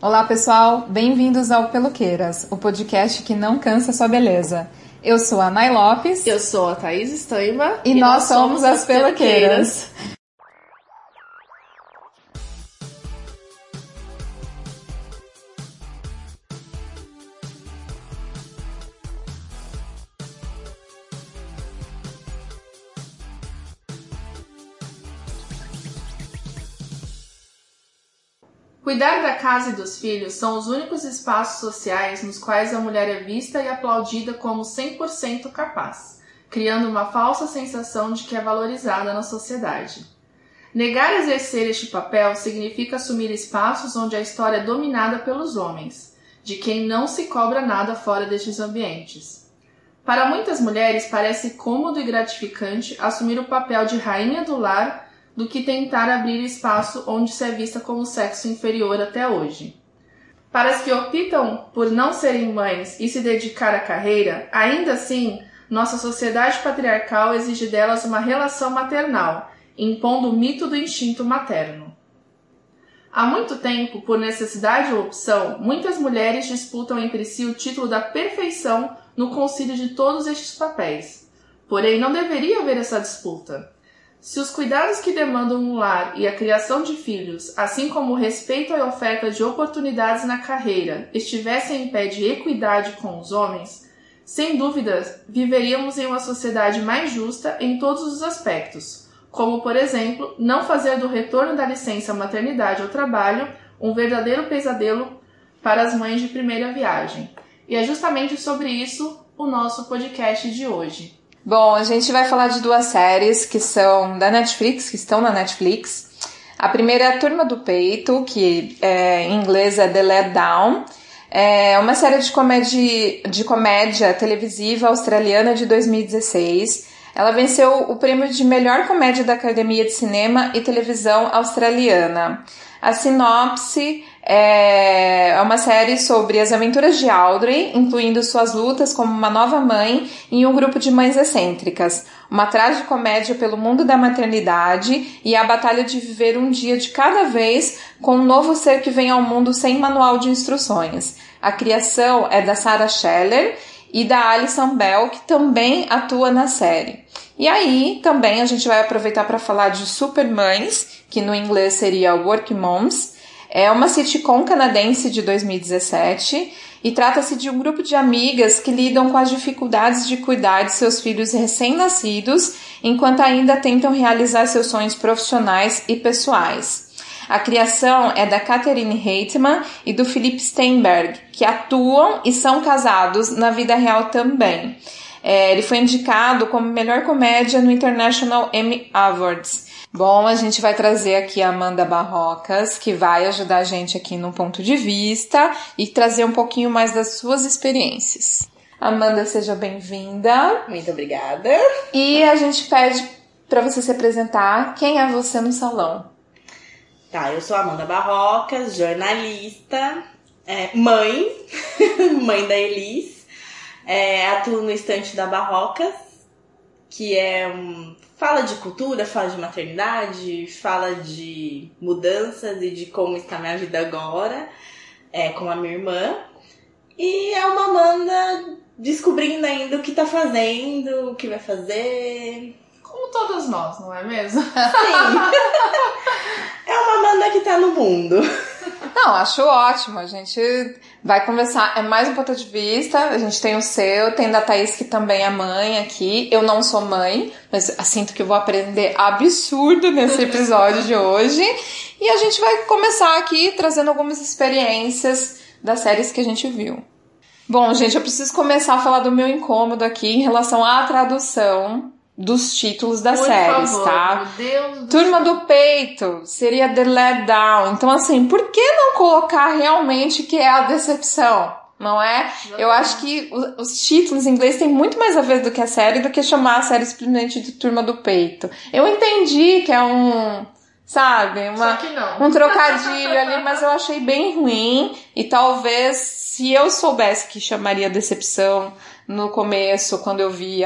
Olá, pessoal. Bem-vindos ao Peloqueiras, o podcast que não cansa sua beleza. Eu sou a Nay Lopes. Eu sou a Thaís Estaima. E, e nós, nós, somos as Peloqueiras. Peloqueiras. Cuidar da casa e dos filhos são os únicos espaços sociais nos quais a mulher é vista e aplaudida como 100% capaz, criando uma falsa sensação de que é valorizada na sociedade. Negar exercer este papel significa assumir espaços onde a história é dominada pelos homens, de quem não se cobra nada fora destes ambientes. Para muitas mulheres parece cômodo e gratificante assumir o papel de rainha do lar do que tentar abrir espaço onde se é vista como sexo inferior até hoje. Para as que optam por não serem mães e se dedicar à carreira, ainda assim, nossa sociedade patriarcal exige delas uma relação maternal, impondo o mito do instinto materno. Há muito tempo, por necessidade ou opção, muitas mulheres disputam entre si o título da perfeição no concílio de todos estes papéis. Porém, não deveria haver essa disputa. Se os cuidados que demandam um lar e a criação de filhos, assim como o respeito à oferta de oportunidades na carreira, estivessem em pé de equidade com os homens, sem dúvida viveríamos em uma sociedade mais justa em todos os aspectos, como, por exemplo, não fazer do retorno da licença maternidade ao trabalho um verdadeiro pesadelo para as mães de primeira viagem. E é justamente sobre isso o nosso podcast de hoje. Bom, a gente vai falar de duas séries que são da Netflix, que estão na Netflix. A primeira é a Turma do Peito, que é, em inglês é The Let Down. É uma série de comédia, de comédia televisiva australiana de 2016. Ela venceu o prêmio de melhor comédia da Academia de Cinema e Televisão Australiana. A sinopse é, é uma série sobre as aventuras de Audrey, incluindo suas lutas como uma nova mãe em um grupo de mães excêntricas, uma tragicomédia pelo mundo da maternidade e a batalha de viver um dia de cada vez com um novo ser que vem ao mundo sem manual de instruções. A criação é da Sarah Scheller e da Alison Bell, que também atua na série. E aí, também a gente vai aproveitar para falar de Supermães, que no inglês seria Work Moms, é uma sitcom canadense de 2017 e trata-se de um grupo de amigas que lidam com as dificuldades de cuidar de seus filhos recém-nascidos enquanto ainda tentam realizar seus sonhos profissionais e pessoais. A criação é da Catherine Heitman e do Philip Steinberg, que atuam e são casados na vida real também. É, ele foi indicado como melhor comédia no International Emmy Awards. Bom, a gente vai trazer aqui a Amanda Barrocas, que vai ajudar a gente aqui no ponto de vista e trazer um pouquinho mais das suas experiências. Amanda, seja bem-vinda. Muito obrigada. E a gente pede para você se apresentar. Quem é você no salão? Tá, eu sou Amanda Barrocas, jornalista, é, mãe, mãe da Elis. É, atuo no estante da Barrocas, que é um fala de cultura, fala de maternidade, fala de mudanças e de como está minha vida agora, é, com a minha irmã. E é uma Amanda descobrindo ainda o que tá fazendo, o que vai fazer. Como todas nós, não é mesmo? Sim. é uma Amanda que tá no mundo. Não, acho ótimo. A gente vai conversar. É mais um ponto de vista. A gente tem o seu, tem da Thaís, que também é mãe aqui. Eu não sou mãe, mas sinto que vou aprender absurdo nesse episódio de hoje. E a gente vai começar aqui trazendo algumas experiências das séries que a gente viu. Bom, gente, eu preciso começar a falar do meu incômodo aqui em relação à tradução dos títulos das Por séries, favor, tá? Meu Deus do Turma céu. do Peito seria The Let Down. Então, assim, por que não colocar realmente que é a decepção? Não é? Eu acho que os títulos em inglês têm muito mais a ver do que a série do que chamar a série simplesmente de Turma do Peito. Eu entendi que é um, sabe, uma, um trocadilho ali, mas eu achei bem ruim e talvez se eu soubesse que chamaria decepção no começo, quando eu vi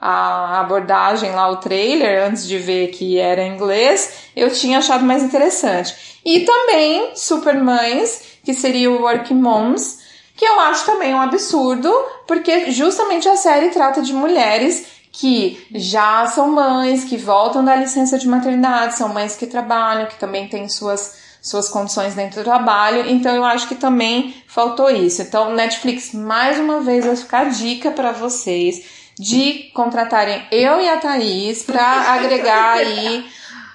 a, abordagem lá, o trailer, antes de ver que era em inglês, eu tinha achado mais interessante. E também Supermães, que seria o Working Moms, que eu acho também um absurdo, porque justamente a série trata de mulheres que já são mães, que voltam da licença de maternidade, são mães que trabalham, que também têm suas suas condições dentro do trabalho. Então eu acho que também faltou isso. Então Netflix mais uma vez vai ficar dica para vocês de contratarem eu e a Thaís para agregar aí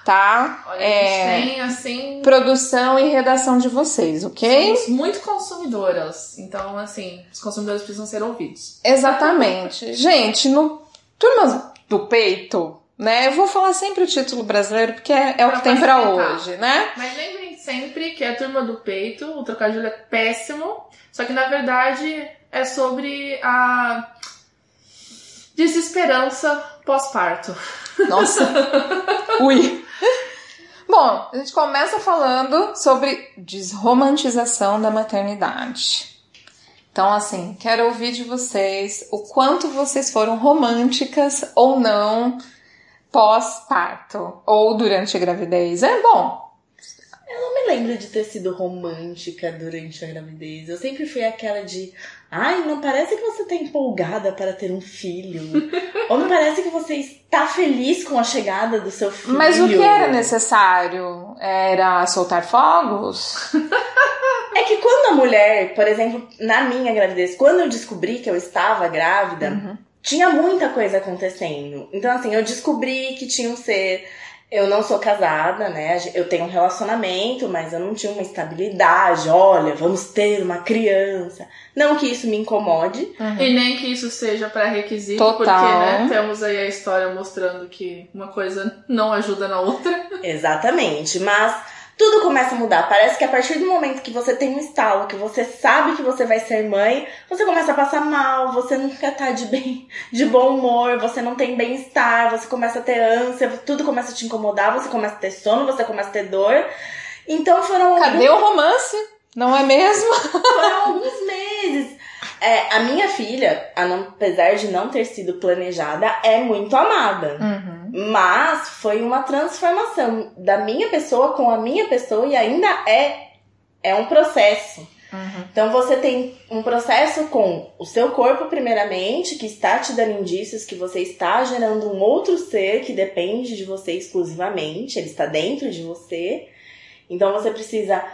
tá? Olha, é, tem, assim... Produção e redação de vocês, ok? Somos muito consumidoras, então, assim, os consumidores precisam ser ouvidos. Exatamente. Gente, no Turmas do Peito, né? Eu vou falar sempre o título brasileiro porque é, é o que tem para hoje, né? Mas lembrem sempre que é a Turma do Peito, o trocadilho é péssimo, só que na verdade é sobre a desesperança pós-parto. Nossa! Ui! Bom, a gente começa falando sobre desromantização da maternidade. Então, assim, quero ouvir de vocês o quanto vocês foram românticas ou não pós-parto ou durante a gravidez. É bom, eu não me lembro de ter sido romântica durante a gravidez. Eu sempre fui aquela de. Ai, não parece que você tá empolgada para ter um filho. Ou não parece que você está feliz com a chegada do seu filho. Mas o que era necessário? Era soltar fogos? é que quando a mulher, por exemplo, na minha gravidez, quando eu descobri que eu estava grávida, uhum. tinha muita coisa acontecendo. Então, assim, eu descobri que tinha um ser eu não sou casada, né? Eu tenho um relacionamento, mas eu não tinha uma estabilidade. Olha, vamos ter uma criança. Não que isso me incomode. Uhum. E nem que isso seja pré-requisito, porque, né, temos aí a história mostrando que uma coisa não ajuda na outra. Exatamente. Mas tudo começa a mudar. Parece que a partir do momento que você tem um estalo, que você sabe que você vai ser mãe, você começa a passar mal, você nunca tá de bem, de bom humor, você não tem bem-estar, você começa a ter ânsia, tudo começa a te incomodar, você começa a ter sono, você começa a ter dor. Então foram. Cadê alguns... o romance? Não é mesmo? foram alguns meses. É, a minha filha, apesar de não ter sido planejada, é muito amada. Uhum. Mas foi uma transformação da minha pessoa com a minha pessoa e ainda é, é um processo. Uhum. Então você tem um processo com o seu corpo, primeiramente, que está te dando indícios que você está gerando um outro ser que depende de você exclusivamente, ele está dentro de você. Então você precisa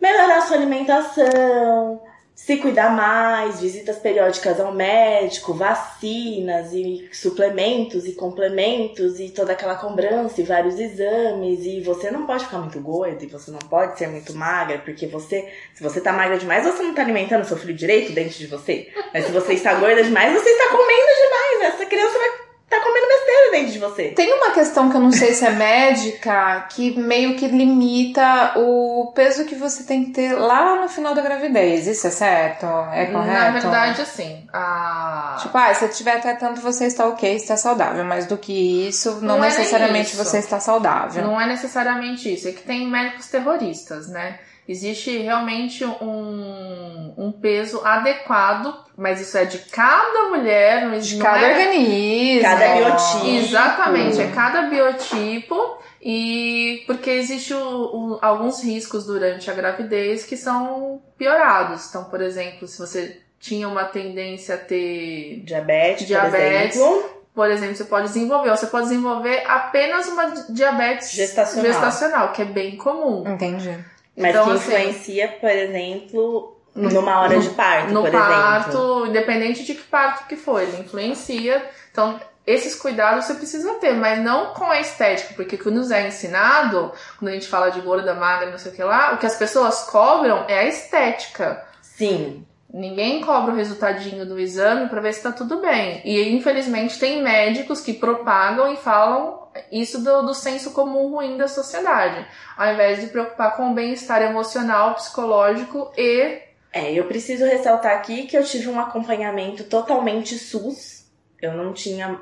melhorar sua alimentação, se cuidar mais, visitas periódicas ao médico, vacinas e suplementos e complementos e toda aquela cobrança e vários exames e você não pode ficar muito gorda e você não pode ser muito magra porque você, se você tá magra demais, você não tá alimentando seu filho direito dentro de você. Mas se você está gorda demais, você está comendo demais. Essa criança vai tá comendo de você. Tem uma questão que eu não sei se é médica, que meio que limita o peso que você tem que ter lá no final da gravidez. Isso é certo? É correto? Na verdade, assim, a... Tipo, ah, se tiver até tanto, você está ok, está saudável. Mas do que isso, não, não é necessariamente isso. você está saudável. Não é necessariamente isso. É que tem médicos terroristas, né? Existe realmente um, um peso adequado, mas isso é de cada mulher, de cada é, organismo, cada biotipo. Exatamente, é cada biotipo. E porque existe o, o, alguns riscos durante a gravidez que são piorados. Então, por exemplo, se você tinha uma tendência a ter diabetes, diabetes por exemplo, por exemplo você pode desenvolver, ou você pode desenvolver apenas uma diabetes gestacional, gestacional que é bem comum. Entendi. Mas então, que assim, influencia, assim, por exemplo, numa hora no, de parto, no por parto, exemplo. independente de que parto que for, ele influencia. Então, esses cuidados você precisa ter, mas não com a estética, porque o que nos é ensinado, quando a gente fala de gorda, magra, não sei o que lá, o que as pessoas cobram é a estética. Sim. Ninguém cobra o resultadinho do exame para ver se tá tudo bem. E infelizmente tem médicos que propagam e falam isso do, do senso comum ruim da sociedade, ao invés de preocupar com o bem-estar emocional, psicológico e. É, eu preciso ressaltar aqui que eu tive um acompanhamento totalmente SUS. Eu não tinha,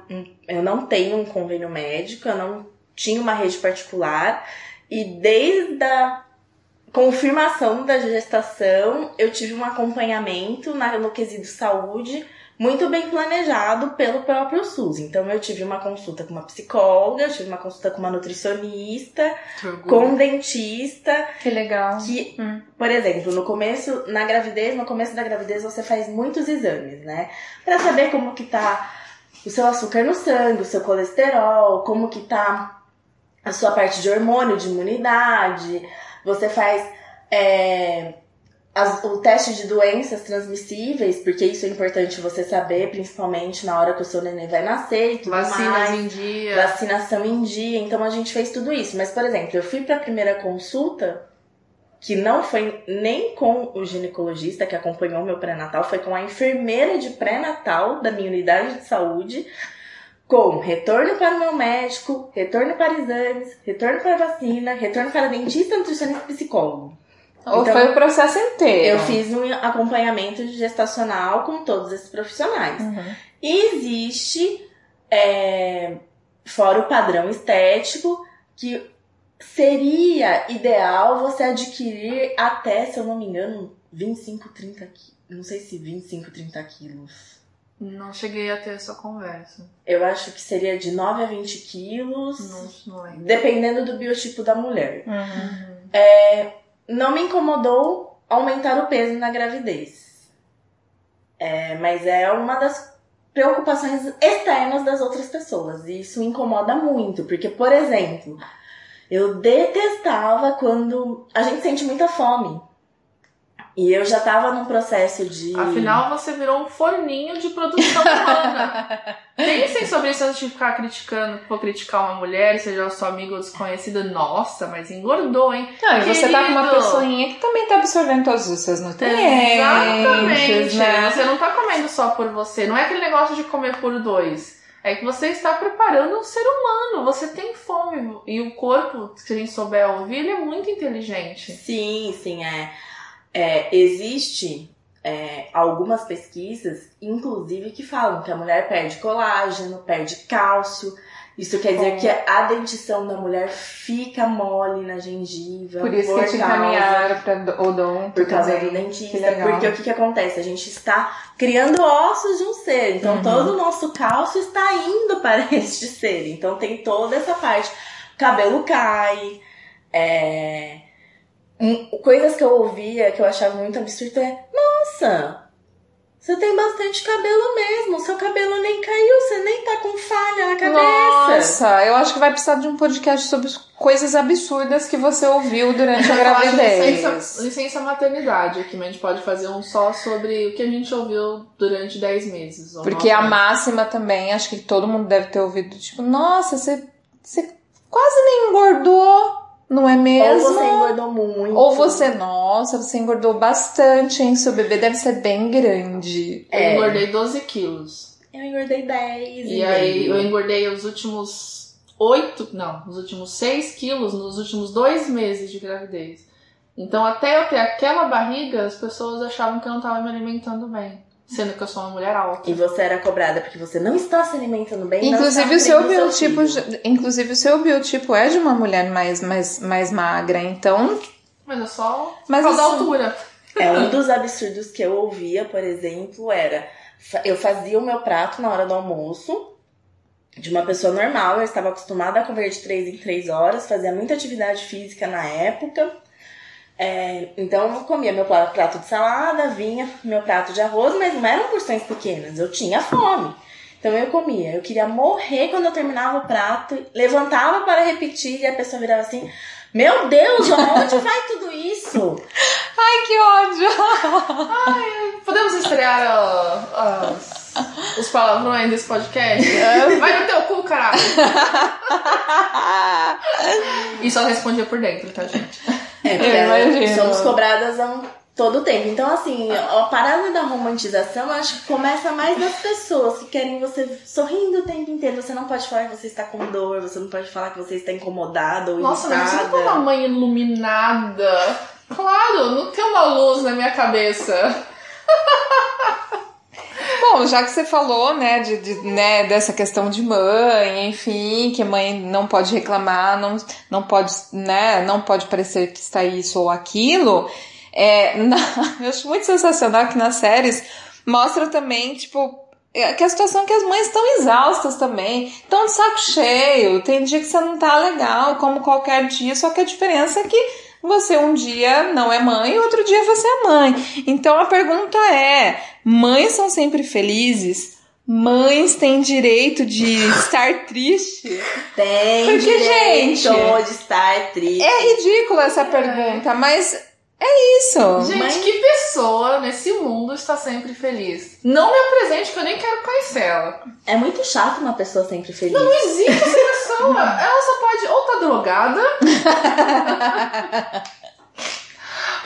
eu não tenho um convênio médico, eu não tinha uma rede particular e desde a confirmação da gestação, eu tive um acompanhamento na, no quesito saúde muito bem planejado pelo próprio SUS. Então eu tive uma consulta com uma psicóloga, eu tive uma consulta com uma nutricionista, com um dentista. Que legal. Que, hum. por exemplo, no começo, na gravidez, no começo da gravidez você faz muitos exames, né? Pra saber como que tá o seu açúcar no sangue, o seu colesterol, como que tá a sua parte de hormônio, de imunidade. Você faz é, as, o teste de doenças transmissíveis, porque isso é importante você saber, principalmente na hora que o seu neném vai nascer e tudo Vacinas mais. em dia. Vacinação em dia. Então a gente fez tudo isso. Mas, por exemplo, eu fui para a primeira consulta, que não foi nem com o ginecologista que acompanhou meu pré-natal, foi com a enfermeira de pré-natal da minha unidade de saúde, com retorno para o meu médico, retorno para exames, retorno para vacina, retorno para dentista, nutricionista e psicólogo. Ou Então, foi o processo inteiro? Eu fiz um acompanhamento gestacional com todos esses profissionais. Uhum. E existe, é, fora o padrão estético, que seria ideal você adquirir até, se eu não me engano, 25, 30 quilos. Não sei se 25, 30 quilos. Não cheguei a ter essa conversa. Eu acho que seria de 9 a 20 quilos, Não, não lembro. dependendo do biotipo da mulher. Uhum. Não me incomodou aumentar o peso na gravidez. É, mas é uma das preocupações externas das outras pessoas. E isso incomoda muito, porque, por exemplo, eu detestava quando a gente sente muita fome. E eu já tava num processo de. Afinal, você virou um forninho de produção humana. Pensem sobre isso antes de ficar criticando, for criticar uma mulher, seja sua amiga ou desconhecida. Nossa, mas engordou, hein? Não, e você tá com uma pessoinha que também tá absorvendo todos os seus nutrientes, Exatamente. né? Você não tá comendo só por você. Não é aquele negócio de comer por dois. É que você está preparando um ser humano. Você tem fome. E o corpo, se a gente souber ouvir, ele é muito inteligente. Sim, sim, é. É, existe é, algumas pesquisas, inclusive, que falam que a mulher perde colágeno, perde cálcio. Isso quer dizer que a dentição da mulher fica mole na gengiva. Por isso que te encaminharam pra odonto Por causa também. do dentista. Porque o que, que acontece? A gente está criando ossos de um ser. Então Uhum. todo o nosso cálcio está indo para este ser. Então tem toda essa parte. O cabelo cai. É... Coisas que eu ouvia que eu achava muito absurdo é: Nossa, você tem bastante cabelo mesmo. Seu cabelo nem caiu, você nem tá com falha na cabeça. Nossa, eu acho que vai precisar de um podcast sobre coisas absurdas que você ouviu durante a gravidez. licença, licença maternidade aqui, mas a gente pode fazer um só sobre o que a gente ouviu durante 10 meses. Porque a máxima também, acho que todo mundo deve ter ouvido, tipo, nossa, você, você quase nem engordou, não é Ou mesmo? você engordou muito. Ou você, nossa, você engordou bastante, hein? Seu bebê deve ser bem grande. Eu É. engordei 12 quilos. Eu engordei 10. E aí eu engordei os últimos 8, não, os últimos 6 quilos nos últimos dois meses de gravidez. Então até eu ter aquela barriga, as pessoas achavam que eu não estava me alimentando bem. Sendo que eu sou uma mulher alta. E você era cobrada porque você não está se alimentando bem. não Inclusive o seu biotipo, filho. inclusive o seu biotipo é de uma mulher mais, mais, mais magra, então. Mas eu só Mas por causa da assim- altura. É um dos absurdos que eu ouvia, por exemplo, era eu fazia o meu prato na hora do almoço de uma pessoa normal, eu estava acostumada a comer de três em três horas, fazia muita atividade física na época. É, então eu comia meu pra- prato de salada, vinha meu prato de arroz, mas não eram porções pequenas, eu tinha fome. Então eu comia, eu queria morrer quando eu terminava o prato, levantava para repetir e a pessoa virava assim: Meu Deus, aonde vai tudo isso? Ai, que ódio! Podemos estrear os palavrões desse podcast? Vai no teu cu, caralho! E só respondia por dentro, tá, gente? É, somos cobradas a um, todo o tempo. Então, assim, a parada da romantização, acho que começa mais das pessoas que querem você sorrindo o tempo inteiro. Você não pode falar que você está com dor, você não pode falar que você está incomodado ou Nossa, mas você não tem uma mãe iluminada. Claro, não tem uma luz na minha cabeça. Bom, já que você falou, né, de, de, né, dessa questão de mãe, enfim, que a mãe não pode reclamar, não, não pode, né, não pode parecer que está isso ou aquilo, é, na, eu acho muito sensacional que nas séries mostra também, tipo, é, que a situação é que as mães estão exaustas também, estão de saco cheio, tem dia que você não tá legal, como qualquer dia, só que a diferença é que você um dia não é mãe e outro dia você é mãe. Então a pergunta é: mães são sempre felizes? Mães têm direito de estar triste? Tem Porque, direito gente, de estar triste. É ridícula essa pergunta, mas é isso. Gente, Mas- que pessoa nesse mundo está sempre feliz? Não me apresente que eu nem quero conhecer ela. É muito chato uma pessoa sempre feliz. Não existe essa pessoa. Ela só pode ou tá drogada.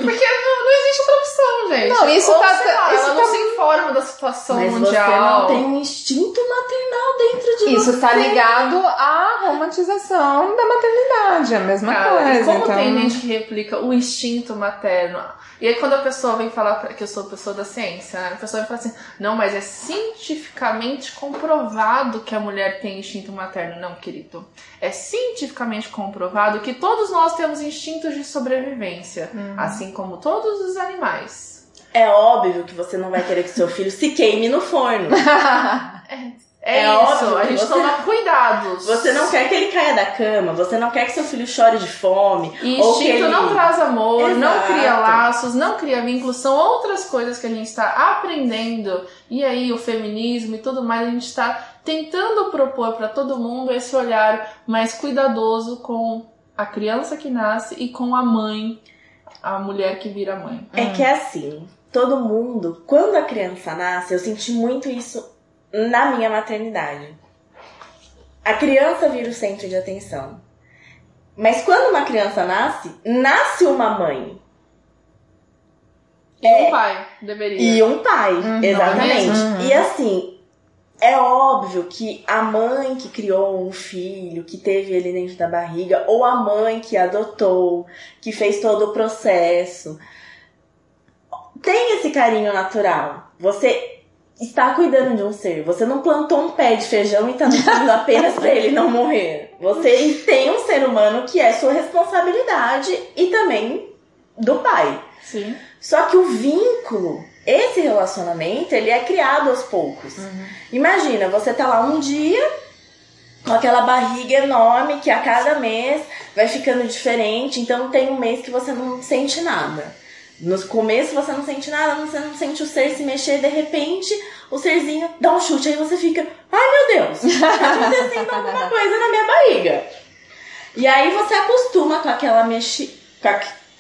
Porque não, não existe outra opção, gente. Não, isso ou, tá- sei lá, isso ela tá- não se informa da situação Mas você mundial. não tem um instinto maternal dentro de você. Isso tá ligado à romantização da maternidade, é a mesma Cara, e coisa. como então... tem gente que replica o instinto materno. E aí quando a pessoa vem falar que eu sou pessoa da ciência, né? a pessoa vem falar assim, não, mas é cientificamente comprovado que a mulher tem instinto materno. Não, querido. É cientificamente comprovado que todos nós temos instintos de sobrevivência, assim como todos os animais. É óbvio que você não vai querer que seu filho se queime no forno. É, É isso, óbvio a que gente você- toma cuidados. Você não quer que ele caia da cama, você não quer que seu filho chore de fome. E ou que instinto ele... não traz amor, não Exato. cria laços, não cria vínculos, são outras coisas que a gente está aprendendo. E aí o feminismo e tudo mais, a gente está tentando propor para todo mundo esse olhar mais cuidadoso com a criança que nasce e com a mãe, a mulher que vira mãe. É que é assim, todo mundo, quando a criança nasce, eu senti muito isso na minha maternidade. A criança vira o centro de atenção. Mas quando uma criança nasce, nasce uma mãe E É. o pai deveria. e um pai, exatamente. Uhum. E assim, é óbvio que a mãe que criou um filho, que teve ele dentro da barriga, ou a mãe que adotou, que fez todo o processo, tem esse carinho natural. Você está cuidando de um ser. Você não plantou um pé de feijão e está nutrindo apenas para ele não morrer. Você tem um ser humano que é sua responsabilidade e também do pai. Sim. Só que o vínculo, esse relacionamento, ele é criado aos poucos. Imagina, você tá lá um dia com aquela barriga enorme que a cada mês vai ficando diferente, então tem um mês que você não sente nada. No começo você não sente nada, você não sente o ser se mexer, de repente o serzinho dá um chute, aí você fica, ai meu Deus, tá acontecendo alguma coisa na minha barriga. E aí você acostuma com aquela mexe, com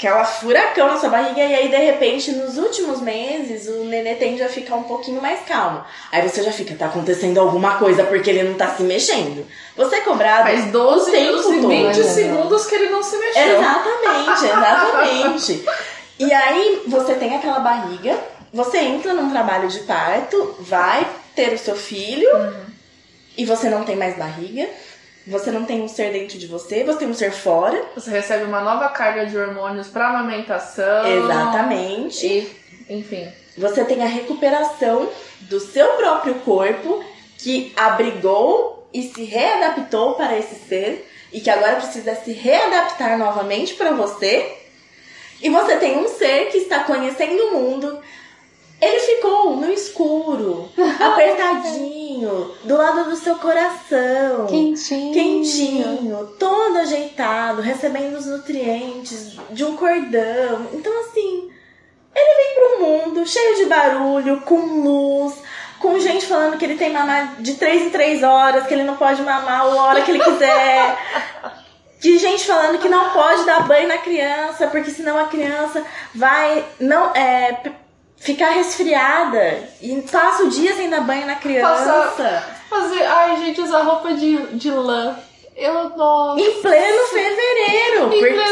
aquela furacão na sua barriga, e aí de repente nos últimos meses o nenê tende a ficar um pouquinho mais calmo. Aí você já fica, tá acontecendo alguma coisa porque ele não tá se mexendo. Você é cobrado. Faz 12 o tempo minutos e todo. 20 segundos que ele não se mexeu. Exatamente, exatamente. e aí você tem aquela barriga, você entra num trabalho de parto, vai ter o seu filho e você não tem mais barriga. Você não tem um ser dentro de você, você tem um ser fora. Você recebe uma nova carga de hormônios para amamentação. Exatamente. E, enfim. Você tem a recuperação do seu próprio corpo que abrigou e se readaptou para esse ser e que agora precisa se readaptar novamente para você. E você tem um ser que está conhecendo o mundo. Ele ficou no escuro, apertadinho, do lado do seu coração. Quentinho. Quentinho, todo ajeitado, recebendo os nutrientes de um cordão. Então, assim, ele vem pro mundo cheio de barulho, com luz, com gente falando que ele tem mamar de 3 em 3 horas, que ele não pode mamar a hora que ele quiser. De gente falando que não pode dar banho na criança, porque senão a criança vai não é, ficar resfriada e passa o dia sem dar banho na criança. Fazer. Ai, gente, usar roupa de, de lã. Eu nossa. Em pleno fevereiro. Em porque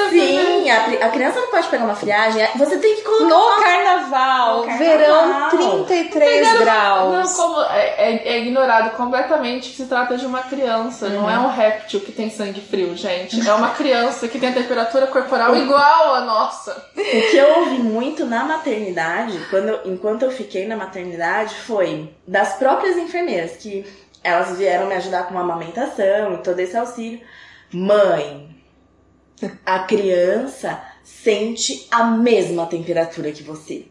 a, a criança não pode pegar uma friagem. Você tem que colocar No uma- carnaval. No carnaval. verão 33 graus. Não, como é, é- é ignorado completamente que se trata de uma criança, não Uhum. é um réptil que tem sangue frio, gente. É uma criança que tem a temperatura corporal igual à nossa. O que eu ouvi muito na maternidade, quando eu- enquanto eu fiquei na maternidade, foi das próprias enfermeiras, que elas vieram me ajudar com a amamentação e todo esse auxílio. Mãe, a criança sente a mesma temperatura que você.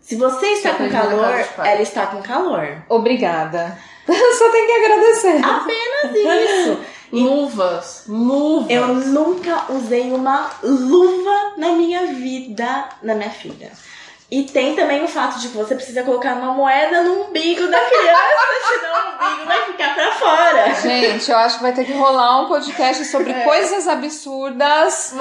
Se você está com calor, ela está com calor. Obrigada. Só tem que agradecer. Apenas isso. Luvas, luvas. Eu nunca usei uma luva na minha vida, na minha filha. E tem também o fato de que você precisa colocar uma moeda no umbigo da criança, senão o umbigo vai ficar pra fora. Gente, eu acho que vai ter que rolar um podcast sobre coisas absurdas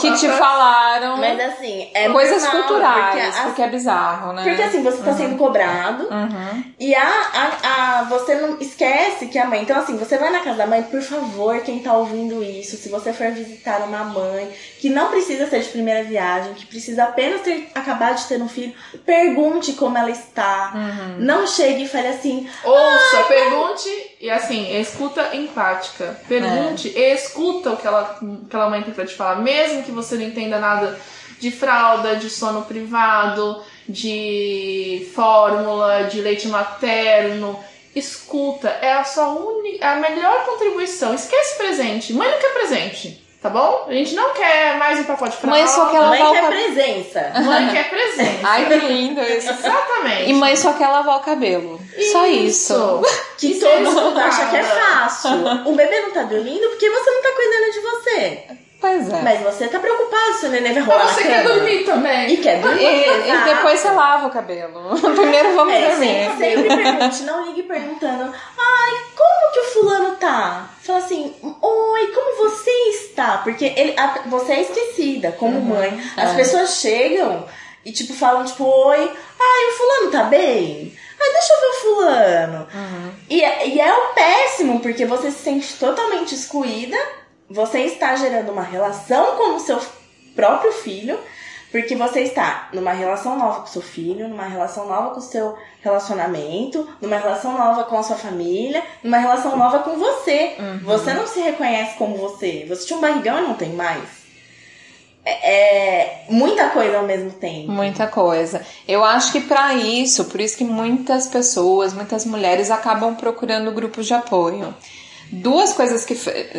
que te pra- falaram. Mas assim, é coisas normal, culturais, Porque, porque, a- é bizarro, né? porque assim, você tá sendo cobrado Uhum. e a, a, a, você não esquece que a mãe. Então, assim, você vai na casa da mãe, por favor, quem tá ouvindo isso, se você for visitar uma mãe que não precisa ser de primeira viagem, que precisa apenas ter acabado de ter um filho, pergunte como ela está. Uhum. Não chegue e fale assim, Ouça, pergunte e assim, escuta empática. Pergunte e escuta o que ela, aquela mãe tem pra te falar, mesmo que você não entenda nada de fralda, de sono privado, de fórmula, de leite materno. Escuta, é a sua única, a melhor contribuição. Esquece presente. Mãe não quer presente, tá bom? A gente não quer mais um pacote fralda. Mãe só quer mãe lavar o quer cabelo. presença. Mãe quer presente. Ai, que lindo isso. Exatamente. E mãe só quer lavar o cabelo. Só isso. Que Isso todo mundo acha que é fácil. O bebê não tá dormindo porque você não tá cuidando de você. Pois é. Mas você tá preocupado se o neném vai rolar Mas você quer cama. dormir também. E quer dormir. E, e depois você lava o cabelo. Primeiro vamos É, dormir. sempre, sempre pergunte, não ligue perguntando, ai, como que o fulano tá? Fala assim, oi, como você está? Porque ele, a- você é esquecida como mãe. As é. pessoas chegam e tipo falam, tipo, oi, ai, o fulano tá bem? Ai, deixa eu ver o fulano. E, é- e é um péssimo, porque você se sente totalmente excluída, você está gerando uma relação com o seu próprio filho, porque você está numa relação nova com o seu filho, numa relação nova com o seu relacionamento, numa relação nova com a sua família, numa relação nova com você. Você não se reconhece como você. Você tinha um barrigão e não tem mais. É, é muita coisa ao mesmo tempo. Muita coisa. Eu acho que pra isso, por isso que muitas pessoas, muitas mulheres acabam procurando grupos de apoio. Duas coisas que.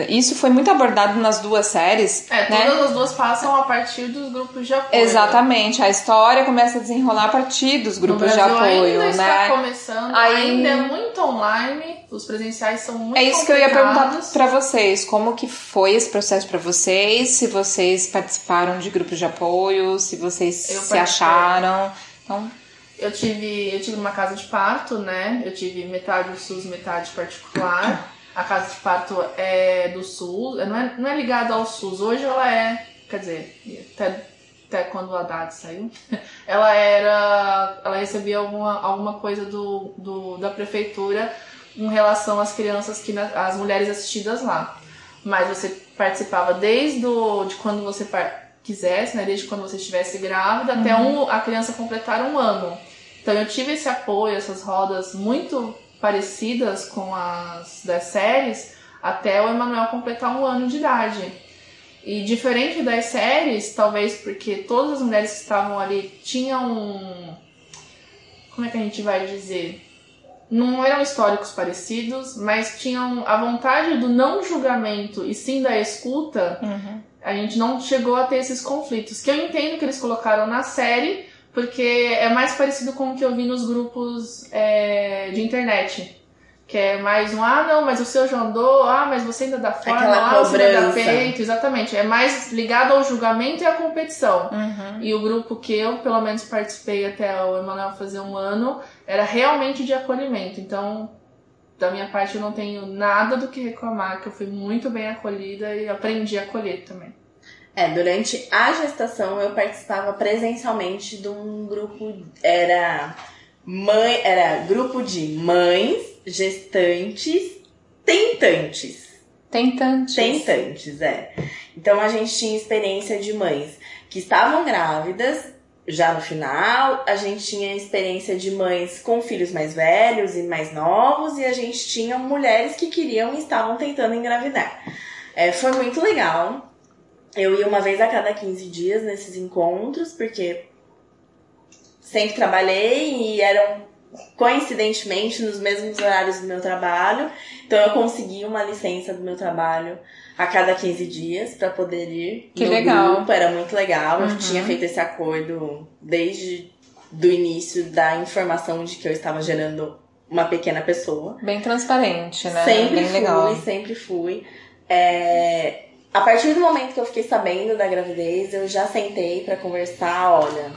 Isso foi muito abordado nas duas séries. É, né? todas as duas passam a partir dos grupos de apoio. Exatamente. A história começa a desenrolar a partir dos grupos de apoio, ainda está né? começando, Aí- ainda é muito online, os presenciais são muito É isso que eu ia perguntar pra vocês. Como que foi esse processo pra vocês? Se vocês participaram de grupos de apoio, se vocês Eu se participei. acharam. Então, Eu tive, eu tive uma casa de parto, né? Eu tive metade do SUS, metade particular. A casa de parto é do SUS, não é, não é ligada ao SUS. Hoje ela é, quer dizer, até, até quando o Haddad saiu, ela era. Ela recebia alguma, alguma coisa do, do, da prefeitura em relação às crianças que as mulheres assistidas lá. Mas você participava desde o, de quando você quisesse, né? Desde quando você estivesse grávida até um, a criança completar um ano. Então eu tive esse apoio, essas rodas muito parecidas com as das séries, até o Emanuel completar um ano de idade. E diferente das séries, talvez porque todas as mulheres que estavam ali tinham um. Como é que a gente vai dizer? Não eram históricos parecidos, mas tinham a vontade do não julgamento e sim da escuta. A gente não chegou a ter esses conflitos. Que eu entendo que eles colocaram na série, porque é mais parecido com o que eu vi nos grupos é, de internet. Que é mais um, ah, não, mas o seu já andou, ah, mas você ainda dá forma, Aquela ah, você ainda dá peito, exatamente. É mais ligado ao julgamento e à competição. uhum. E o grupo que eu, pelo menos, participei até o Emanuel fazer um ano, era realmente de acolhimento. Então, da minha parte, eu não tenho nada do que reclamar, que eu fui muito bem acolhida e aprendi a acolher também. É, durante a gestação eu participava presencialmente de um grupo, era mãe, era grupo de mães, gestantes, tentantes. Tentantes. Tentantes, é. Então a gente tinha experiência de mães que estavam grávidas já no final, a gente tinha experiência de mães com filhos mais velhos e mais novos, e a gente tinha mulheres que queriam e estavam tentando engravidar. É, foi muito legal. Eu ia uma vez a cada 15 dias nesses encontros, porque sempre trabalhei e eram coincidentemente nos mesmos horários do meu trabalho. Então eu consegui uma licença do meu trabalho a cada 15 dias para poder ir. Que no legal. Grupo. Era muito legal. Eu Uhum. tinha feito esse acordo desde do início da informação de que eu estava gerando uma pequena pessoa. Bem transparente, né? Sempre Bem fui, legal. sempre fui. É, A partir do momento que eu fiquei sabendo da gravidez, eu já sentei pra conversar, olha,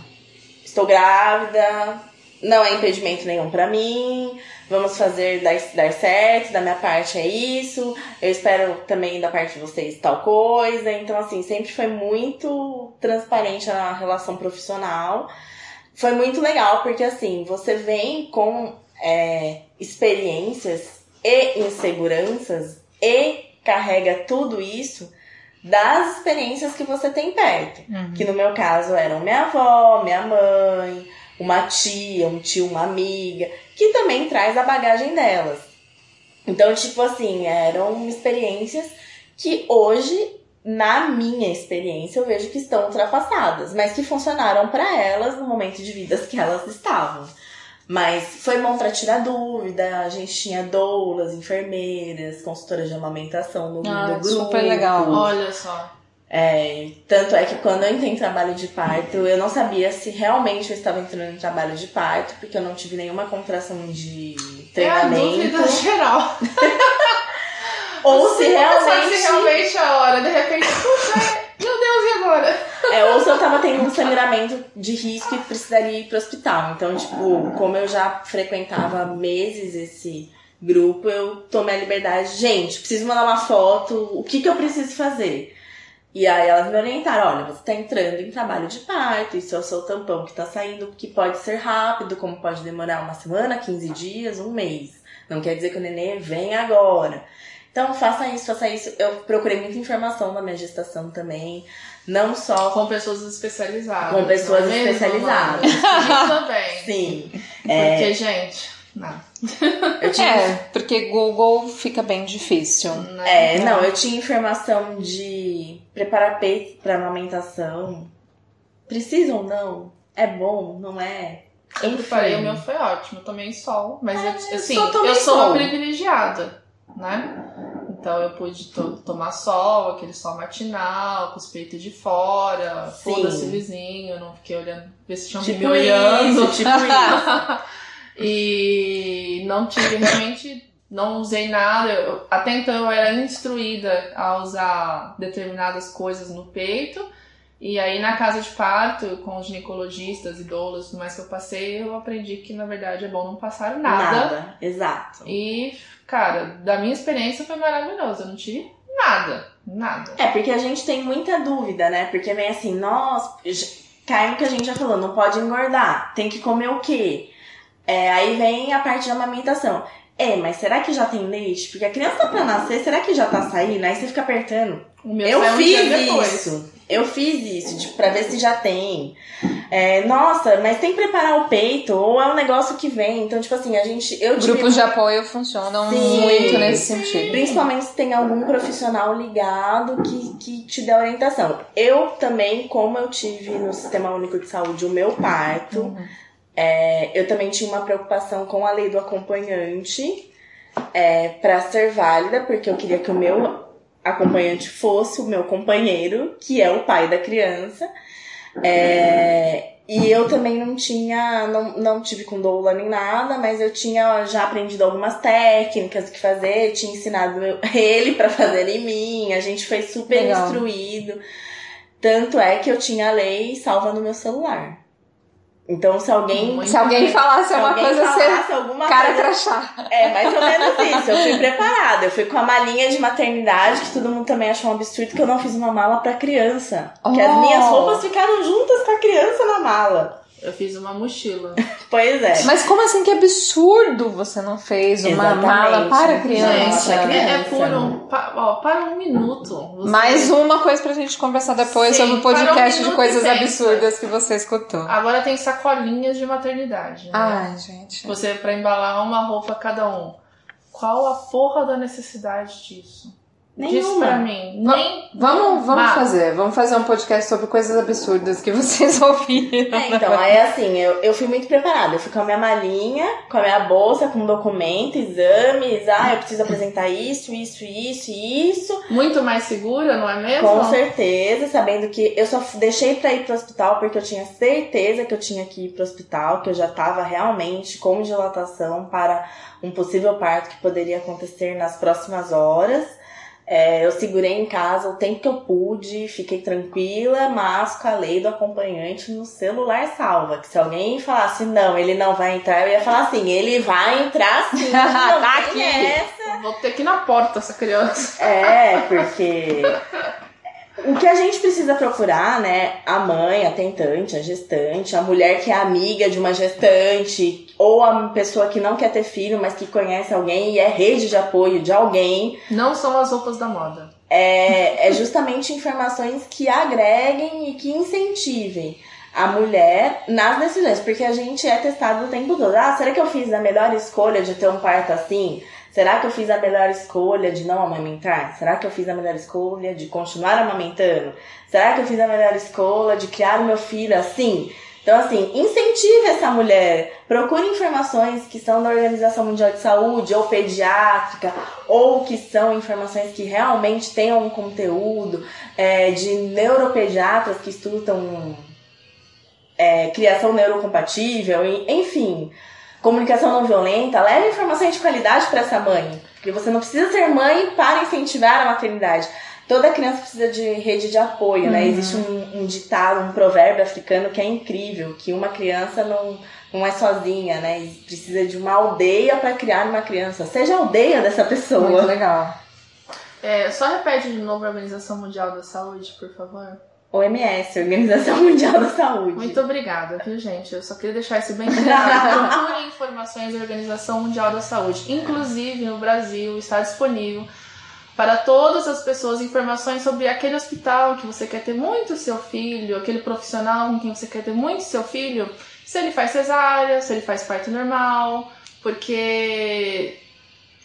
estou grávida, não é impedimento nenhum pra mim, vamos fazer dar, dar certo, da minha parte é isso, eu espero também da parte de vocês tal coisa. Então, assim, sempre foi muito transparente a relação profissional. Foi muito legal, porque assim, você vem com é, experiências e inseguranças e carrega tudo isso das experiências que você tem perto. Uhum. Que no meu caso eram minha avó, minha mãe, uma tia, um tio, uma amiga, que também traz a bagagem delas. Então, tipo assim, eram experiências que hoje, na minha experiência, eu vejo que estão ultrapassadas, mas que funcionaram para elas no momento de vidas que elas estavam. Mas foi bom pra tirar dúvida, a gente tinha doulas, enfermeiras, consultoras de amamentação no, Ah, no grupo. super legal. Olha só. É, tanto é que quando eu entrei em trabalho de parto, eu não sabia se realmente eu estava entrando em trabalho de parto, porque eu não tive nenhuma contração de É a treinamento. dúvida geral. ou se realmente. se realmente é a hora. De repente, puxa, é- meu Deus, e agora? É, ou se eu tava tendo um sangramento de risco e precisaria ir pro hospital. Então, tipo, como eu já frequentava meses esse grupo, eu tomei a liberdade, gente, preciso mandar uma foto, o que que eu preciso fazer? E aí elas me orientaram, olha, você tá entrando em trabalho de parto, isso é o seu tampão que tá saindo, que pode ser rápido, como pode demorar uma semana, 15 dias, um mês. Não quer dizer que o neném vem agora. Então, faça isso, faça isso. Eu procurei muita informação na minha gestação também. Não só Com pessoas especializadas. Com pessoas não é especializadas. Sim, também. Sim. Porque, gente, não. Eu tinha, É, porque Google fica bem difícil. né? é, não, eu tinha informação de preparar peito pra amamentação. Precisa ou não? É bom, não é? Eu Enfim. preparei, o meu foi ótimo. Eu tomei sol, mas eu, assim, eu sou uma sol. privilegiada, né? Então eu pude to- tomar sol, aquele sol matinal, com os peitos de fora, foda-se o vizinho, não fiquei olhando, ver se tinham Tipo me olhando. isso, tipo isso. e não tive realmente, não usei nada. Eu- até então eu era instruída a usar determinadas coisas no peito. E aí na casa de parto, com os ginecologistas e doulas e tudo mais que eu passei, eu aprendi que na verdade é bom não passar nada. Nada. Exato. E, cara, da minha experiência foi maravilhoso. Eu não tive nada. Nada. É, porque a gente tem muita dúvida, né? Porque vem assim, nós. Cai no que a gente já falou, não pode engordar. Tem que comer o quê? É, aí vem a parte da amamentação. É, mas será que já tem leite? Porque a criança tá pra nascer, será que já tá saindo? Aí você fica apertando. O meu Eu um fiz depois. isso. Eu fiz isso, tipo, pra ver se já tem. É, nossa, mas tem que preparar o peito, ou é um negócio que vem. Então, tipo assim, a gente. Eu tive Grupos de apoio funcionam Sim, muito nesse sentido. Principalmente se tem algum profissional ligado que, que te dê orientação. Eu também, como eu tive no Sistema Único de Saúde o meu parto, Uhum. é, eu também tinha uma preocupação com a lei do acompanhante é, para ser válida, porque eu queria que o meu acompanhante fosse o meu companheiro, que é o pai da criança. É, e eu também não tinha, não, não tive com doula nem nada, mas eu tinha já aprendido algumas técnicas que fazer, tinha ensinado ele pra fazer em mim, a gente foi super Legal. instruído. Tanto é que eu tinha a lei salva no meu celular. Então, se alguém. Muito Se alguém falasse se uma alguém coisa, falasse alguma Cara coisa crachá. é, mais ou menos isso. Eu fui preparada. Eu fui com a malinha de maternidade, que todo mundo também achou um absurdo, que eu não fiz uma mala pra criança. Que as Oh. minhas roupas ficaram juntas com a criança na mala. Eu fiz uma mochila. Pois é. Mas como assim que absurdo você não fez uma Exatamente. mala para Gente, criança? é criança. É por um, pa- ó, para um minuto. Você- Mais uma coisa pra gente conversar depois Sim, sobre o para um podcast de coisas absurdas que você escutou. Agora tem sacolinhas de maternidade. Né? Ai, gente. Você pra embalar uma roupa cada um. Qual a porra da necessidade disso? Diz Nenhuma. pra mim. Va- Nem. Vamos, vamos Mas- fazer. Vamos fazer um podcast sobre coisas absurdas que vocês ouviram. É, então, aí assim, eu, eu fui muito preparada. Eu fui com a minha malinha, com a minha bolsa, com documento, exames. Ah, eu preciso apresentar isso, isso, isso e isso. Muito mais segura, não é mesmo? Com certeza, sabendo que eu só deixei pra ir pro hospital porque eu tinha certeza que eu tinha que ir pro hospital, que eu já tava realmente com dilatação para um possível parto que poderia acontecer nas próximas horas. É, eu segurei em casa o tempo que eu pude, fiquei tranquila, mas com a lei do acompanhante no celular salva. Que se alguém falasse não, ele não vai entrar, eu ia falar assim, ele vai entrar sim. Não Tá aqui. essa. Vou ter que ir na porta essa criança. É, porque o que a gente precisa procurar, né? A mãe, a tentante, a gestante, a mulher que é amiga de uma gestante, ou a pessoa que não quer ter filho, mas que conhece alguém e é rede de apoio de alguém, Não são as roupas da moda. é, é justamente informações que agreguem e que incentivem a mulher nas decisões, porque a gente é testado o tempo todo. Ah, será que eu fiz a melhor escolha de ter um parto assim? Será que eu fiz a melhor escolha de não amamentar? Será que eu fiz a melhor escolha de continuar amamentando? Será que eu fiz a melhor escolha de criar o meu filho assim? Então, assim, incentive essa mulher. Procure informações que são da Organização Mundial de Saúde ou pediátrica, ou que são informações que realmente tenham um conteúdo é, de neuropediatras que estudam é, criação neurocompatível, enfim, comunicação não violenta. Leve informações de qualidade para essa mãe, porque você não precisa ser mãe para incentivar a maternidade. Toda criança precisa de rede de apoio, né? Existe um, um ditado, um provérbio africano que é incrível, que uma criança não, não é sozinha, né? E precisa de uma aldeia para criar uma criança. Seja a aldeia dessa pessoa. Muito legal. É, só repete de novo a Organização Mundial da Saúde, por favor. OMS, Organização Mundial da Saúde. Muito obrigada, viu, gente? Eu só queria deixar isso bem claro. Procure informações da Organização Mundial da Saúde. Inclusive, no Brasil, está disponível para todas as pessoas informações sobre aquele hospital que você quer ter muito seu filho, aquele profissional com quem você quer ter muito seu filho, se ele faz cesárea, se ele faz parto normal, porque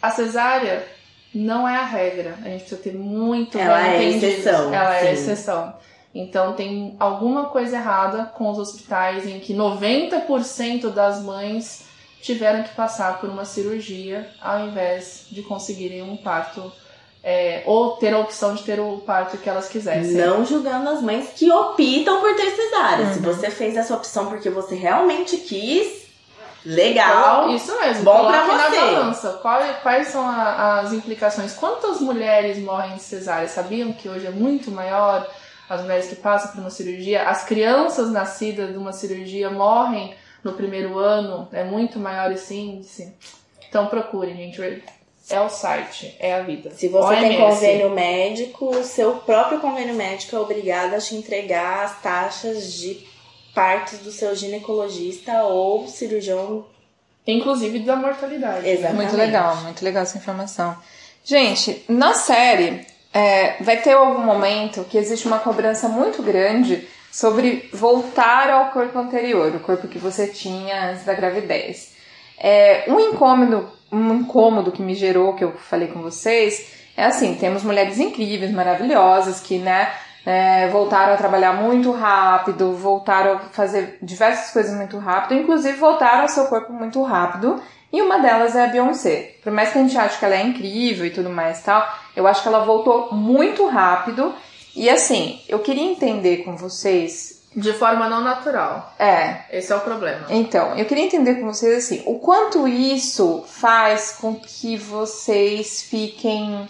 a cesárea não é a regra. A gente precisa ter muito Ela bem é entendido. exceção, Ela é sim. exceção. Então tem alguma coisa errada com os hospitais em que 90% das mães tiveram que passar por uma cirurgia ao invés de conseguirem um parto é, ou ter a opção de ter o parto que elas quisessem. Não julgando as mães que optam por ter cesárea. Se Uhum. você fez essa opção porque você realmente quis, legal. Isso mesmo. Bom coloque você. na balança. Qual- quais são a- as implicações? Quantas mulheres morrem de cesárea? Sabiam que hoje é muito maior as mulheres que passam por uma cirurgia? As crianças nascidas de uma cirurgia morrem no primeiro ano? É muito maior esse índice? Então procurem, gente. É o site, é a vida. Se você tem OMS. convênio médico, o seu próprio convênio médico é obrigado a te entregar as taxas de partos do seu ginecologista ou cirurgião. Inclusive da mortalidade. Exatamente. Muito legal, muito legal essa informação. Gente, na série, é, vai ter algum momento que existe uma cobrança muito grande sobre voltar ao corpo anterior, o corpo que você tinha antes da gravidez. É, um incômodo, um incômodo que me gerou, que eu falei com vocês, é assim, temos mulheres incríveis, maravilhosas, que, né, é, voltaram a trabalhar muito rápido, voltaram a fazer diversas coisas muito rápido, inclusive voltaram ao seu corpo muito rápido, e uma delas é a Beyoncé. Por mais que a gente ache que ela é incrível e tudo mais e tal, eu acho que ela voltou muito rápido, e assim, eu queria entender com vocês, De forma não natural. é, Esse é o problema. então, eu queria entender com vocês assim, o quanto isso faz com que vocês fiquem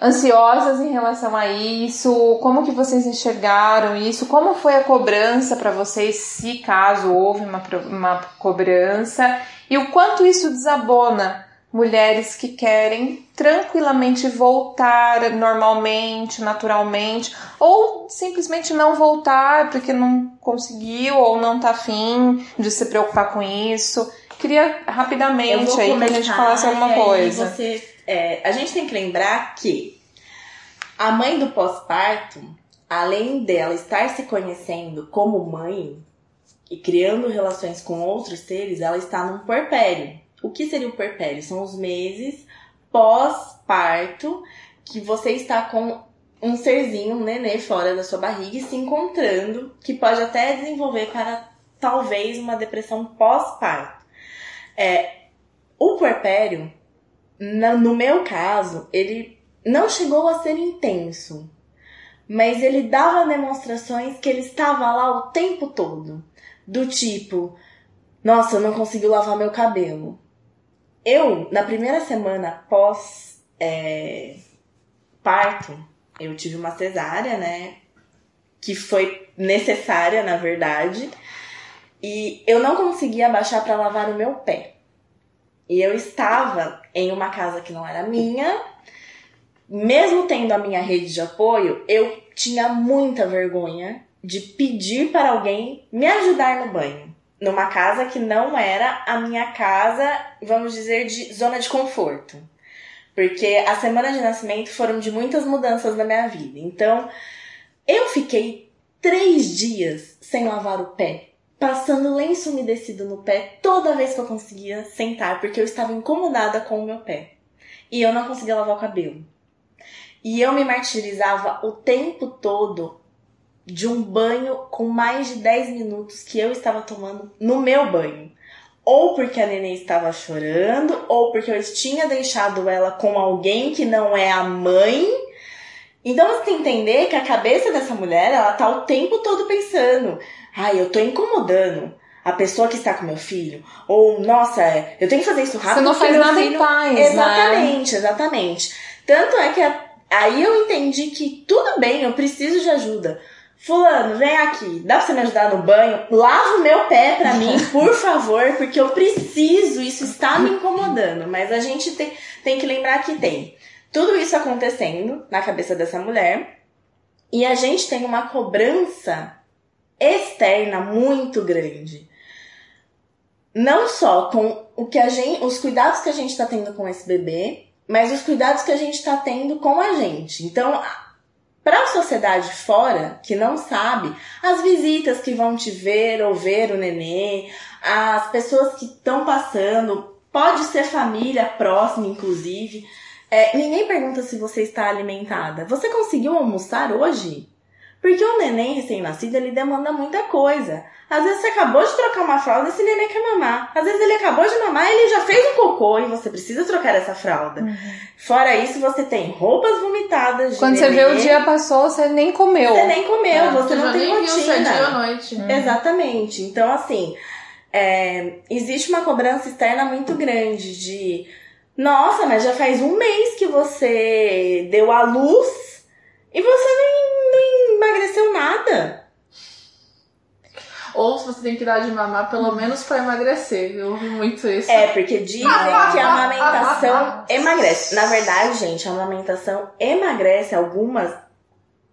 ansiosas em relação a isso, como que vocês enxergaram isso, como foi a cobrança para vocês, se caso houve uma, uma cobrança, e o quanto isso desabona mulheres que querem tranquilamente voltar normalmente, naturalmente, ou simplesmente não voltar porque não conseguiu ou não tá afim de se preocupar com isso. Queria rapidamente aí que a gente falasse alguma coisa. Você, é, a gente tem que lembrar que a mãe do pós-parto, além dela estar se conhecendo como mãe e criando relações com outros seres, ela está num porpério. O que seria o puerpério? São os meses pós-parto que você está com um serzinho, um nenê fora da sua barriga e se encontrando, que pode até desenvolver para talvez uma depressão pós-parto. É, o puerpério, no meu caso, ele não chegou a ser intenso, mas ele dava demonstrações que ele estava lá o tempo todo. Do tipo, nossa, eu não consigo lavar meu cabelo. Eu, na primeira semana pós é, parto, eu tive uma cesárea, né? Que foi necessária, na verdade. E eu não conseguia abaixar para lavar o meu pé. E eu estava em uma casa que não era minha. Mesmo tendo a minha rede de apoio, eu tinha muita vergonha de pedir para alguém me ajudar no banho numa casa que não era a minha casa, vamos dizer, de zona de conforto. Porque as semanas de nascimento foram de muitas mudanças na minha vida. Então, eu fiquei três dias sem lavar o pé, passando lenço umedecido no pé toda vez que eu conseguia sentar, porque eu estava incomodada com o meu pé. E eu não conseguia lavar o cabelo. E eu me martirizava o tempo todo de um banho com mais de 10 minutos que eu estava tomando no meu banho. Ou porque a neném estava chorando, ou porque eu tinha deixado ela com alguém que não é a mãe. Então você tem que entender que a cabeça dessa mulher, ela tá o tempo todo pensando: ai, eu tô incomodando a pessoa que está com meu filho. Ou, nossa, eu tenho que fazer isso rápido. Você não faz nada filho... em paz, né? Exatamente, né? exatamente. Tanto é que a... aí eu entendi que tudo bem, eu preciso de ajuda. Fulano, vem aqui, dá pra você me ajudar no banho? Lava o meu pé pra mim, por favor, porque eu preciso, isso está me incomodando. Mas a gente tem, tem que lembrar que tem tudo isso acontecendo na cabeça dessa mulher e a gente tem uma cobrança externa muito grande. Não só com o que a gente, os cuidados que a gente está tendo com esse bebê, mas os cuidados que a gente está tendo com a gente. Então, para a sociedade fora, que não sabe, as visitas que vão te ver ou ver o nenê, as pessoas que estão passando, pode ser família próxima, inclusive. É, ninguém pergunta se você está alimentada. Você conseguiu almoçar hoje? Porque o neném recém-nascido, ele demanda muita coisa. Às vezes você acabou de trocar uma fralda e esse neném quer mamar. Às vezes ele acabou de mamar e ele já fez um cocô e você precisa trocar essa fralda. Uhum. Fora isso, você tem roupas vomitadas de Quando neném. você vê o dia passou, você nem comeu. Você nem comeu, é, você, você não tem rotina. Viu é dia ou noite. Uhum. Exatamente. Então, assim, é, existe uma cobrança externa muito grande de nossa, mas já faz um mês que você deu a luz e você nem, nem emagreceu nada. Ou se você tem que dar de mamar, pelo menos pra emagrecer. Eu ouvi muito isso. É, porque dizem que a amamentação emagrece. Na verdade, gente, a amamentação emagrece algumas.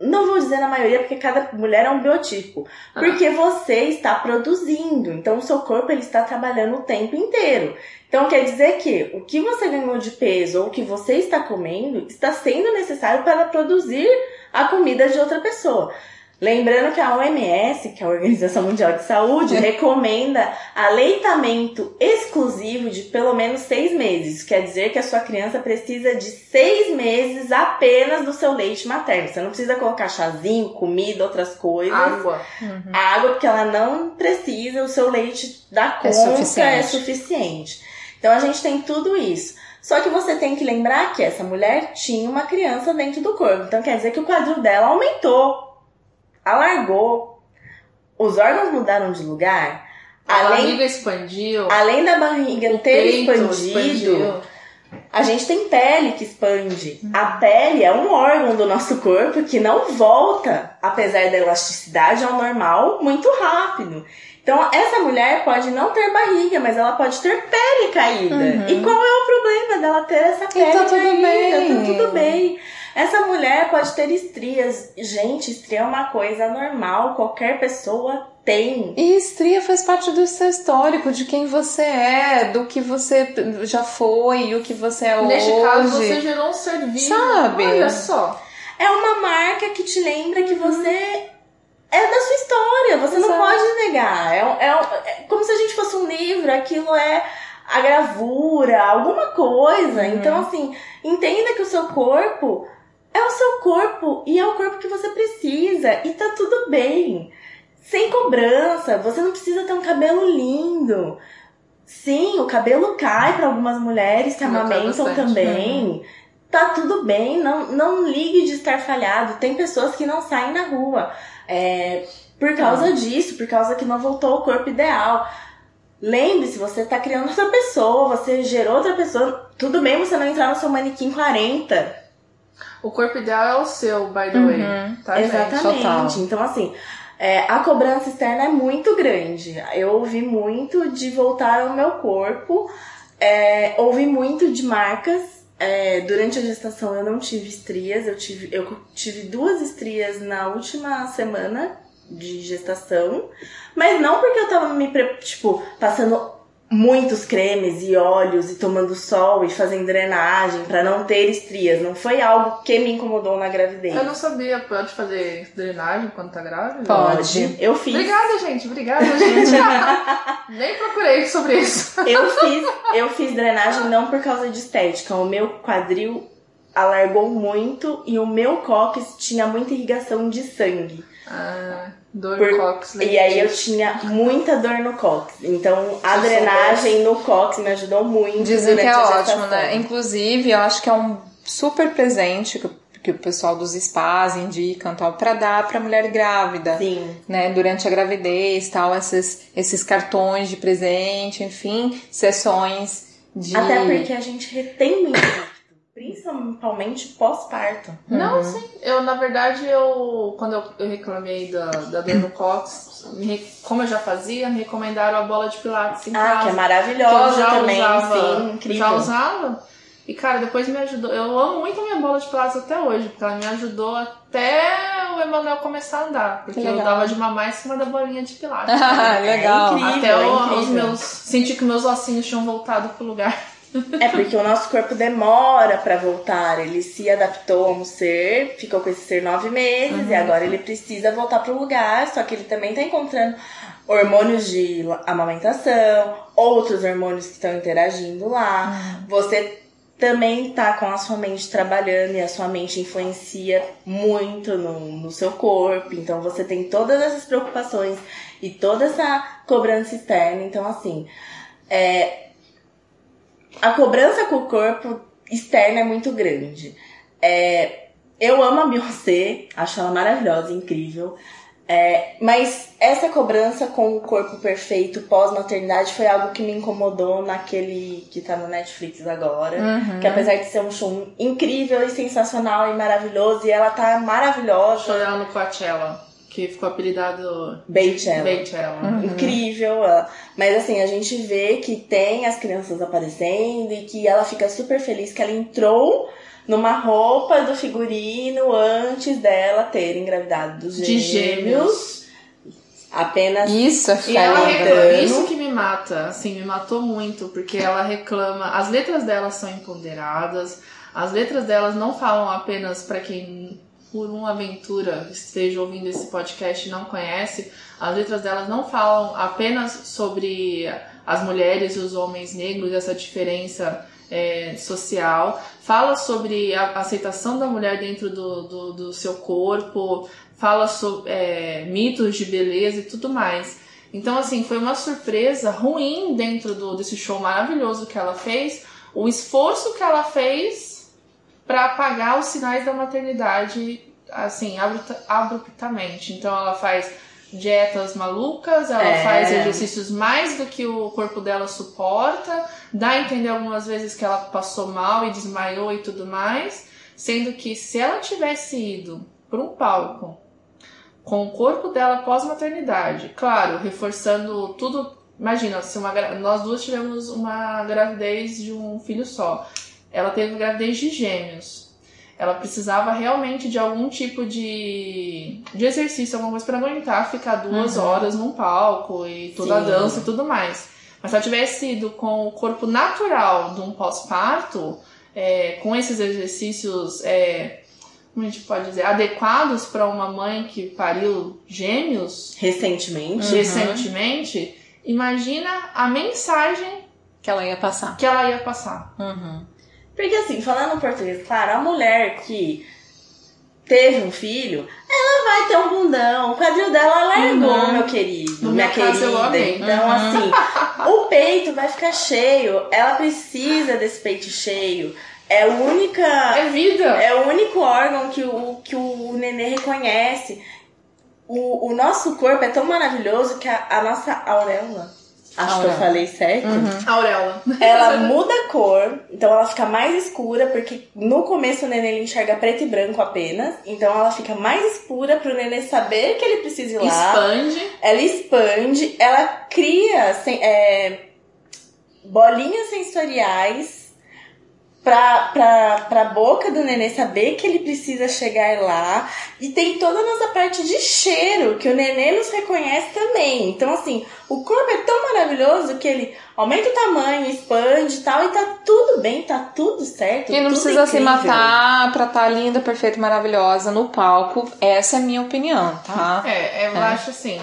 Não vou dizer na maioria, porque cada mulher é um biotipo. Ah. Porque você está produzindo. Então, o seu corpo ele está trabalhando o tempo inteiro. Então, quer dizer que o que você ganhou de peso ou o que você está comendo está sendo necessário para produzir a comida de outra pessoa. Lembrando que a OMS, que é a Organização Mundial de Saúde, recomenda aleitamento exclusivo de pelo menos seis meses. Quer dizer que a sua criança precisa de seis meses apenas do seu leite materno. Você não precisa colocar chazinho, comida, outras coisas. Água. Uhum. Água, porque ela não precisa, o seu leite da é conta é suficiente. é suficiente. Então a gente tem tudo isso. Só que você tem que lembrar que essa mulher tinha uma criança dentro do corpo. Então quer dizer que o quadril dela aumentou alargou, os órgãos mudaram de lugar. A além, barriga expandiu. Além da barriga ter expandido, expandiu. a gente tem pele que expande. A pele é um órgão do nosso corpo que não volta, apesar da elasticidade ao normal, muito rápido. Então, essa mulher pode não ter barriga, mas ela pode ter pele caída. Uhum. E qual é o problema dela ter essa pele e tá tudo caída? Bem. Tá tudo bem. Essa mulher pode ter estrias. Gente, estria é uma coisa normal, qualquer pessoa tem. E estria faz parte do seu histórico, de quem você é, do que você já foi e o que você é Neste hoje. Neste caso, você gerou um serviço. Sabe? Olha só. É uma marca que te lembra que você é da sua história, você Exato. não pode negar. É, é, é, como se a gente fosse um livro, aquilo é a gravura, alguma coisa. Uhum. Então, assim, entenda que o seu corpo é o seu corpo e é o corpo que você precisa e tá tudo bem. Sem cobrança, você não precisa ter um cabelo lindo. Sim, o cabelo cai para algumas mulheres que amamentam também. Uhum. Tá tudo bem, não, não ligue de estar falhado. Tem pessoas que não saem na rua. É, por causa ah. disso, por causa que não voltou ao corpo ideal. Lembre-se, você está criando outra pessoa, você gerou outra pessoa. Tudo bem você não entrar no seu manequim 40. O corpo ideal é o seu, by the uhum. way. Tá, Exatamente. Então, assim, é, a cobrança externa é muito grande. Eu ouvi muito de voltar ao meu corpo. É, ouvi muito de marcas é, durante a gestação eu não tive estrias, eu tive, eu tive duas estrias na última semana de gestação, mas não porque eu tava me, tipo, passando muitos cremes e óleos e tomando sol e fazendo drenagem para não ter estrias. Não foi algo que me incomodou na gravidez. Eu não sabia. Pode fazer drenagem quando tá grávida? Pode. Eu fiz. Obrigada, gente. Obrigada, gente. Nem procurei sobre isso. eu fiz, eu fiz drenagem não por causa de estética. O meu quadril alargou muito e o meu cóccix tinha muita irrigação de sangue. Ah. Dor Por... no cóccix. E aí eu tinha muita dor no cóccix. Então a drenagem no cóccix me ajudou muito. Dizem que é ótimo, né? Inclusive, eu acho que é um super presente que, que o pessoal dos spas indicam tal para dar para mulher grávida. Sim. Né, durante a gravidez, tal, esses esses cartões de presente, enfim, sessões de Até porque a gente retém muito principalmente pós-parto. Não, uhum. sim. Eu, na verdade, eu quando eu, eu reclamei da, da dor no cóccix, me, como eu já fazia, me recomendaram a bola de pilates em ah, casa. que é maravilhosa que também, usava, sim, incrível. Já usava. E, cara, depois me ajudou. Eu amo muito a minha bola de pilates até hoje, porque ela me ajudou até o Emanuel começar a andar. Porque eu dava de mamar em cima da bolinha de pilates. legal. É incrível, até é incrível. os meus. Senti que meus ossinhos tinham voltado pro lugar. É porque o nosso corpo demora para voltar. Ele se adaptou a um ser, ficou com esse ser nove meses uhum. e agora ele precisa voltar pro lugar. Só que ele também tá encontrando hormônios de amamentação, outros hormônios que estão interagindo lá. Uhum. Você também tá com a sua mente trabalhando e a sua mente influencia muito no, no seu corpo. Então você tem todas essas preocupações e toda essa cobrança externa. Então, assim, é, a cobrança com o corpo externo é muito grande. É, eu amo a Beyoncé, acho ela maravilhosa, incrível. É, mas essa cobrança com o corpo perfeito pós-maternidade foi algo que me incomodou naquele que tá no Netflix agora. Uhum. Que apesar de ser um show incrível e sensacional e maravilhoso, e ela tá maravilhosa. Show dela no Coachella que ficou apelidado Beychella. Beychella. Uhum. Incrível. Mas assim, a gente vê que tem as crianças aparecendo e que ela fica super feliz que ela entrou numa roupa do figurino antes dela ter engravidado dos gêmeos. De gêmeos. Apenas isso, e ela reclama, isso que me mata, assim, me matou muito, porque ela reclama, as letras delas são empoderadas, as letras delas não falam apenas para quem por uma aventura esteja ouvindo esse podcast e não conhece, as letras delas não falam apenas sobre as mulheres e os homens negros, essa diferença é, social, fala sobre a aceitação da mulher dentro do, do, do seu corpo, fala sobre é, mitos de beleza e tudo mais. Então, assim, foi uma surpresa ruim dentro do, desse show maravilhoso que ela fez, o esforço que ela fez para apagar os sinais da maternidade, assim, abruptamente. Então ela faz dietas malucas, ela é. faz exercícios mais do que o corpo dela suporta, dá a entender algumas vezes que ela passou mal e desmaiou e tudo mais, sendo que se ela tivesse ido para um palco com o corpo dela pós-maternidade. Claro, reforçando tudo. Imagina, se uma, nós duas tivemos uma gravidez de um filho só. Ela teve gravidez de gêmeos. Ela precisava realmente de algum tipo de, de exercício, alguma coisa para aguentar ficar duas Uhum. horas num palco e toda a Sim. dança e tudo mais. Mas se ela tivesse ido com o corpo natural de um pós-parto, é, com esses exercícios, é, como a gente pode dizer, adequados para uma mãe que pariu gêmeos Recentemente. recentemente, imagina a mensagem Que ela ia passar. que ela ia passar. Uhum. Porque assim, falando em português, claro, a mulher que teve um filho, ela vai ter um bundão, o quadril dela largou, Uhum. meu querido, No minha querida. Então, Uhum. assim, o peito vai ficar cheio, ela precisa desse peito cheio. É a única. É vida! É o único órgão que o, que o nenê reconhece. O, o nosso corpo é tão maravilhoso que a, a nossa auréola, acho que eu falei certo, Auréola. ela muda a cor, então ela fica mais escura, porque no começo o nenê ele enxerga preto e branco apenas, então ela fica mais escura pro nenê saber que ele precisa ir lá. Expande. Ela expande, ela cria sen- é, bolinhas sensoriais pra, pra, pra boca do nenê saber que ele precisa chegar lá. E tem toda a nossa parte de cheiro, que o nenê nos reconhece também. Então, assim, o corpo é tão maravilhoso que ele aumenta o tamanho, expande e tal, e tá tudo bem, tá tudo certo. E não tudo precisa se incrível. matar pra estar linda, perfeita, maravilhosa no palco. Essa é a minha opinião, tá? É, eu acho assim.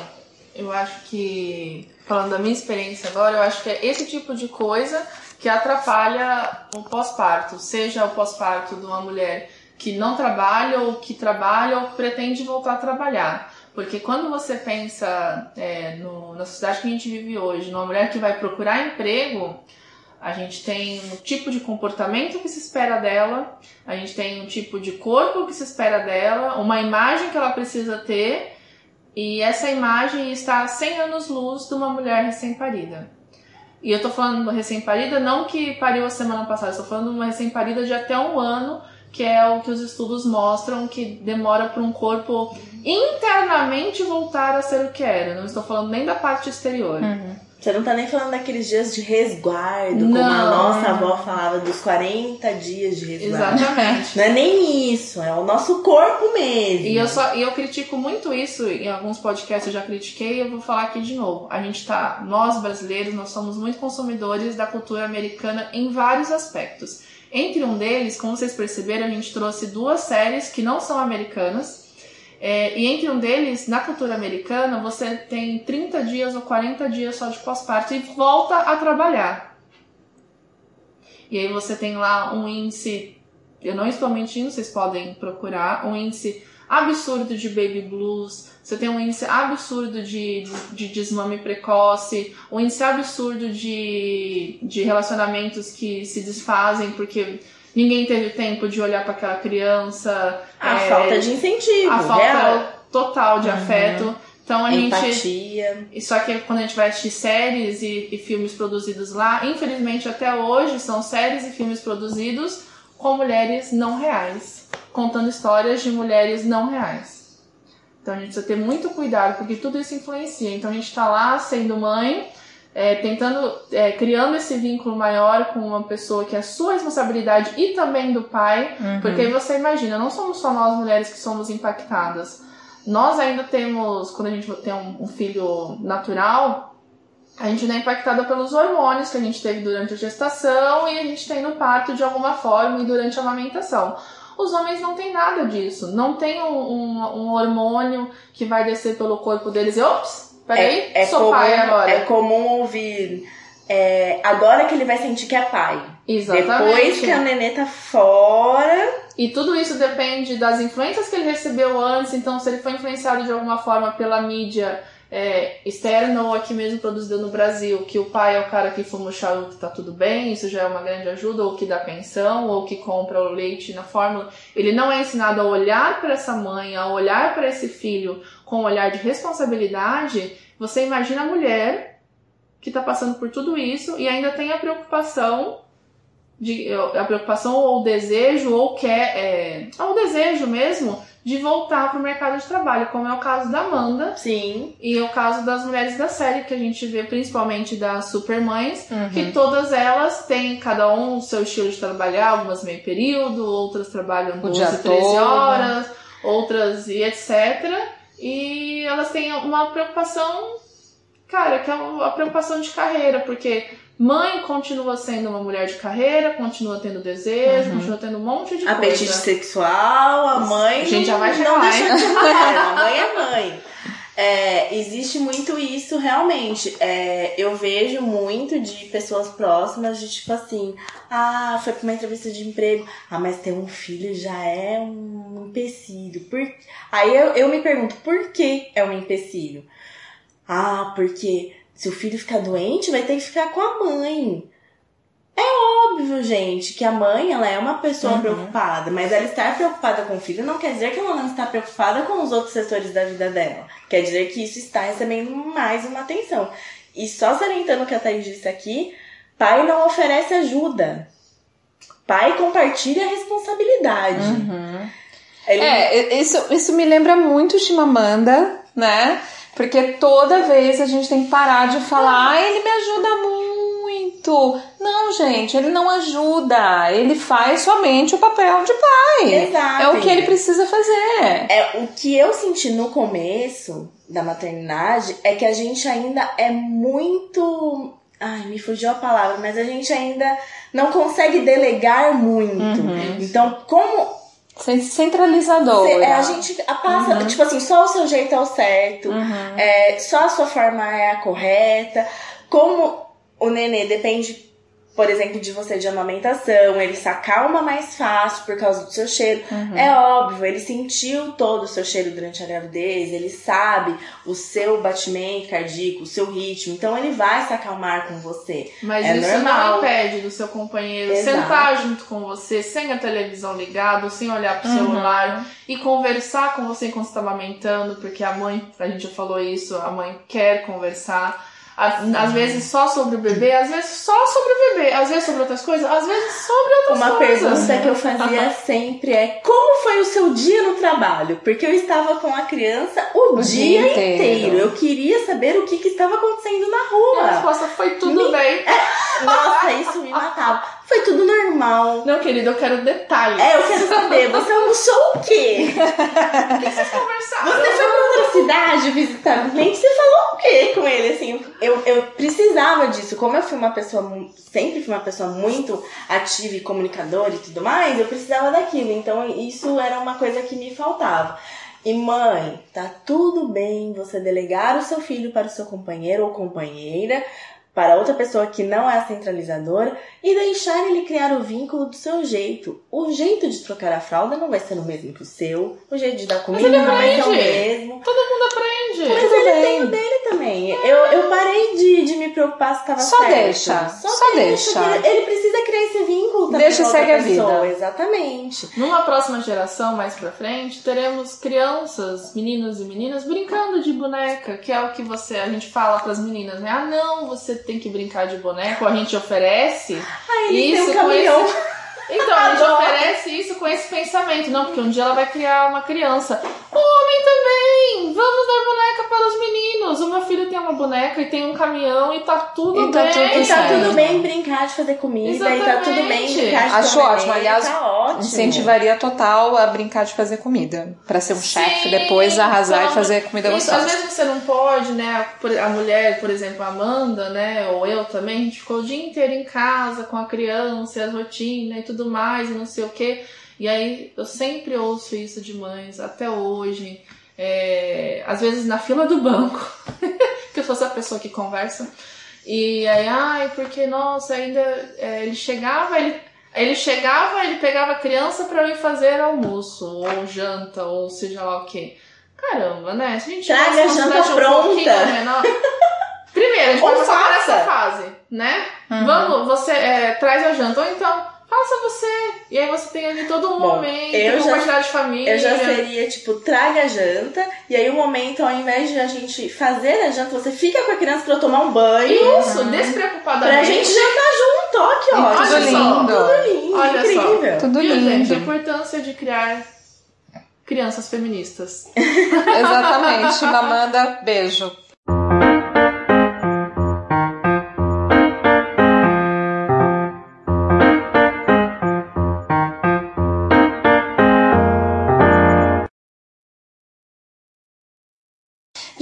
Eu acho que, falando da minha experiência agora, eu acho que é esse tipo de coisa que atrapalha o pós-parto. Seja o pós-parto de uma mulher que não trabalha ou que trabalha ou pretende voltar a trabalhar. Porque quando você pensa é, no- na sociedade que a gente vive hoje, numa mulher que vai procurar emprego, a gente tem um tipo de comportamento que se espera dela, a gente tem um tipo de corpo que se espera dela, uma imagem que ela precisa ter, e essa imagem está a 100 anos luz de uma mulher recém-parida. E eu tô falando recém-parida não que pariu a semana passada, eu tô falando de uma recém-parida de até um ano, que é o que os estudos mostram que demora para um corpo internamente voltar a ser o que era. Não estou falando nem da parte exterior. Você não tá nem falando daqueles dias de resguardo, como a Não. nossa avó falava, dos 40 dias de resguardo. Exatamente. Não é nem isso, é o nosso corpo mesmo. E eu, só, e eu critico muito isso, em alguns podcasts eu já critiquei e eu vou falar aqui de novo. A gente tá, nós brasileiros, nós somos muito consumidores da cultura americana em vários aspectos. Entre um deles, como vocês perceberam, a gente trouxe duas séries que não são americanas. É, e entre um deles, na cultura americana, você tem 30 dias ou 40 dias só de pós-parto e volta a trabalhar. E aí você tem lá um índice, eu não estou mentindo, vocês podem procurar, um índice absurdo de baby blues, você tem um índice absurdo de, de, de desmame precoce, um índice absurdo de, de relacionamentos que se desfazem porque ninguém teve tempo de olhar para aquela criança. A é, falta de incentivo, a falta real. total de afeto. Então a gente. empatia. E Só que quando a gente vai assistir séries e, e filmes produzidos lá, infelizmente até hoje são séries e filmes produzidos com mulheres não reais, contando histórias de mulheres não reais. Então a gente precisa ter muito cuidado, porque tudo isso influencia. Então a gente tá lá sendo mãe, é, tentando, é, criando esse vínculo maior com uma pessoa que é sua responsabilidade e também do pai, porque aí você imagina, não somos só nós mulheres que somos impactadas. Nós ainda temos, quando a gente tem um, um filho natural, a gente ainda é impactada pelos hormônios que a gente teve durante a gestação e a gente tem no parto de alguma forma e durante a amamentação. Os homens não têm nada disso. Não tem um, um, um hormônio que vai descer pelo corpo deles e, ops, peraí, É, é sou comum, pai agora. é comum ouvir. é, agora que ele vai sentir que é pai. Exatamente. Depois que a nenê tá fora. E tudo isso depende das influências que ele recebeu antes. Então, se ele foi influenciado de alguma forma pela mídia é, externa ou aqui mesmo produzida no Brasil, que o pai é o cara que fuma o charuto, tá tudo bem, isso já é uma grande ajuda, ou que dá pensão, ou que compra o leite na fórmula. Ele não é ensinado a olhar para essa mãe, a olhar para esse filho com um olhar de responsabilidade. Você imagina a mulher que tá passando por tudo isso e ainda tem a preocupação de a preocupação ou o desejo ou quer é, o desejo mesmo de voltar para o mercado de trabalho, como é o caso da Amanda. Sim. E o caso das mulheres da série, que a gente vê principalmente das supermães, Uhum. que todas elas têm cada um o seu estilo de trabalhar, algumas meio período, outras trabalham 12, dia 13 todo. horas, outras e etc. E elas têm uma preocupação, cara, que é a preocupação de carreira, porque mãe continua sendo uma mulher de carreira, continua tendo desejo, Uhum. continua tendo um monte de Apetite coisa. sexual, a mãe. A gente já não- vai chegar não lá, deixa hein? de mulher, a mãe é mãe. É, existe muito isso realmente. É, eu vejo muito de pessoas próximas de tipo assim, ah, foi pra uma entrevista de emprego, ah, mas ter um filho já é um empecilho. Por... Aí eu, eu me pergunto, por que é um empecilho? Ah, porque se o filho ficar doente, vai ter que ficar com a mãe. É óbvio, gente, que a mãe ela é uma pessoa Uhum. preocupada, mas ela estar preocupada com o filho não quer dizer que ela não está preocupada com os outros setores da vida dela. Quer dizer que isso está recebendo mais uma atenção. E só salientando o que a Thaís disse aqui, pai não oferece ajuda. Pai compartilha a responsabilidade. Uhum. Ele- É, isso, isso me lembra muito Chimamanda, né? Porque toda vez a gente tem que parar de falar, ah, ele me ajuda muito. Não, gente, ele não ajuda. Ele faz somente o papel de pai. Exato. É o que ele precisa fazer. É, o que eu senti no começo da maternidade é que a gente ainda é muito. Ai, me fugiu a palavra, mas a gente ainda não consegue delegar muito. Uhum. Então, como Cen- Centralizadora. cê- é, a gente a passa, tipo assim, só o seu jeito é o certo, Uhum. é, só a sua forma é a correta. Como o nenê depende, por exemplo, de você de amamentação, ele se acalma mais fácil por causa do seu cheiro. Uhum. É óbvio, ele sentiu todo o seu cheiro durante a gravidez, ele sabe o seu batimento cardíaco, o seu ritmo, então ele vai se acalmar com você. Mas É isso normal. não impede do seu companheiro Exato. sentar junto com você, sem a televisão ligada, sem olhar pro Uhum. celular e conversar com você enquanto você tá amamentando, porque a mãe, a gente já falou isso, a mãe quer conversar. Às vezes só sobre o bebê, às vezes só sobre o bebê, às vezes sobre outras coisas, às vezes sobre outras Uma coisas. pergunta que eu fazia sempre é: como foi o seu dia no trabalho? Porque eu estava com a criança o, O dia, dia inteiro. inteiro. Eu queria saber o que, que estava acontecendo na E a rua. resposta foi tudo bem. Nossa, isso me matava. Foi tudo normal. Não, querido, eu quero detalhes. É, eu quero saber, você almoçou o quê? O que vocês conversaram? Você foi pra outra cidade visitar um cliente, você falou o quê com ele? Assim, eu, eu precisava disso. Como eu fui uma pessoa, sempre fui uma pessoa muito ativa e comunicadora e tudo mais, eu precisava daquilo. Então, isso era uma coisa que me faltava. E mãe, tá tudo bem você delegar o seu filho para o seu companheiro ou companheira, para outra pessoa que não é a centralizadora, e deixar ele criar o vínculo do seu jeito. O jeito de trocar a fralda não vai ser o mesmo que o seu, o jeito de dar comida não vai ser o mesmo. Todo mundo aprende. Mas Tudo ele bem. tem o dele também. Eu, eu parei de, de me preocupar se tava Só certo. deixa, só deixa. que Ele, precisa criar esse vínculo também Deixa com outra segue a vida. Exatamente. Numa próxima geração, mais pra frente, teremos crianças, meninos e meninas brincando de boneca, que é o que você a gente fala pras meninas, né? Ah, não, você tem que brincar de boneca, ou a gente oferece. Aí ele Isso, tem um com esse- caminhão. Então, a gente Adoro. oferece isso com esse pensamento, não, porque um dia ela vai criar uma criança. O homem também! Vamos dar boneca para os meninos! O meu filho tem uma boneca e tem um caminhão e tá tudo E tá bem. tudo E tá tudo bem brincar de fazer comida, e tá tudo bem Exatamente. brincar de Acho ótimo, aliás, tá ótimo. Incentivaria total a brincar de fazer comida. Pra ser um chefe, depois arrasar então, e fazer comida Isso, às gostosa. vezes você não pode, né? A mulher, por exemplo, a Amanda, né? Ou eu também, a gente ficou o dia inteiro em casa com a criança, e as rotinas e tudo mais, e não sei o quê. E aí eu sempre ouço isso de mães, até hoje. é, às vezes na fila do banco, que eu sou essa pessoa que conversa. E aí, ai, porque, nossa, ainda é, ele chegava, ele ele chegava, ele pegava a criança eu ir fazer almoço, ou janta, ou seja lá o que. Caramba, né? Se a gente Traga a janta um pronta. menor- Primeiro, a gente Ou por faça. essa fase, né? Uhum. Vamos, você é, traz a janta, ou então faça você. E aí você tem ali todo um Bom, momento, eu já- compartilhar de família. Eu já seria, tipo, traga a janta, e aí o momento, ao invés de a gente fazer a janta, você fica com a criança pra eu tomar um banho. Isso, Uhum. despreocupadamente. Pra gente jantar junto, ó, que ótimo. tudo Olha só, lindo. Tudo lindo, Olha só. incrível. Tudo Viu, gente? A lindo. importância de criar crianças feministas. Exatamente. Mamanda, beijo.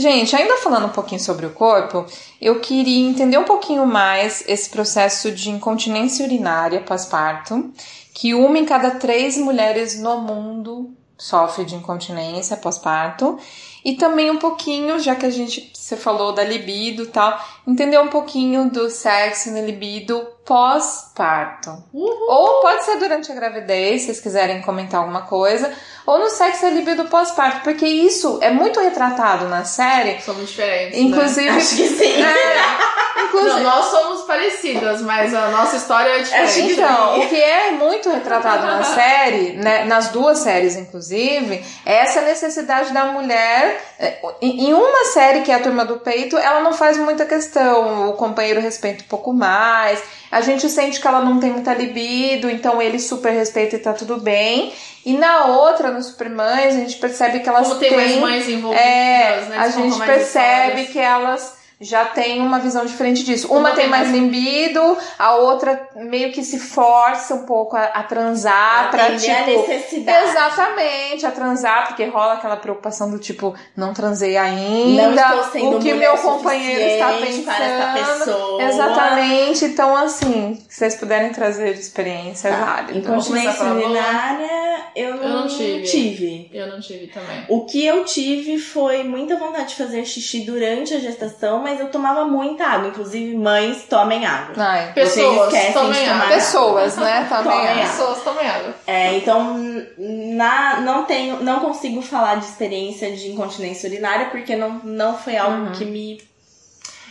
Gente, ainda falando um pouquinho sobre o corpo, eu queria entender um pouquinho mais esse processo de incontinência urinária pós-parto, que uma em cada três mulheres no mundo sofre de incontinência pós-parto. E também um pouquinho, já que a gente você falou da libido e tal, entender um pouquinho do sexo e libido pós-parto. Ou pode ser durante a gravidez, se vocês quiserem comentar alguma coisa, ou no sexo e libido pós-parto, porque isso é muito retratado na série. Somos diferentes. Inclusive. Né? Acho que sim. É, inclusive Não, nós somos parecidas, mas a nossa história é diferente. Então, o que é muito retratado na série, né, nas duas séries inclusive, é essa necessidade da mulher. é, Em uma série que é a Turma do Peito, ela não faz muita questão, o companheiro respeita um pouco mais, a gente sente que ela não tem muita libido, então ele super respeita e tá tudo bem. E na outra, no Supermães, a gente percebe que elas Como tem têm. mais mães envolvidas, É, né? a gente percebe que elas já têm uma visão diferente disso. Uma, Uma tem tem mais libido, a outra meio que se força um pouco a, a transar pra a tipo. necessidade. Exatamente, a transar, porque rola aquela preocupação do tipo, não transei ainda, Não estou sendo o que meu companheiro está pensando. para essa pessoa. Exatamente, então assim, se vocês puderem trazer de experiência, é Tá. válido. Incontinência urinária, eu não, Eu não tive. tive. Eu não tive também. O que eu tive foi muita vontade de fazer xixi durante a gestação, mas eu tomava muita água. Inclusive, mães, tomem água. Ai, Pessoas, tomem água. pessoas, né, também. Tomem é. água. Pessoas tomem água. É, então, na, não tenho, não consigo falar de experiência de incontinência urinária porque não, não foi algo Uhum. que me.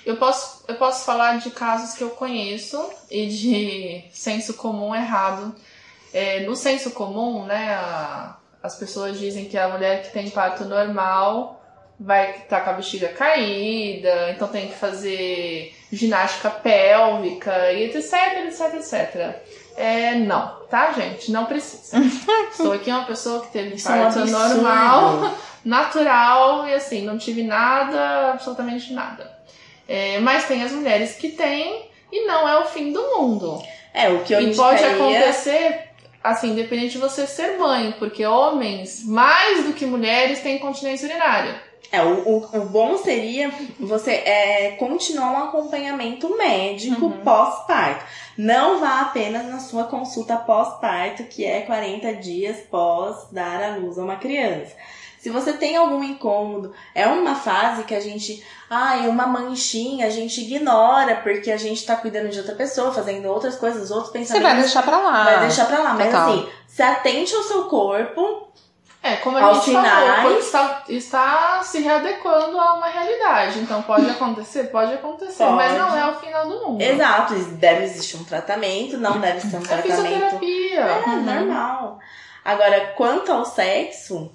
Eu posso, eu posso falar de casos que eu conheço e de senso comum errado. É, no senso comum, né, a- as pessoas dizem que a mulher que tem parto normal vai estar com a bexiga caída, então tem que fazer ginástica pélvica e etc, etc, etc. É, não, tá, gente? Não precisa. Estou aqui uma pessoa que teve Isso é parto absurdo. normal, natural e assim, não tive nada, absolutamente nada. É, mas tem as mulheres que têm e não é o fim do mundo. É, o que eu e pode acontecer, assim, independente de você ser mãe, porque homens, mais do que mulheres, têm incontinência urinária. É, o, o, o bom seria você é, continuar um acompanhamento médico Uhum. pós-parto. Não vá apenas na sua consulta pós-parto, que é 40 dias pós dar à luz a uma criança. Se você tem algum incômodo, é uma fase que a gente, ai, uma manchinha, a gente ignora porque a gente tá cuidando de outra pessoa, fazendo outras coisas, outros Você pensamentos. vai deixar pra lá. Vai deixar pra lá, mas total. assim, se atente ao seu corpo, É, como a Aos gente falou, sinais. o corpo está, está se readequando a uma realidade. Então pode acontecer? Pode acontecer, Pode. mas não é o final do mundo. exato, deve existir um tratamento, não deve ser um É tratamento. fisioterapia. É, Uhum. normal. Agora, quanto ao sexo,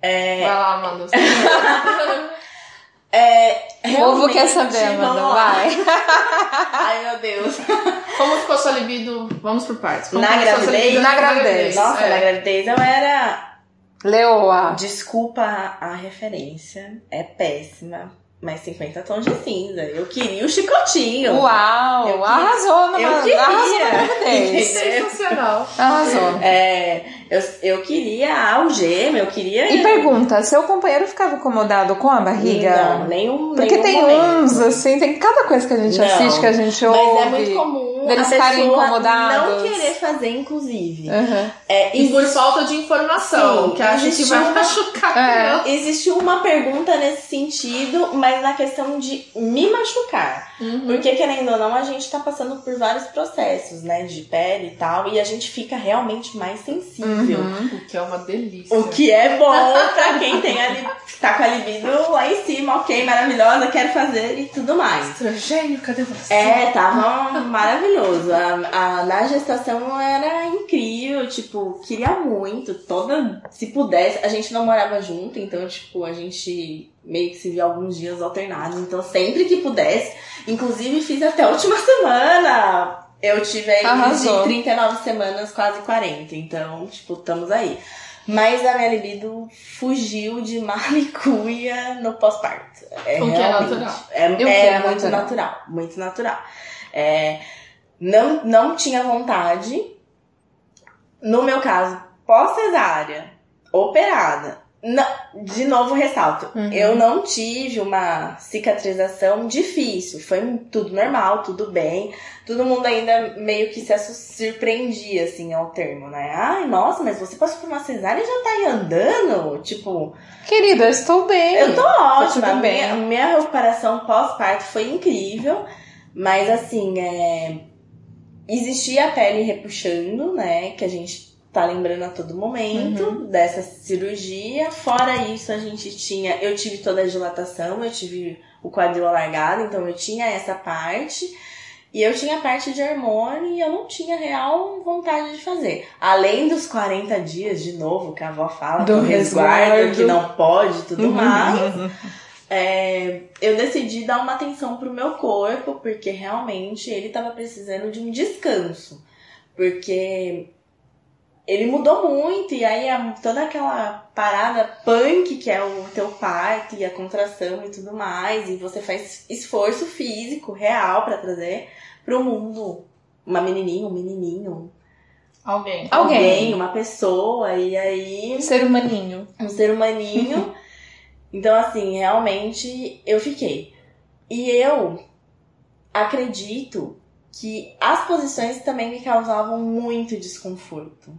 é, Vai lá, Amanda. é O povo quer saber, Amanda, vai. Ai, meu Deus. Como ficou sua libido? Vamos por partes. Como Na gravidez? Na gravidez. Nossa, É. na gravidez eu era. Leoa. Desculpa a referência, é péssima. Mas 50 tons de cinza. Eu queria o chicotinho. Uau! Eu queria- arrasou na eu queria. arrasou na. Sensacional. Arrasou. É, eu, eu queria a algema, eu queria. E pergunta, seu companheiro ficava incomodado com a barriga? Não, nenhum. Porque nenhum tem momento. uns, assim, tem cada coisa que a gente Não, assiste, que a gente Mas ouve. é muito comum deles a pessoa incomodados. não querer fazer, inclusive. Uhum. É, E por falta de informação, Sim, que que existe vai uma- machucar a É. uma pergunta nesse sentido, mas na questão de me machucar. Uhum. Porque, querendo ou não, a gente tá passando por vários processos, né? De pele e tal, e a gente fica realmente mais sensível. Uhum. O que é uma delícia. O que é bom pra quem tem ali, tá com a libido lá em cima, ok, maravilhosa, quero fazer e tudo mais. Estrogênio, cadê você? É, tava maravilhoso. A, a- na gestação era incrível, tipo, queria muito. Toda. Se pudesse, a gente não morava junto, então, tipo, a gente meio que se via alguns dias alternados. Então, sempre que pudesse, inclusive fiz até a última semana. Eu tive aí Arrasou. de 39 semanas, quase 40. Então, tipo, estamos aí. Mas a minha libido fugiu de malicuia no pós-parto. É O que é natural. É, é é muito natural? natural. Muito natural. É, não, não tinha vontade. No meu caso, pós-cesárea, operada. Não, de novo, ressalto. Uhum. Eu não tive uma cicatrização difícil. Foi tudo normal, tudo bem. Todo mundo ainda meio que se surpreendia, assim, ao termo, né? Ai, nossa, mas você passou por uma cesárea e já tá aí andando? Tipo, Querida, eu estou bem. eu tô ótima. tudo A bem. minha, minha recuperação pós-parto foi incrível. Mas assim, é... existia a pele repuxando, né? Que a gente tá lembrando a todo momento Uhum. dessa cirurgia. Fora isso, a gente tinha. Eu tive toda a dilatação, eu tive o quadril alargado, então eu tinha essa parte. E eu tinha a parte de hormônio e eu não tinha real vontade de fazer. Além dos 40 dias, de novo, que a avó fala, Do do resguardo, resguardo. que não pode e tudo Uhum. mais. É, eu decidi dar uma atenção pro meu corpo, porque realmente ele tava precisando de um descanso. Porque ele mudou muito, e aí a- toda aquela parada punk que é o teu parto e a contração e tudo mais, e você faz esforço físico real pra trazer pro mundo uma menininha, um menininho, Alguém. Alguém. uma pessoa, e aí Ser humaninho. um ser humaninho. então, assim, realmente eu fiquei. E eu acredito que as posições também me causavam muito desconforto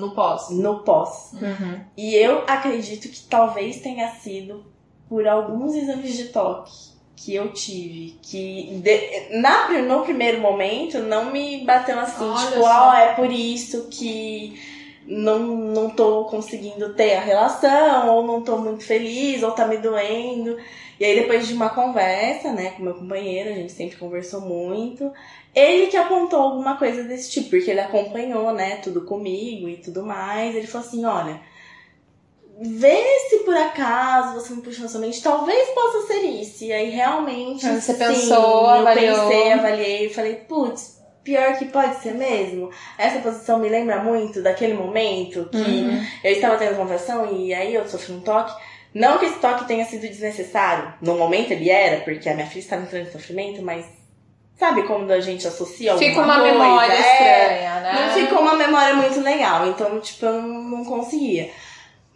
No pós. no pós. Uhum. E eu acredito que talvez tenha sido por alguns exames de toque que eu tive, que de- na, no primeiro momento não me bateu assim, Olha tipo, ó, é por isso que não, não tô conseguindo ter a relação, ou não tô muito feliz, ou tá me doendo. E aí depois de uma conversa, né, com meu companheiro, a gente sempre conversou muito, ele que apontou alguma coisa desse tipo, porque ele acompanhou, né, tudo comigo e tudo mais. Ele falou assim, olha, vê se por acaso você me puxa na sua mente, talvez possa ser isso. E aí realmente. Aí você sim, pensou, eu avaliou. pensei, avaliei e falei, putz, pior que pode ser mesmo. Essa posição me lembra muito daquele momento que Uhum. eu estava tendo conversão e aí eu sofri um toque. Não que esse toque tenha sido desnecessário. No momento ele era, porque a minha filha estava entrando em sofrimento, mas sabe quando a gente associa alguma Fica uma coisa? memória É, estranha, né? não ficou uma memória muito legal, então, tipo, eu não, não conseguia.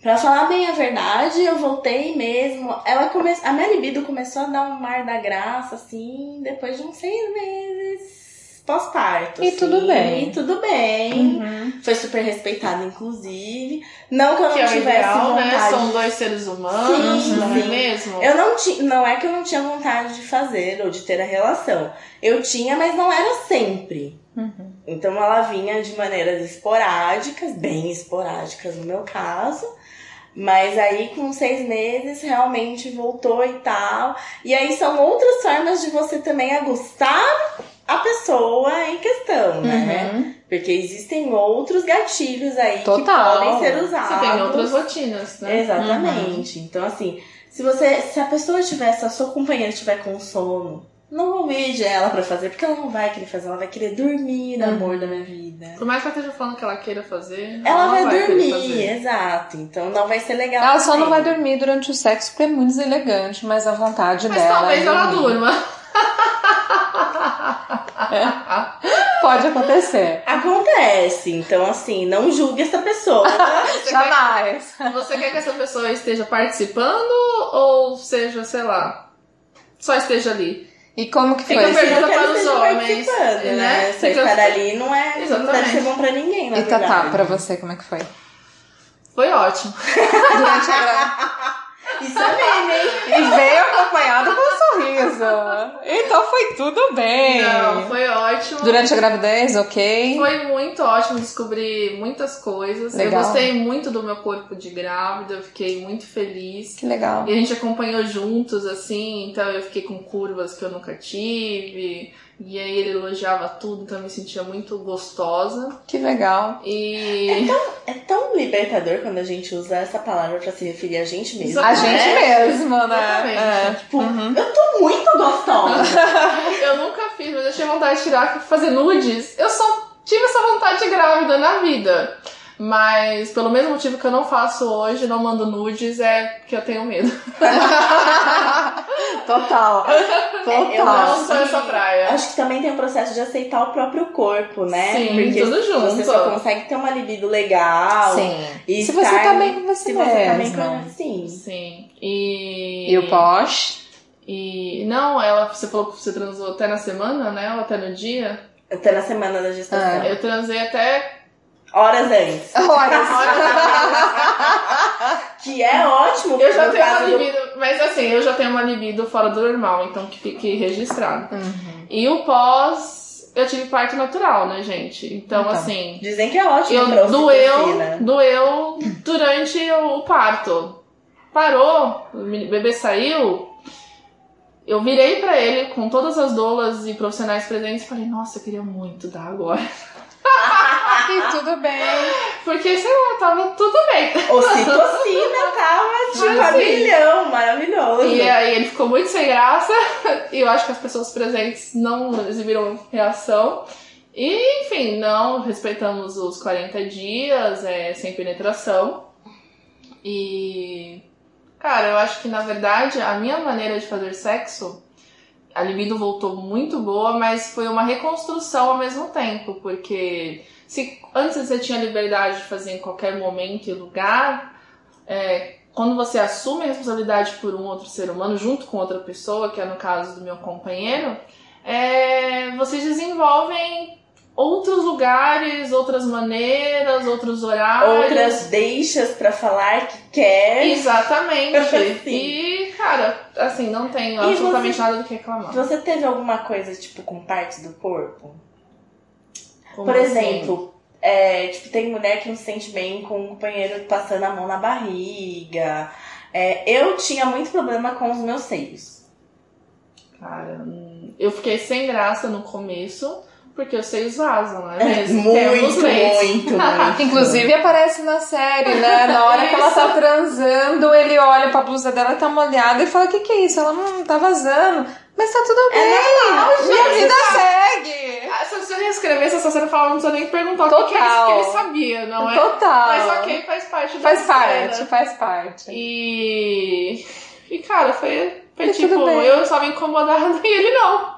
Pra falar bem a verdade, eu voltei mesmo. Ela come... A minha libido começou a dar um mar da graça, assim, depois de uns seis meses pós-parto. E assim, tudo bem. E tudo bem. Uhum. Foi super respeitada, inclusive. Não que eu não Que é tivesse ideal, vontade. né? São dois seres humanos, Sim, não é mesmo? Eu não tinha, não é que eu não tinha vontade de fazer ou de ter a relação. Eu tinha, mas não era sempre. Uhum. Então ela vinha de maneiras esporádicas, bem esporádicas no meu caso. Mas aí com seis meses realmente voltou e tal. E aí são outras formas de você também agustar a pessoa em questão, né? Uhum. Porque existem outros gatilhos aí Total. que podem ser usados. Você tem outras rotinas, né? Exatamente. Então, assim, se você. Se a pessoa tiver, se a sua companheira estiver com sono, não convide ela pra fazer, porque ela não vai querer fazer, ela vai querer dormir, Uhum. amor da minha vida. Por mais que ela esteja falando que ela queira fazer, Ela não vai, querer dormir, exato. Então não vai ser legal. Ela só não vai dormir durante o sexo porque é muito deselegante, mas a vontade Mas dela. talvez é ela dormir. durma. Pode acontecer. Acontece. Então, assim, não julgue essa pessoa. Você quer, Jamais. você quer que essa pessoa esteja participando ou seja, sei lá, só esteja ali? E como que foi? Fica esse- pergunta para os homens, participando, né? né? Só Fica- estar ali não é. Não deve ser bom pra ninguém, na E Tatá, verdade. pra você, como é que foi? Foi ótimo. Durante a. Isso é meme, hein? E veio acompanhado com um sorriso. Então foi tudo bem. Não, foi ótimo. Durante a gravidez, ok. Foi muito ótimo descobrir muitas coisas. Legal. Eu gostei muito do meu corpo de grávida, eu fiquei muito feliz. Que legal. E a gente acompanhou juntos, assim, então eu fiquei com curvas que eu nunca tive. E aí ele elogiava tudo, então eu me sentia muito gostosa. Que legal. E. É tão libertador quando a gente usa essa palavra pra se referir a gente mesmo. A Exatamente. gente mesmo, né? É. Tipo, eu tô muito gostosa. Eu nunca fiz, mas eu tinha vontade de tirar fazer nudes. Eu só tive essa vontade de grávida na vida. Mas pelo mesmo motivo que eu não faço hoje, não mando nudes, é que eu tenho medo. Total. Total. Eu não acho sou essa que- praia. Acho que também tem o processo de aceitar o próprio corpo, né? Sim, Porque tudo junto. você só consegue ter uma libido legal. Sim. E Se você estar- tá bem com você Se você tá bem com Sim. Sim. E. E o pós? E. Não, ela, você falou que você transou até na semana, né? Ou até no dia? Até na semana da gestação. Ah. Eu transei até. Horas antes. Horas. Que é ótimo. Eu já tenho uma caso do- libido. Mas assim, eu já tenho uma libido fora do normal, então que fique registrado. Uhum. E o pós, eu tive parto natural, né, gente? Então, Então. assim. Dizem que é ótimo Eu doeu, doeu durante o parto. Parou, o bebê saiu. Eu virei pra ele com todas as doulas e profissionais presentes e falei: Nossa, eu queria muito dar agora. E tudo bem. Porque, sei lá, tava tudo bem. Ocitocina tava tipo assim, milhão, maravilhoso. E aí ele ficou muito sem graça. E eu acho que as pessoas presentes não exibiram reação. E, enfim, não respeitamos os 40 dias, é, sem penetração. E. Cara, eu acho que na verdade a minha maneira de fazer sexo, a libido voltou muito boa, mas foi uma reconstrução ao mesmo tempo, porque se antes você tinha liberdade de fazer em qualquer momento e lugar, é, quando você assume a responsabilidade por um outro ser humano junto com outra pessoa, que é no caso do meu companheiro, é, vocês desenvolvem outros lugares, outras maneiras, outros horários. Outras deixas pra falar que quer. Exatamente. E, cara, assim, não tenho E absolutamente você- nada do que reclamar. Você teve alguma coisa, tipo, com partes do corpo? Como Por assim? exemplo, é, tipo, tem mulher que não se sente bem com um companheiro passando a mão na barriga. É, eu tinha muito problema com os meus seios. Cara, eu fiquei sem graça no começo, porque os seios vazam, não é mesmo? muito, muito, muito. Inclusive aparece na série, né? Na hora que ela tá transando, ele olha pra blusa dela, tá molhada e fala: O que, que é isso? Ela não tá vazando. Mas tá tudo bem. normal, Minha gente, vida tá- segue. Ah, Se você reescrever essa cena, fala, não precisa nem perguntar o que, que, é isso Total. que ele sabia, não é? Total. Mas ok, faz parte da Faz cena. parte, faz parte. E. E cara, foi, foi E tipo, eu estava incomodada e ele não.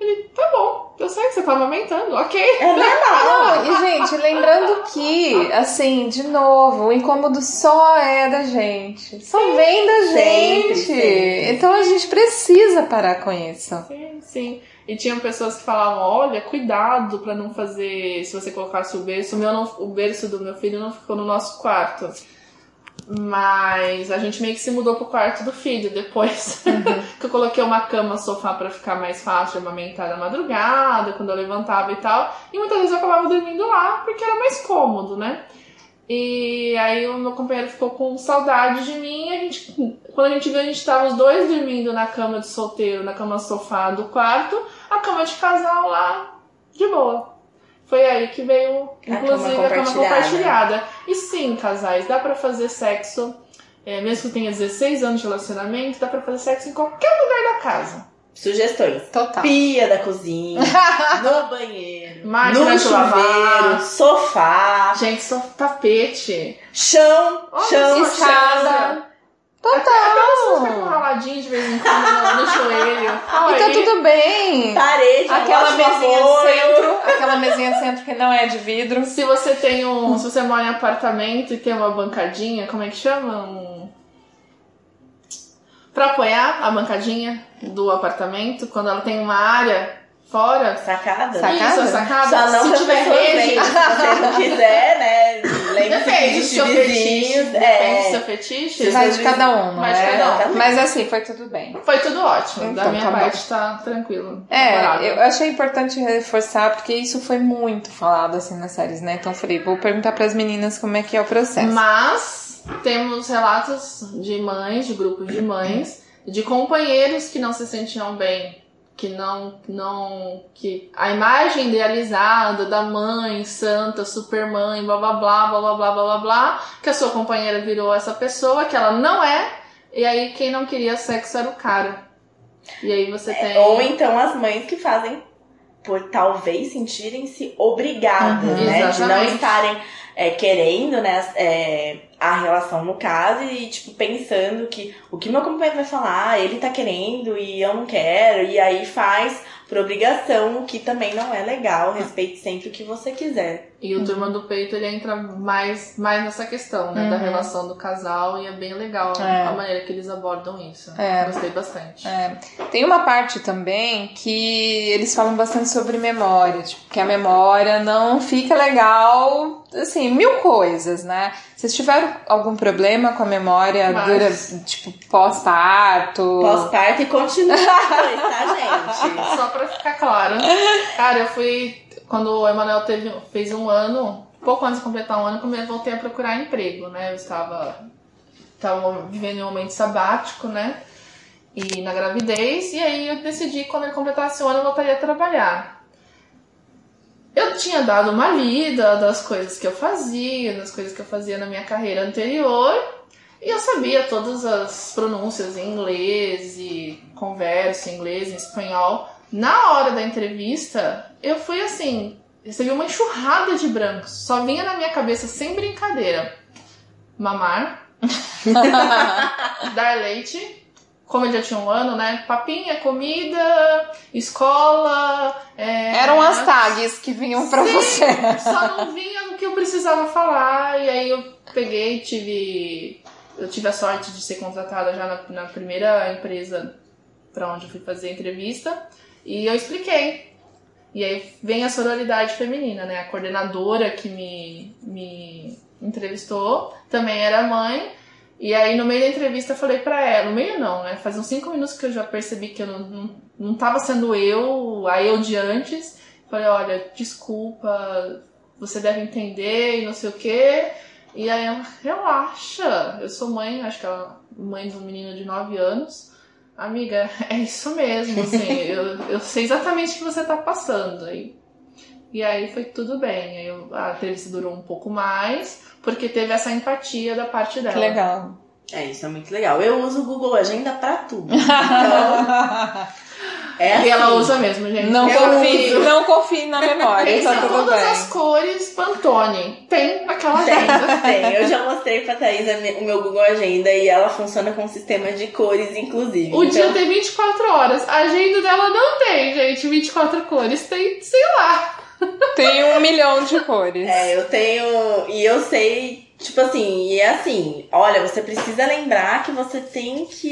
Ele, tá bom, eu sei que você tá amamentando, ok. É normal. E gente, lembrando que, assim, de novo, o incômodo só é da gente. Só vem da Sempre, gente. sempre. Então a gente precisa parar com isso. Sim, sim. E tinham pessoas que falavam, olha, cuidado pra não fazer, se você colocasse o berço, o, meu não- o berço do meu filho não ficou no nosso quarto. Mas a gente meio que se mudou pro quarto do filho depois. que eu coloquei uma cama, sofá pra ficar mais fácil de amamentar na madrugada, quando eu levantava e tal. E muitas vezes eu acabava dormindo lá, porque era mais cômodo, né? E aí o meu companheiro ficou com saudade de mim. e A gente, quando a gente viu, a gente tava os dois dormindo na cama de solteiro, na cama sofá do quarto, a cama de casal lá, de boa. Foi aí que veio, A inclusive, cama a cama compartilhada. E sim, casais, dá pra fazer sexo, é, mesmo que tenha 16 anos de relacionamento, dá pra fazer sexo em qualquer lugar da casa. Sugestões. Total. Pia da cozinha, no banheiro, Máquina no de lavar. chuveiro, sofá, Gente, só tapete. chão, Olha chão, só, chão. Até pessoas que Total. com um raladinho de vez em quando no, no joelho. E tá Aí- tudo bem. Parede, Aquela mesinha centro, aquela mesinha centro que não é de vidro. Se você tem um. Se você mora em apartamento e tem uma bancadinha, como é que chama? Um. Pra apoiar a bancadinha do apartamento, quando ela tem uma área fora. Sacada? Sacada? Isso, sacada. Só não se tiver rede. verem, se você não quiser, né? Lembre-se Depende do seu fetiche. Depende do seu É, fetiche. Vai de cada um, Vai de é? cada um. Mas assim, foi tudo bem. Foi tudo ótimo. da Então, minha tá bom. parte tá tranquilo. É, eu achei importante reforçar, porque isso foi muito falado assim nas séries, né? Então eu falei, vou perguntar pras meninas como é que é o processo. Mas temos relatos de mães, de grupos de mães, de companheiros que não se sentiam bem, que não, não, que a imagem idealizada da mãe santa, supermãe, blá blá blá, blá blá blá blá blá blá, que a sua companheira virou essa pessoa que ela não é, e aí quem não queria sexo era o cara. E aí você tem Ou então as mães que fazem por talvez sentirem-se obrigadas, Uhum, né? De não exatamente. estarem é, querendo, né, é, a relação no caso e, tipo, pensando que o que meu companheiro vai falar, ele tá querendo e eu não quero, e aí faz por obrigação, o que também não é legal, respeite sempre o que você quiser. E o Turma do Peito ele entra mais, mais nessa questão, né? Da Uhum. relação do casal e é bem legal É. a maneira que eles abordam isso. É. Gostei bastante. Tem uma parte também que eles falam bastante sobre memória, tipo, que a memória não fica legal, assim, mil coisas, né? Vocês tiveram algum problema com a memória Vários. dura, tipo, pós-parto? Pós-parto e continua depois, tá, gente? Só pra ficar claro. Cara, eu fui. Quando o Emanuel teve, fez um ano, pouco antes de completar um ano, eu voltei a procurar emprego, né? Eu estava, estava vivendo um momento sabático, né? E na gravidez, e aí eu decidi que quando ele completasse um ano eu voltaria a trabalhar. Eu tinha dado uma lida das coisas que eu fazia, das coisas que eu fazia na minha carreira anterior, e eu sabia todas as pronúncias em inglês e conversa em inglês, em espanhol. Na hora da entrevista, eu fui assim, recebi uma enxurrada de brancos. Só vinha na minha cabeça sem brincadeira. Mamar, dar leite, como eu já tinha um ano, né? Papinha, comida, escola. é, Eram as tags que vinham pra Sim, você. Só não vinha no que eu precisava falar. E aí eu peguei, tive. Eu tive a sorte de ser contratada já na, na primeira empresa para onde eu fui fazer a entrevista. E eu expliquei. E aí vem a sororidade feminina, né? A coordenadora que me, me entrevistou também era mãe. E aí no meio da entrevista eu falei pra ela, no meio não, né? Faz uns cinco minutos que eu já percebi que eu não, não, não tava sendo eu, a eu de antes. Falei, olha, desculpa, você deve entender e não sei o quê. E aí ela, relaxa, eu sou mãe, acho que ela mãe de um menino de 9 anos. Amiga, é isso mesmo, assim, eu, eu sei exatamente o que você tá passando. aí e aí foi tudo bem. Eu- a entrevista durou um pouco mais, porque teve essa empatia da parte dela. Que legal. É, isso é muito legal. Eu uso o Google Agenda pra tudo. Então, é E ela assim. usa mesmo, gente. Não confie, não confie na memória, Tem tá tudo todas bem. as cores Pantone. Tem aquela Tem, agenda. tem. Eu já mostrei pra Thaís o meu Google Agenda e ela funciona com sistema de cores, inclusive. O dia Então, tem 24 horas. A agenda dela não tem, gente, 24 cores. Tem, sei lá. Tem um milhão de cores. É, eu tenho. E eu sei, tipo assim, e é assim: olha, você precisa lembrar que você tem que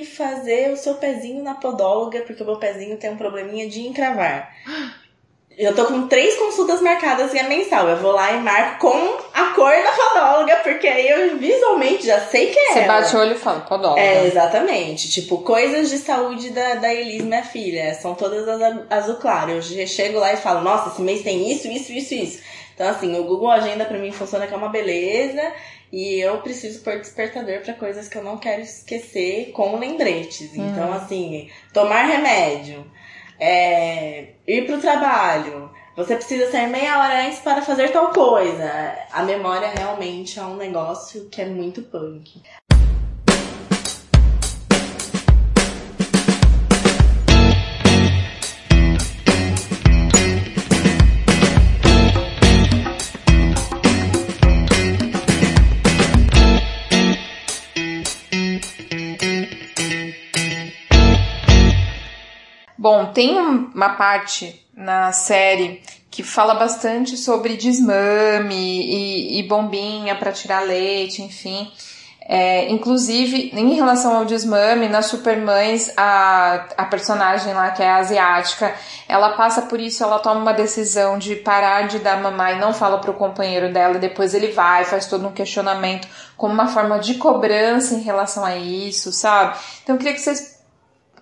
ir fazer o seu pezinho na podóloga, porque o meu pezinho tem um probleminha de encravar. Eu tô com três consultas marcadas e é mensal. Eu vou lá e marco com a cor da podóloga, porque aí eu visualmente já sei que é. Você ela. bate o olho e fala, podóloga. É, exatamente. Tipo, coisas de saúde da, da Elis, minha filha. São todas as azul claro. Eu che- chego lá e falo, nossa, esse mês tem isso, isso, isso, isso. Então, assim, o Google Agenda pra mim funciona que é uma beleza. E eu preciso pôr despertador pra coisas que eu não quero esquecer com lembretes. Então, assim, tomar remédio, é, ir pro trabalho. Você precisa sair meia hora antes para fazer tal coisa. A memória realmente é um negócio que é muito punk. Bom, tem um- uma parte na série que fala bastante sobre desmame e, e bombinha para tirar leite, enfim. É, inclusive, em relação ao desmame, nas Supermães, a, a personagem lá, que é asiática, ela passa por isso, ela toma uma decisão de parar de dar mamar e não fala pro companheiro dela, e depois ele vai, faz todo um questionamento como uma forma de cobrança em relação a isso, sabe? Então eu queria que vocês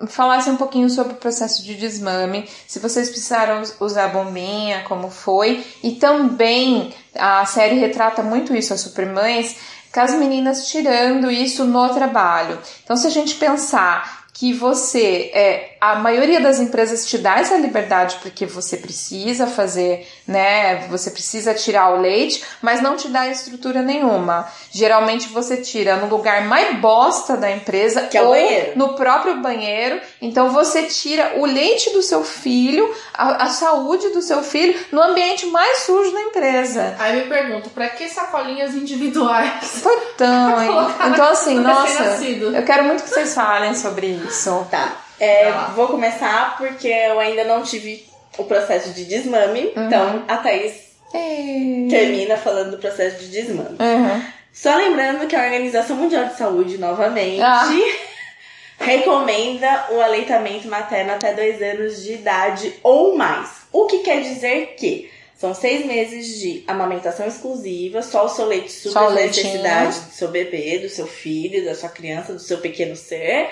falassem um pouquinho sobre o processo de desmame, se vocês precisaram us- usar bombinha, como foi, e também a série retrata muito isso, as Supermães, com as meninas tirando isso no trabalho. Então, se a gente pensar que você é, a maioria das empresas te dá essa liberdade porque você precisa fazer, né? Você precisa tirar o leite, mas não te dá estrutura nenhuma. Geralmente você tira no lugar mais bosta da empresa, que é ou banheiro. no próprio banheiro. Então você tira o leite do seu filho, a, a saúde do seu filho, no ambiente mais sujo da empresa. Aí me pergunto, pra que sacolinhas individuais? Então, hein? Então assim, no nossa, eu quero muito que vocês falem sobre isso. Tá. É, vou começar porque eu ainda não tive o processo de desmame. Uhum. Então a Thaís Ei. termina falando do processo de desmame. Uhum. Só lembrando que a Organização Mundial de Saúde, novamente, Ah. recomenda o aleitamento materno até dois anos de idade ou mais. O que quer dizer que são seis meses de amamentação exclusiva, só o seu leite o leitinho. necessidade do seu bebê, do seu filho, da sua criança, do seu pequeno ser.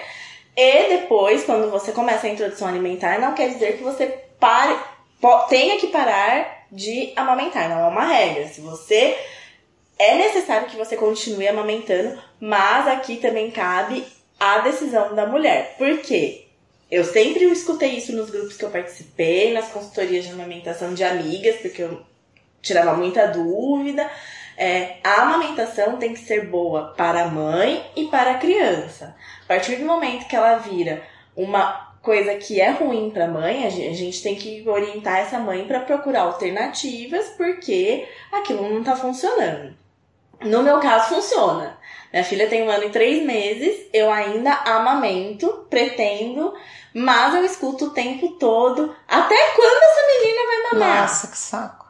E depois, quando você começa a introdução alimentar, não quer dizer que você pare, tenha que parar de amamentar, não é uma regra. Se você é necessário que você continue amamentando, mas aqui também cabe a decisão da mulher. Por quê? Eu sempre escutei isso nos grupos que eu participei, nas consultorias de amamentação de amigas, porque eu tirava muita dúvida. É, a amamentação tem que ser boa para a mãe e para a criança. A partir do momento que ela vira uma coisa que é ruim para a mãe, a gen- a gente tem que orientar essa mãe para procurar alternativas, porque aquilo não tá funcionando. No meu caso, funciona. Minha filha tem um ano e três meses, eu ainda amamento, pretendo, mas eu escuto o tempo todo. Até quando essa menina vai mamar? Nossa, que saco.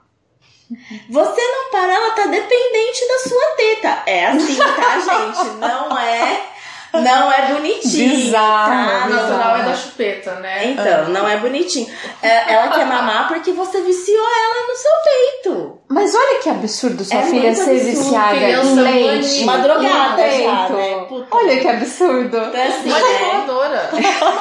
Você não para, ela tá dependente da sua teta. É assim, tá, gente? Não é. Não é bonitinho. Bizarro, tá? Bizarro. natural é da chupeta, né? Então, não é bonitinho. É, Ela quer mamar porque você viciou ela no seu peito. Mas olha que absurdo sua É filha ser absurdo, viciada criança em leite. Uma drogada já, né? Olha que absurdo. Então, assim, né? Manipuladora.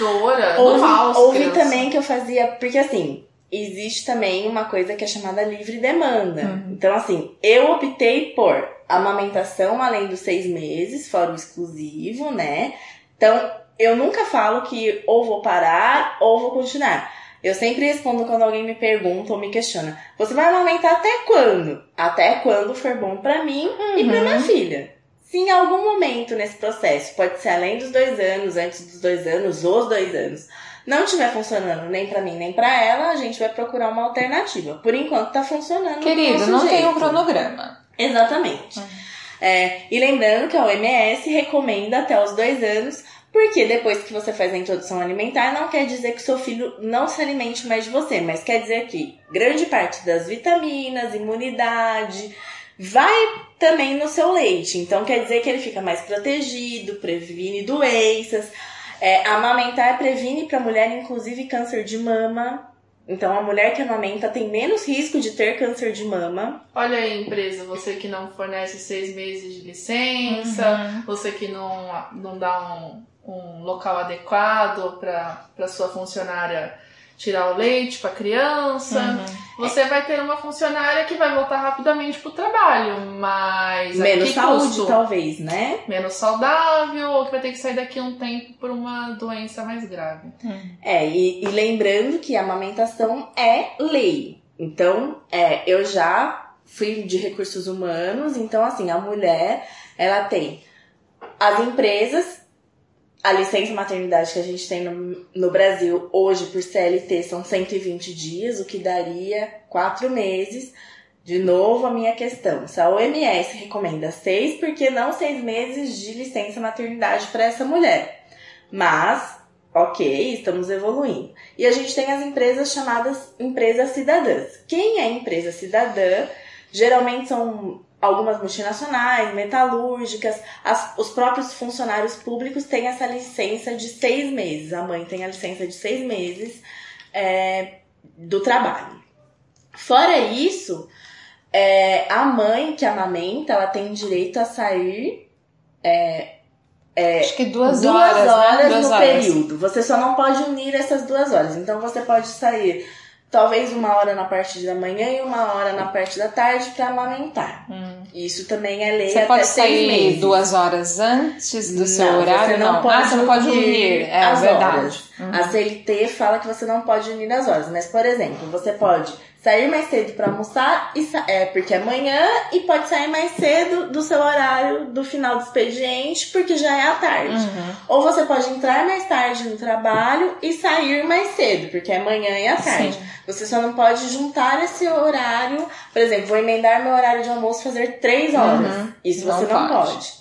Manipuladora. Houve, houve também que eu fazia, porque assim, existe também uma coisa que é chamada livre demanda. Uhum. Então, assim, eu optei por amamentação além dos seis meses, fora o exclusivo, né? Então, eu nunca falo que ou vou parar ou vou continuar. Eu sempre respondo quando alguém me pergunta ou me questiona: Você vai amamentar até quando? Até quando for bom pra mim e pra Uhum. minha filha. Se em algum momento nesse processo, pode ser além dos dois anos, antes dos dois anos, os dois anos, não estiver funcionando nem pra mim nem pra ela, a gente vai procurar uma alternativa. Por enquanto tá funcionando. do Querido, não tem um jeito. cronograma. Exatamente. É, e lembrando que a OMS recomenda até os dois anos, porque depois que você faz a introdução alimentar, não quer dizer que seu filho não se alimente mais de você, mas quer dizer que grande parte das vitaminas, imunidade, vai também no seu leite. Então quer dizer que ele fica mais protegido, previne doenças. É, amamentar previne para a mulher, inclusive, câncer de mama. Então, a mulher que amamenta tem menos risco de ter câncer de mama. Olha aí, empresa, você que não fornece seis meses de licença, Uhum. você que não, não dá um, um local adequado para sua funcionária tirar o leite para criança. Uhum. Você vai ter uma funcionária que vai voltar rapidamente pro trabalho, mas Menos saúde, custo? talvez, né? Menos saudável, ou que vai ter que sair daqui um tempo por uma doença mais grave. É, e, e lembrando que a amamentação é lei. Então, é, eu já fui de recursos humanos, então assim, a mulher, ela tem as empresas, a licença maternidade que a gente tem no, no Brasil hoje por CLT são 120 dias, o que daria quatro meses. De novo, a minha questão. Se a OMS recomenda seis, por que não seis meses de licença maternidade para essa mulher? Mas, ok, estamos evoluindo. E a gente tem as empresas chamadas empresas cidadãs. Quem é empresa cidadã? Geralmente são algumas multinacionais, metalúrgicas, as- os próprios funcionários públicos têm essa licença de seis meses. A mãe tem a licença de seis meses é, do trabalho. Fora isso, é, a mãe que amamenta, ela tem direito a sair Acho que duas, duas horas, horas né? Duas no horas. período. Você só não pode unir essas duas horas. Então você pode sair talvez uma hora na parte da manhã e uma hora na parte da tarde para amamentar. Hum. Isso também é lei Você até pode seis sair meses. duas horas antes do seu Não, horário? Você não, não. Pode ah, você não pode unir. É as verdade. horas. A CLT fala que você não pode unir as horas, mas por exemplo, você pode sair mais cedo para almoçar e é porque é manhã e pode sair mais cedo do seu horário do final do expediente porque já é à tarde. Uhum. Ou você pode entrar mais tarde no trabalho e sair mais cedo porque é manhã e à tarde. Sim. Você só não pode juntar esse horário, por exemplo, vou emendar meu horário de almoço e fazer três horas. Uhum. Isso Não você não pode. pode.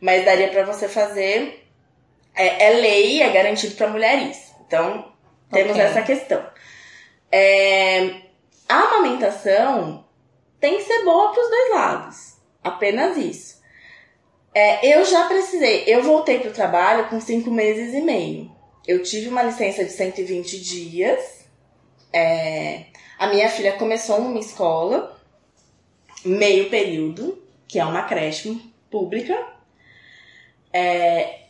Mas daria pra você fazer. É, é lei, é garantido pra mulher isso. Então, temos Ok. essa questão. É, a amamentação tem que ser boa pros dois lados. Apenas isso. É, eu já precisei. Eu voltei pro trabalho com cinco meses e meio. Eu tive uma licença de 120 dias. É, a minha filha começou numa escola, meio período, que é uma creche pública. É,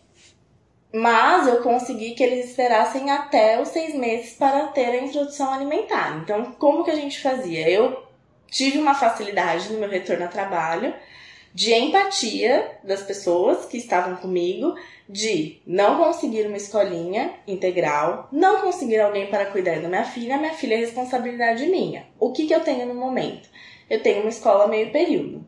mas eu consegui que eles esperassem até os seis meses para ter a introdução alimentar. Então, como que a gente fazia? Eu tive uma facilidade no meu retorno ao trabalho de empatia das pessoas que estavam comigo, de não conseguir uma escolinha integral, não conseguir alguém para cuidar da minha filha, minha filha é responsabilidade minha. O que, que eu tenho no momento? Eu tenho uma escola meio período.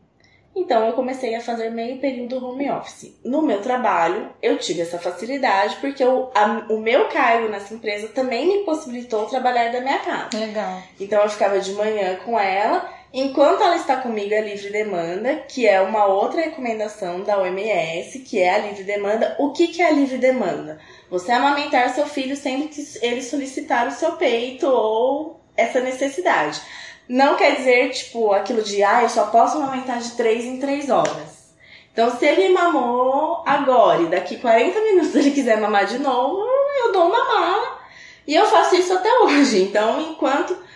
Então eu comecei a fazer meio período home office. No meu trabalho, eu tive essa facilidade porque eu, a- o meu cargo nessa empresa também me possibilitou trabalhar da minha casa. Legal. Então eu ficava de manhã com ela, enquanto ela está comigo é livre demanda, que é uma outra recomendação da OMS, que é a livre demanda. O que, que é a livre demanda? Você amamentar seu filho sempre que ele solicitar o seu peito ou essa necessidade. Não quer dizer, tipo, aquilo de, ah, eu só posso amamentar de 3 em 3 horas. Então, se ele mamou agora e daqui 40 minutos ele quiser mamar de novo, eu dou uma mala. E eu faço isso até hoje. Então, enquanto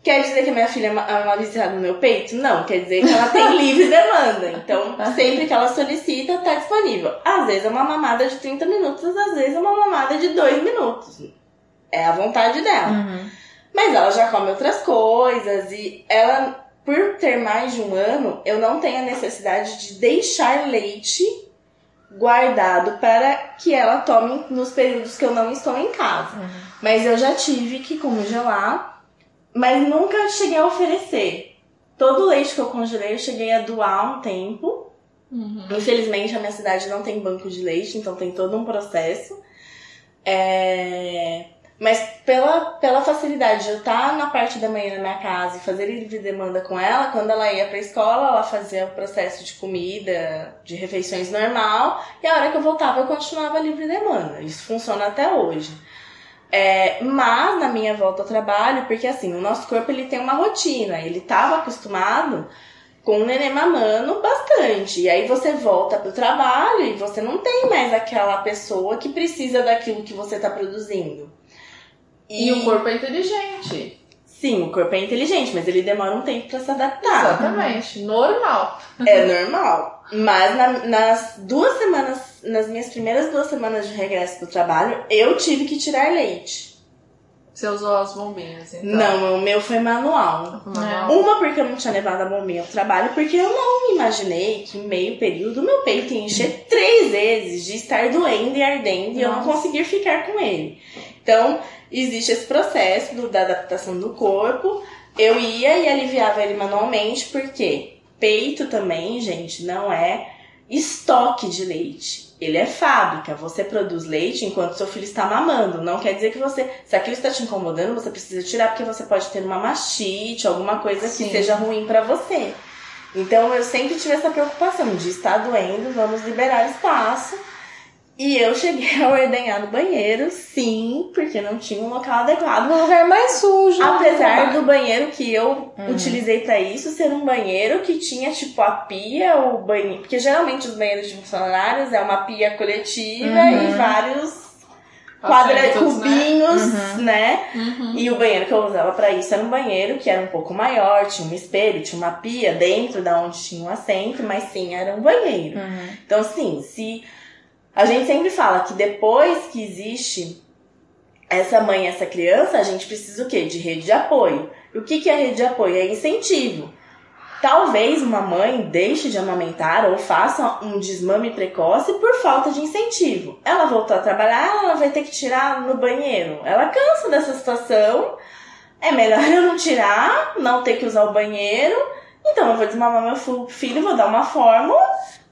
Quer dizer que a minha filha é uma- é uma viciada no meu peito? Não, quer dizer que ela tem livre demanda. Então, sempre que ela solicita, tá disponível. Às vezes é uma mamada de 30 minutos, às vezes é uma mamada de 2 minutos. É a vontade dela. Uhum. Mas ela já come outras coisas e ela, por ter mais de um ano, eu não tenho a necessidade de deixar leite guardado para que ela tome nos períodos que eu não estou em casa. Mas eu já tive que congelar, mas nunca cheguei a oferecer. Todo o leite que eu congelei eu cheguei a doar um tempo. Uhum. Infelizmente a minha cidade não tem banco de leite, então tem todo um processo. É, Mas pela, pela facilidade de eu estar na parte da manhã na minha casa e fazer livre demanda com ela, quando ela ia pra escola, ela fazia o processo de comida, de refeições normal, e a hora que eu voltava eu continuava livre demanda. Isso funciona até hoje. É, mas na minha volta ao trabalho, porque assim, o nosso corpo ele tem uma rotina, ele estava acostumado com o neném mamando bastante. E aí você volta pro trabalho e você não tem mais aquela pessoa que precisa daquilo que você tá produzindo. E o corpo é inteligente. Sim, o corpo é inteligente, mas ele demora um tempo pra se adaptar. Exatamente. Normal. É normal. Mas na- nas duas semanas, nas minhas primeiras duas semanas de regresso do trabalho, eu tive que tirar leite. Você usou as bombinhas, então. Não, o meu foi manual. Manual. Uma porque eu não tinha levado a bombinha pro trabalho, porque eu não imaginei que em meio período meu peito ia encher três vezes de estar doendo e ardendo e eu não Nossa. conseguir ficar com ele. Então, existe esse processo do- da adaptação do corpo. Eu ia e aliviava ele manualmente, porque peito também, gente, não é estoque de leite. Ele é fábrica. Você produz leite enquanto seu filho está mamando. Não quer dizer que você. Se aquilo está te incomodando, você precisa tirar, porque você pode ter uma mastite, alguma coisa Sim. que seja ruim para você. Então eu sempre tive essa preocupação de estar doendo, vamos liberar espaço. E eu cheguei a ordenhar no banheiro, sim, porque não tinha um local adequado. No lugar mais sujo. Apesar do banheiro que eu Uhum. utilizei pra isso ser um banheiro que tinha tipo a pia, o banheiro. Porque geralmente os banheiros de funcionários é uma pia coletiva Uhum. e vários quadra Assentos, cubinhos, Uhum. né? Uhum. E o banheiro que eu usava pra isso era um banheiro que era um pouco maior, tinha um espelho, tinha uma pia dentro da onde tinha um assento, mas sim, era um banheiro. Uhum. Então, sim, se a gente sempre fala que depois que existe essa mãe, essa criança, a gente precisa o quê? De rede de apoio. E o que, que é rede de apoio? É incentivo. Talvez uma mãe deixe de amamentar ou faça um desmame precoce por falta de incentivo. Ela voltou a trabalhar, ela vai ter que tirar no banheiro. Ela cansa dessa situação. É melhor eu não tirar, não ter que usar o banheiro. Então eu vou desmamar meu filho, vou dar uma fórmula,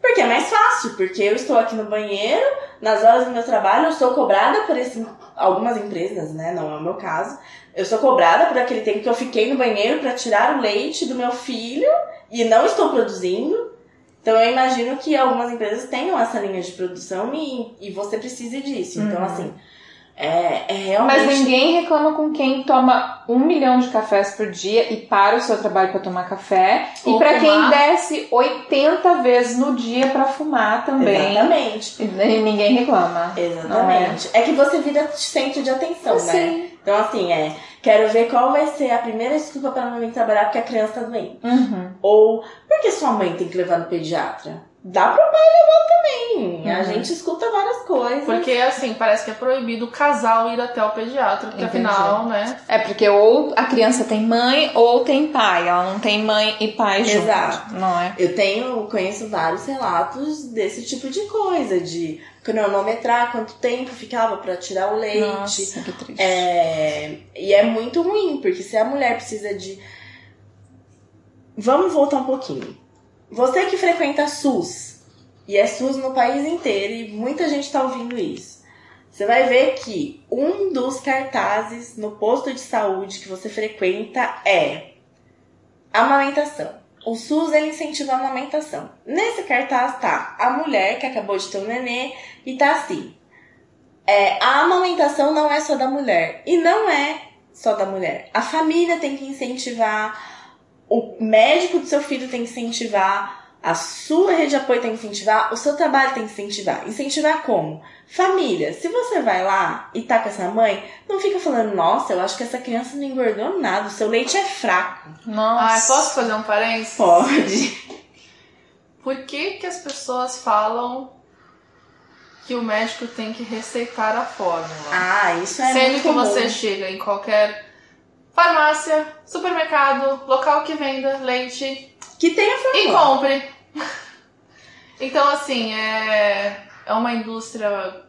porque é mais fácil, porque eu estou aqui no banheiro, nas horas do meu trabalho, eu sou cobrada por esse, algumas empresas, né? Não é o meu caso. Eu sou cobrada por aquele tempo que eu fiquei no banheiro para tirar o leite do meu filho e não estou produzindo. Então eu imagino que algumas empresas tenham essa linha de produção e, e você precise disso. Então, uhum. assim, é, é realmente... Mas ninguém reclama com quem toma um milhão de cafés por dia e para o seu trabalho para tomar café. Ou e para quem desce 80 vezes no dia para fumar também. Exatamente. E ninguém reclama. Exatamente. É? é? que você vira centro de atenção, né? Sim. Então, assim, é. Quero ver qual vai ser a primeira desculpa para não vir trabalhar porque a criança tá doente. Uhum. Ou porque sua mãe tem que levar no pediatra dá pro pai levar também. Uhum. A gente escuta várias coisas. Porque, assim, parece que é proibido o casal ir até o pediatra, porque Entendi. afinal, né? É porque ou a criança tem mãe ou tem pai. Ela não tem mãe e pai junto. Exato. Não é? Eu tenho, conheço vários relatos desse tipo de coisa, de cronometrar quanto tempo ficava para tirar o leite. Nossa, que triste. É... E é muito ruim, porque se a mulher precisa de. Vamos voltar um pouquinho você que frequenta SUS, e é SUS no país inteiro, e muita gente está ouvindo isso. Você vai ver que um dos cartazes no posto de saúde que você frequenta é amamentação. O SUS ele incentiva a amamentação. Nesse cartaz tá a mulher que acabou de ter um nenê e tá assim: é, a amamentação não é só da mulher e não é só da mulher. A família tem que incentivar o médico do seu filho tem que incentivar, a sua rede de apoio tem que incentivar, o seu trabalho tem que incentivar. Incentivar como? Família, se você vai lá e tá com essa mãe, não fica falando, nossa, eu acho que essa criança não engordou nada, o seu leite é fraco. Nossa. Ah, posso fazer um parênteses? Pode. Por que, que as pessoas falam que o médico tem que receitar a fórmula? Ah, isso é Sendo muito que comum. você chega em qualquer farmácia, supermercado, local que venda leite. Que tenha fórmula. E compre. então, assim, é, é uma indústria.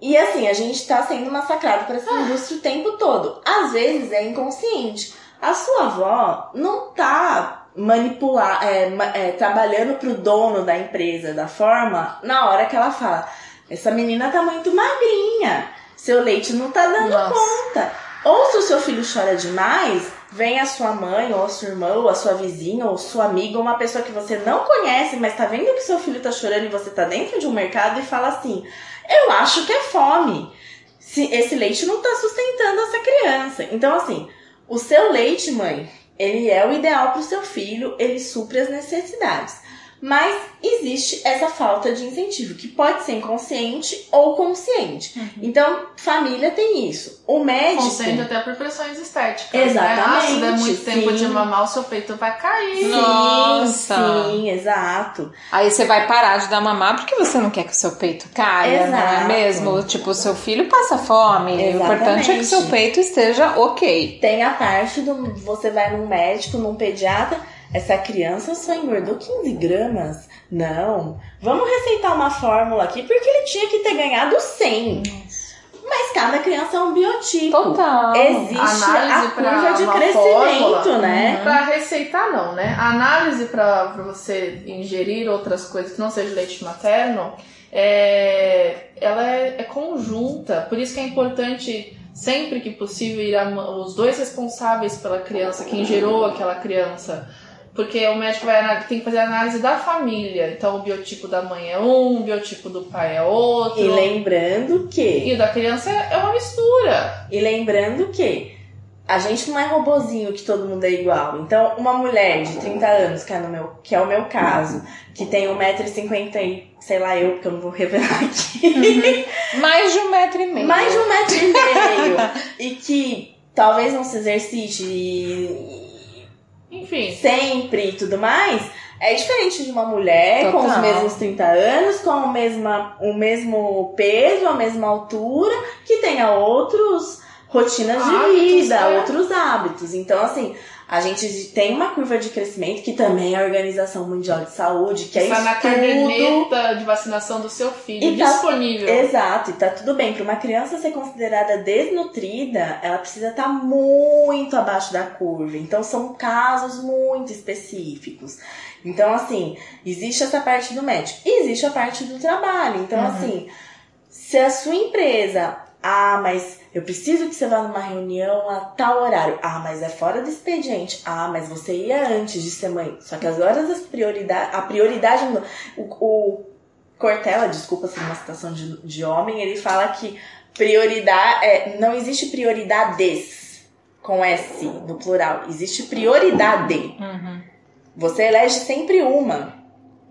E assim, a gente tá sendo massacrado por essa ah. indústria o tempo todo. Às vezes é inconsciente. A sua avó não tá manipular, é, é, trabalhando pro dono da empresa da forma na hora que ela fala: essa menina tá muito magrinha, seu leite não tá dando Nossa. conta. Ou se o seu filho chora demais, vem a sua mãe, ou a sua irmã, ou a sua vizinha, ou sua amiga, ou uma pessoa que você não conhece, mas tá vendo que seu filho tá chorando e você tá dentro de um mercado e fala assim: Eu acho que é fome. Se esse leite não tá sustentando essa criança. Então, assim, o seu leite, mãe, ele é o ideal para o seu filho, ele supre as necessidades. Mas existe essa falta de incentivo, que pode ser inconsciente ou consciente. Uhum. Então, família tem isso. O médico. Consciente até por pressões estéticas. Exatamente. Né? Ah, se der muito sim. tempo de mamar, o seu peito vai cair. Nossa. Sim, exato. Aí você vai parar de dar mamar porque você não quer que o seu peito caia, exato. não é mesmo? Tipo, o seu filho passa fome. Exatamente. O importante é que o seu peito esteja ok. Tem a parte do. Você vai num médico, num pediatra essa criança só engordou 15 gramas. Não. Vamos receitar uma fórmula aqui porque ele tinha que ter ganhado 100. Mas cada criança é um biotipo. Total. Existe Análise a curva de crescimento, fórmula, né? Uhum. Pra receitar, não, né? A análise para você ingerir outras coisas que não seja leite materno, é, ela é, é conjunta. Por isso que é importante sempre que possível ir a, os dois responsáveis pela criança, quem gerou aquela criança, porque o médico vai, tem que fazer a análise da família. Então, o biotipo da mãe é um, o biotipo do pai é outro. E lembrando que. E o da criança é uma mistura. E lembrando que a gente não é robozinho que todo mundo é igual. Então, uma mulher de 30 anos, que é, no meu, que é o meu caso, que tem 1,50m e sei lá eu, porque eu não vou revelar aqui. Uhum. Mais de um metro e meio. Mais de um metro e meio. e que talvez não se exercite e enfim. Sempre e tudo mais, é diferente de uma mulher com os Total. mesmos 30 anos, com a mesma, o mesmo peso, a mesma altura, que tenha outros rotinas de vida, é. outros hábitos. Então, assim, a gente tem uma curva de crescimento que também é a Organização Mundial de Saúde, que é Está na caderneta de vacinação do seu filho, E tá- disponível. Exato, e tá tudo bem. Para uma criança ser considerada desnutrida, ela precisa estar muito abaixo da curva. Então, são casos muito específicos. Então, assim, existe essa parte do médico e existe a parte do trabalho. Então, Uhum. assim, se a sua empresa. Ah, mas eu preciso que você vá numa reunião a tal horário. Ah, mas é fora do expediente. Ah, mas você ia antes de ser mãe. Só que as horas das prioridades. A prioridade. O, o Cortella, desculpa se é uma citação de, de homem, ele fala que prioridade. É, não existe prioridades com S no plural. Existe prioridade. Uhum. Você elege sempre uma.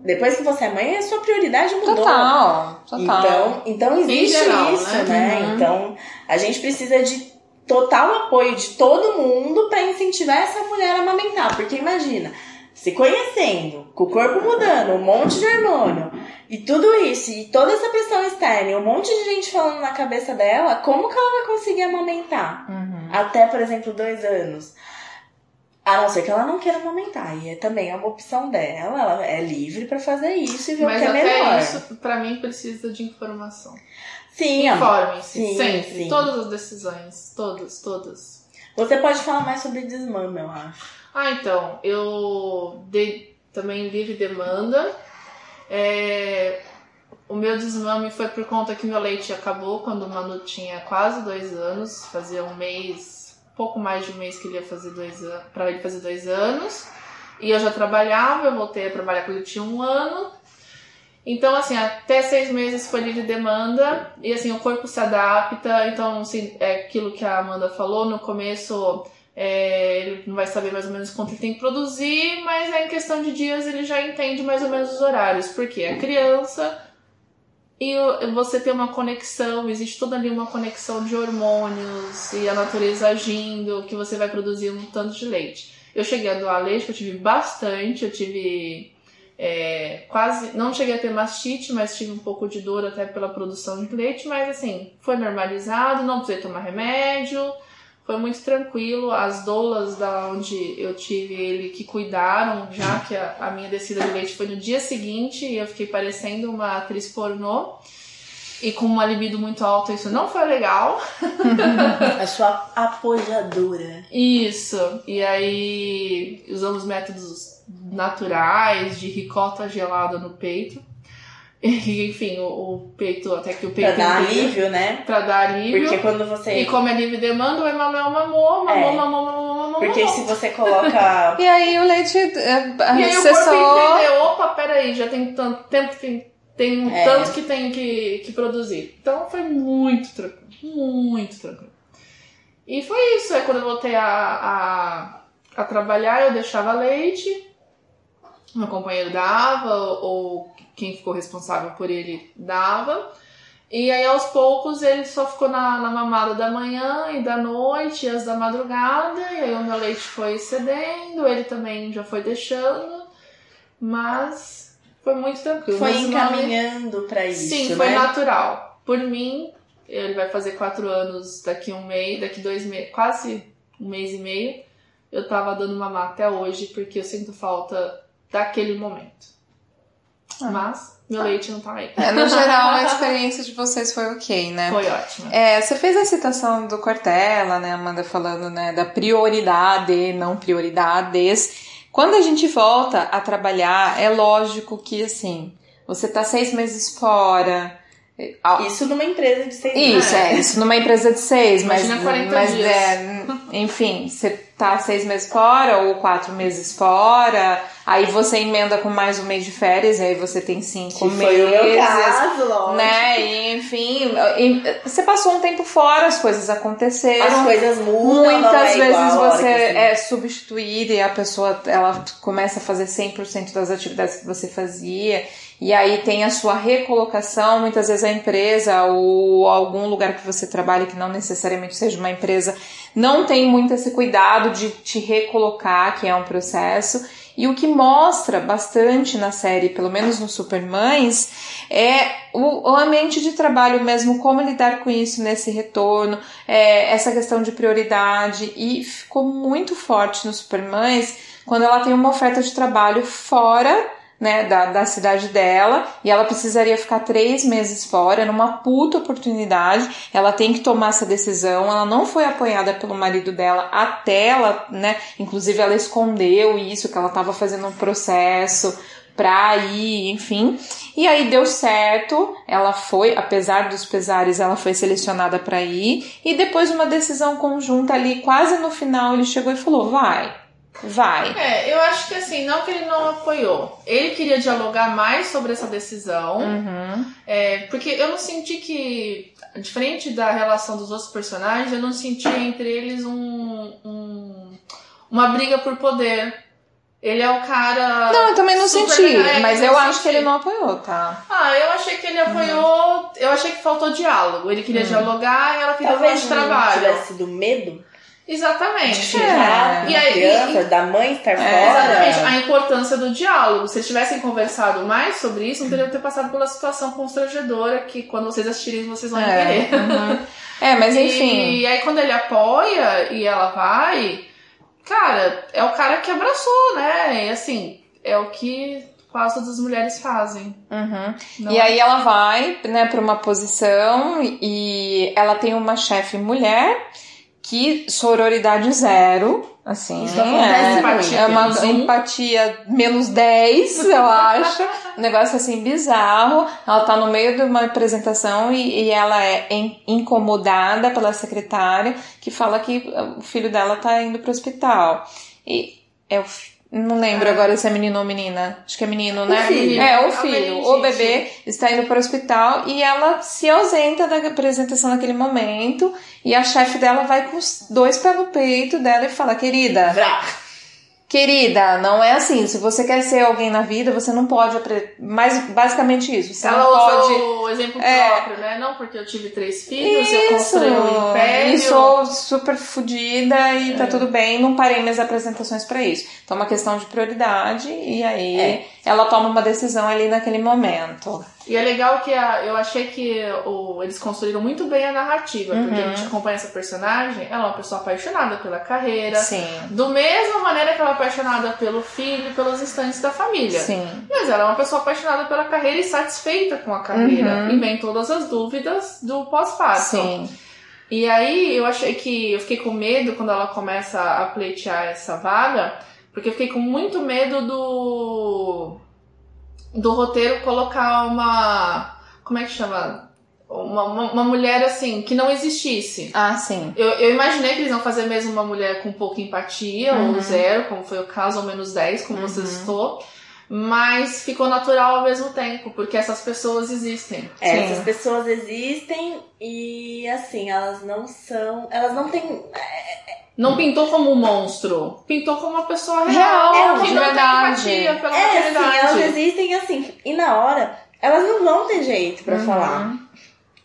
Depois que você é mãe, a sua prioridade mudou. Total, total. Então, então existe geral, isso, né? né? Uhum. Então, a gente precisa de total apoio de todo mundo pra incentivar essa mulher a amamentar. Porque imagina, se conhecendo, com o corpo mudando, um monte de hormônio, e tudo isso, e toda essa pressão externa, e um monte de gente falando na cabeça dela, como que ela vai conseguir amamentar? Uhum. Até, por exemplo, dois anos. A não ser que ela não queira amamentar. E é também é uma opção dela, ela é livre pra fazer isso e ver o Mas que é até melhor. isso, pra mim, precisa de informação. Sim, Sim, sempre. sim. Todas as decisões. Todas, todas. Você pode falar mais sobre desmame, eu acho. Ah, então, eu dei também livre demanda. É, o meu desmame foi por conta que meu leite acabou quando o Manu tinha quase dois anos, fazia um mês, pouco mais de um mês que ele ia fazer dois anos, para ele fazer dois anos. E eu já trabalhava, eu voltei a trabalhar quando ele tinha um ano. Então, assim, até seis meses foi livre demanda e assim, o corpo se adapta. Então, assim, é aquilo que a Amanda falou no começo. É, ele não vai saber mais ou menos quanto ele tem que produzir, mas aí em questão de dias ele já entende mais ou menos os horários, porque é criança e você tem uma conexão, existe toda ali uma conexão de hormônios e a natureza agindo, que você vai produzir um tanto de leite. Eu cheguei a doar leite, eu tive bastante, eu tive é, quase, não cheguei a ter mastite, mas tive um pouco de dor até pela produção de leite, mas assim, foi normalizado, não precisei tomar remédio, foi muito tranquilo. As doulas da onde eu tive ele que cuidaram, já que a, a minha descida de leite foi no dia seguinte e eu fiquei parecendo uma atriz pornô. E com uma libido muito alta, isso não foi legal. A sua apoiadora. Isso. E aí usamos métodos naturais de ricota gelada no peito. E, enfim, o, o peito, até que o peito Pra dar inteiro, alívio, né? Pra dar alívio. Porque quando você. E como é livre demanda, o Emanuel mamou, mamou, É. mamou, mamou, mamou, Porque mamou. se você coloca. E aí o leite é, E aí o corpo só... entendeu, opa, peraí, já tem tanto tempo que tem, tem um É. tanto que tem que, que produzir. Então foi muito tranquilo, muito tranquilo. E foi isso, aí quando eu voltei a, a, a trabalhar, eu deixava leite, meu companheiro dava, ou, quem ficou responsável por ele dava. E aí aos poucos ele só ficou na, na mamada da manhã e da noite e as da madrugada, e aí o meu leite foi cedendo, ele também já foi deixando, mas foi muito tranquilo. Foi Mas o nome- encaminhando pra isso. Sim, foi né? natural. Por mim, ele vai fazer quatro anos daqui um mês, daqui dois meses, quase um mês e meio. Eu tava dando mamar até hoje porque eu sinto falta daquele momento. Ah. Mas meu leite não tá aí. É, no geral, a experiência de vocês foi ok, né? Foi ótimo. É, você fez a citação do Cortella, né, Amanda, falando né, da prioridade, não prioridades. Quando a gente volta a trabalhar, é lógico que, assim, você tá seis meses fora. É, a- Isso numa empresa de seis Isso, É. é, isso numa empresa de seis, mas, Imagina 40 mas dias. é, enfim, você tá seis meses fora ou quatro meses fora, aí você emenda com mais um mês de férias, e aí você tem cinco Que meses foi o meu caso, lógico. né? E, enfim, e você passou um tempo fora, as coisas aconteceram. As coisas mudam. Muitas é vezes você é substituída e a pessoa ela começa a fazer 100% das atividades que você fazia. E aí tem a sua recolocação, muitas vezes a empresa ou algum lugar que você trabalha que não necessariamente seja uma empresa, não tem muito esse cuidado de te recolocar, que é um processo. E o que mostra bastante na série, pelo menos no Supermães, é o, ambiente de trabalho mesmo, como lidar com isso nesse retorno, é, essa questão de prioridade. E ficou muito forte no Supermães quando ela tem uma oferta de trabalho fora né, da, da cidade dela e ela precisaria ficar três meses fora, numa puta oportunidade. Ela tem que tomar essa decisão. Ela não foi apoiada pelo marido dela até ela, né? Inclusive ela escondeu isso, que ela estava fazendo um processo pra ir, enfim. E aí deu certo, ela foi, apesar dos pesares, ela foi selecionada para ir. E depois uma decisão conjunta ali, quase no final, ele chegou e falou: vai. Vai. É, eu acho que assim, não que ele não apoiou. Ele queria dialogar mais sobre essa decisão. Uhum. É, porque eu não senti que, diferente da relação dos outros personagens, eu não senti entre eles um, um uma briga por poder. Ele é o cara. Não, eu também não senti, legal, é, mas eu acho que ele não apoiou, tá? Ah, eu achei que ele apoiou. Eu achei que faltou diálogo. Ele queria dialogar e ela queria Talvez falar de não trabalho. tivesse sido medo Exatamente. ficar E aí- criança, da mãe estar Exatamente, fora. a importância do diálogo. Se eles tivessem conversado mais sobre isso, não teriam ter passado pela situação constrangedora que quando vocês assistirem vocês vão É, entender. uhum. é mas enfim. E aí quando ele apoia e ela vai, cara, é o cara que abraçou, né? E assim, é o que quase todas as mulheres fazem. Uhum. E é? aí ela vai, né, para uma posição e ela tem uma chefe mulher que sororidade zero, assim, Isso é, muito. é uma Empatia empatia menos 10, eu acho, um negócio assim bizarro. Ela tá no meio de uma apresentação e, e ela é in- incomodada pela secretária que fala que o filho dela tá indo pro hospital. E é o não lembro Ah. agora se é menino ou menina. Acho que é menino, né? filho. É, o filho. O bebê está indo para o hospital e ela se ausenta da apresentação naquele momento. E a chefe dela vai com os dois no peito dela e fala: Querida, Vrá. Querida, não é assim. Se você quer ser alguém na vida, você não pode. Mas basicamente isso. Você Ela não pode. o exemplo É. próprio, né? Não porque eu tive três filhos, eu construí um império. E sou super fodida e tá É. tudo bem, não parei minhas apresentações pra isso. Então é uma questão de prioridade e aí É. ela toma uma decisão ali naquele momento. E é legal que a- eu achei que o, eles construíram muito bem a narrativa, porque Uhum. a gente acompanha essa personagem, ela é uma pessoa apaixonada pela carreira. Sim. Do mesma maneira que ela é apaixonada pelo filho e pelos instantes da família. Sim. Mas ela é uma pessoa apaixonada pela carreira e satisfeita com a carreira. Uhum. E vem todas as dúvidas do pós-parto. Sim. E aí eu achei que eu fiquei com medo quando ela começa a pleitear essa vaga, porque eu fiquei com muito medo do do roteiro colocar uma como é que chama? Uma, uma, uma mulher assim, que não existisse. Ah, sim. Eu, eu imaginei que eles iam fazer mesmo uma mulher com pouca empatia, Uhum. ou zero, como foi o caso, ou menos 10, como você Uhum. citou. Mas ficou natural ao mesmo tempo, porque essas pessoas existem. É, Sim. essas pessoas existem e assim, elas não são. Elas não têm. Não pintou como um monstro, pintou como uma pessoa real, é não verdade. empatia pela É, assim, elas existem assim. E na hora, elas não vão ter jeito pra Uhum. falar.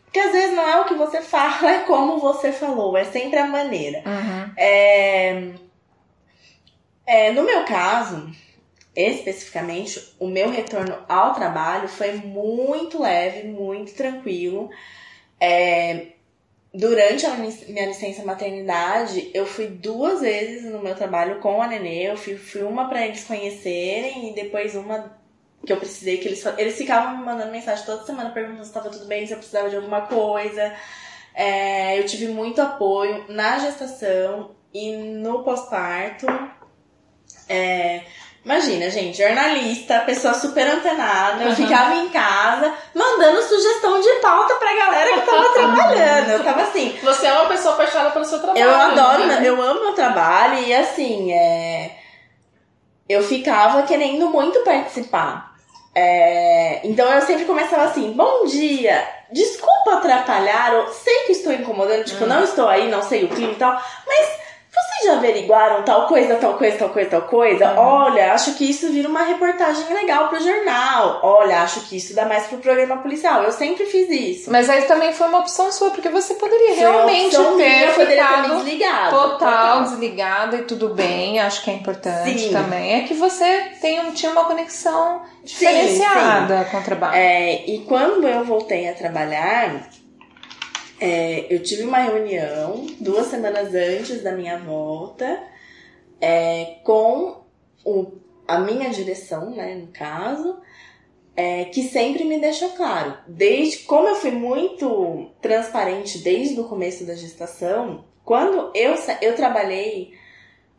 Porque às vezes não é o que você fala, é como você falou. É sempre a maneira. Uhum. É, é, no meu caso, especificamente, o meu retorno ao trabalho foi muito leve, muito tranquilo. É, durante a minha licença maternidade, eu fui duas vezes no meu trabalho com a nenê. Eu fui, fui uma para eles conhecerem e depois uma que eu precisei que eles eles ficavam me mandando mensagem toda semana perguntando se estava tudo bem, se eu precisava de alguma coisa. É, eu tive muito apoio na gestação e no pós-parto. É, imagina, gente, jornalista, pessoa super antenada, eu Uhum. ficava em casa mandando sugestão de pauta pra galera que tava trabalhando. Eu tava assim, Você é uma pessoa apaixonada pelo seu trabalho. eu adoro, né? eu amo meu trabalho e assim, é, eu ficava querendo muito participar. É, então eu sempre começava assim, bom dia, desculpa atrapalhar, eu sei que estou incomodando, tipo, Hum. não estou aí, não sei o clima e tal, mas vocês já averiguaram tal coisa, tal coisa, tal coisa, tal coisa? Uhum. Olha, acho que isso vira uma reportagem legal pro jornal. Olha, acho que isso dá mais pro programa policial. Eu sempre fiz isso. Mas aí também foi uma opção sua, porque você poderia foi realmente ter ficado desligado, total, total desligada e tudo bem. Acho que é importante sim. também. É que você tem um, tinha uma conexão diferenciada sim, sim. com o trabalho. É, e quando eu voltei a trabalhar, é, eu tive uma reunião duas semanas antes da minha volta é, com o, a minha direção, né, no caso, é, que sempre me deixou claro. Desde como eu fui muito transparente desde o começo da gestação, quando eu, eu trabalhei,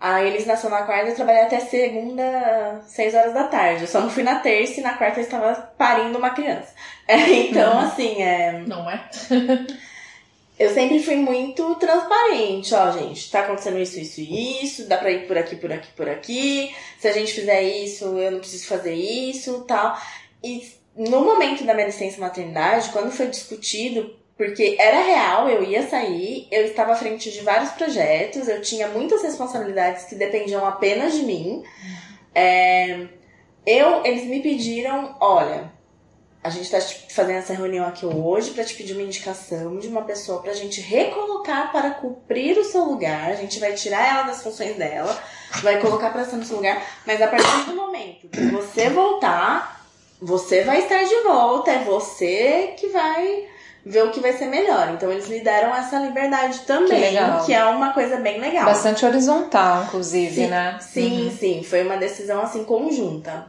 a Elis nasceu na quarta, eu trabalhei até segunda, seis horas da tarde. Eu só não fui na terça e na quarta eu estava parindo uma criança. É, então, uhum. assim, é. Não é? eu sempre fui muito transparente, ó, gente, tá acontecendo isso, isso e isso, dá pra ir por aqui, por aqui, por aqui. Se a gente fizer isso, eu não preciso fazer isso, tal. E no momento da minha licença maternidade, quando foi discutido, porque era real, eu ia sair, eu estava à frente de vários projetos, eu tinha muitas responsabilidades que dependiam apenas de mim. É, eu, eles me pediram, olha, a gente está fazendo essa reunião aqui hoje para te pedir uma indicação de uma pessoa para a gente recolocar para cumprir o seu lugar. A gente vai tirar ela das funções dela, vai colocar para estar no seu lugar, mas a partir do momento que você voltar, você vai estar de volta, é você que vai ver o que vai ser melhor. Então eles me deram essa liberdade também, que, que é uma coisa bem legal. Bastante horizontal, inclusive, sim, né? Sim, uhum. sim, foi uma decisão assim conjunta.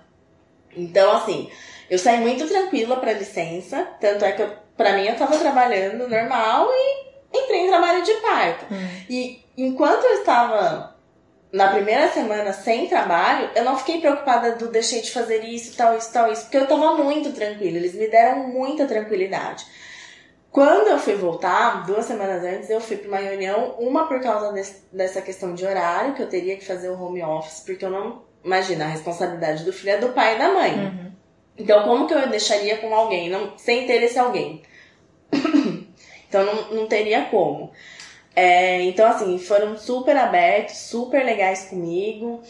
Então, assim, eu saí muito tranquila pra licença, tanto é que eu, pra mim eu tava trabalhando normal e entrei em trabalho de parto. Hum. E enquanto eu estava na primeira semana sem trabalho, eu não fiquei preocupada do deixei de fazer isso, tal, isso, tal, isso, porque eu tava muito tranquila, eles me deram muita tranquilidade. Quando eu fui voltar, duas semanas antes, eu fui para uma reunião, uma por causa desse, dessa questão de horário, que eu teria que fazer o home office, porque eu não. Imagina, a responsabilidade do filho é do pai e da mãe. Uhum. Então, como que eu deixaria com alguém não, sem ter esse alguém? então, não, não teria como. É, então, assim, foram super abertos, super legais comigo,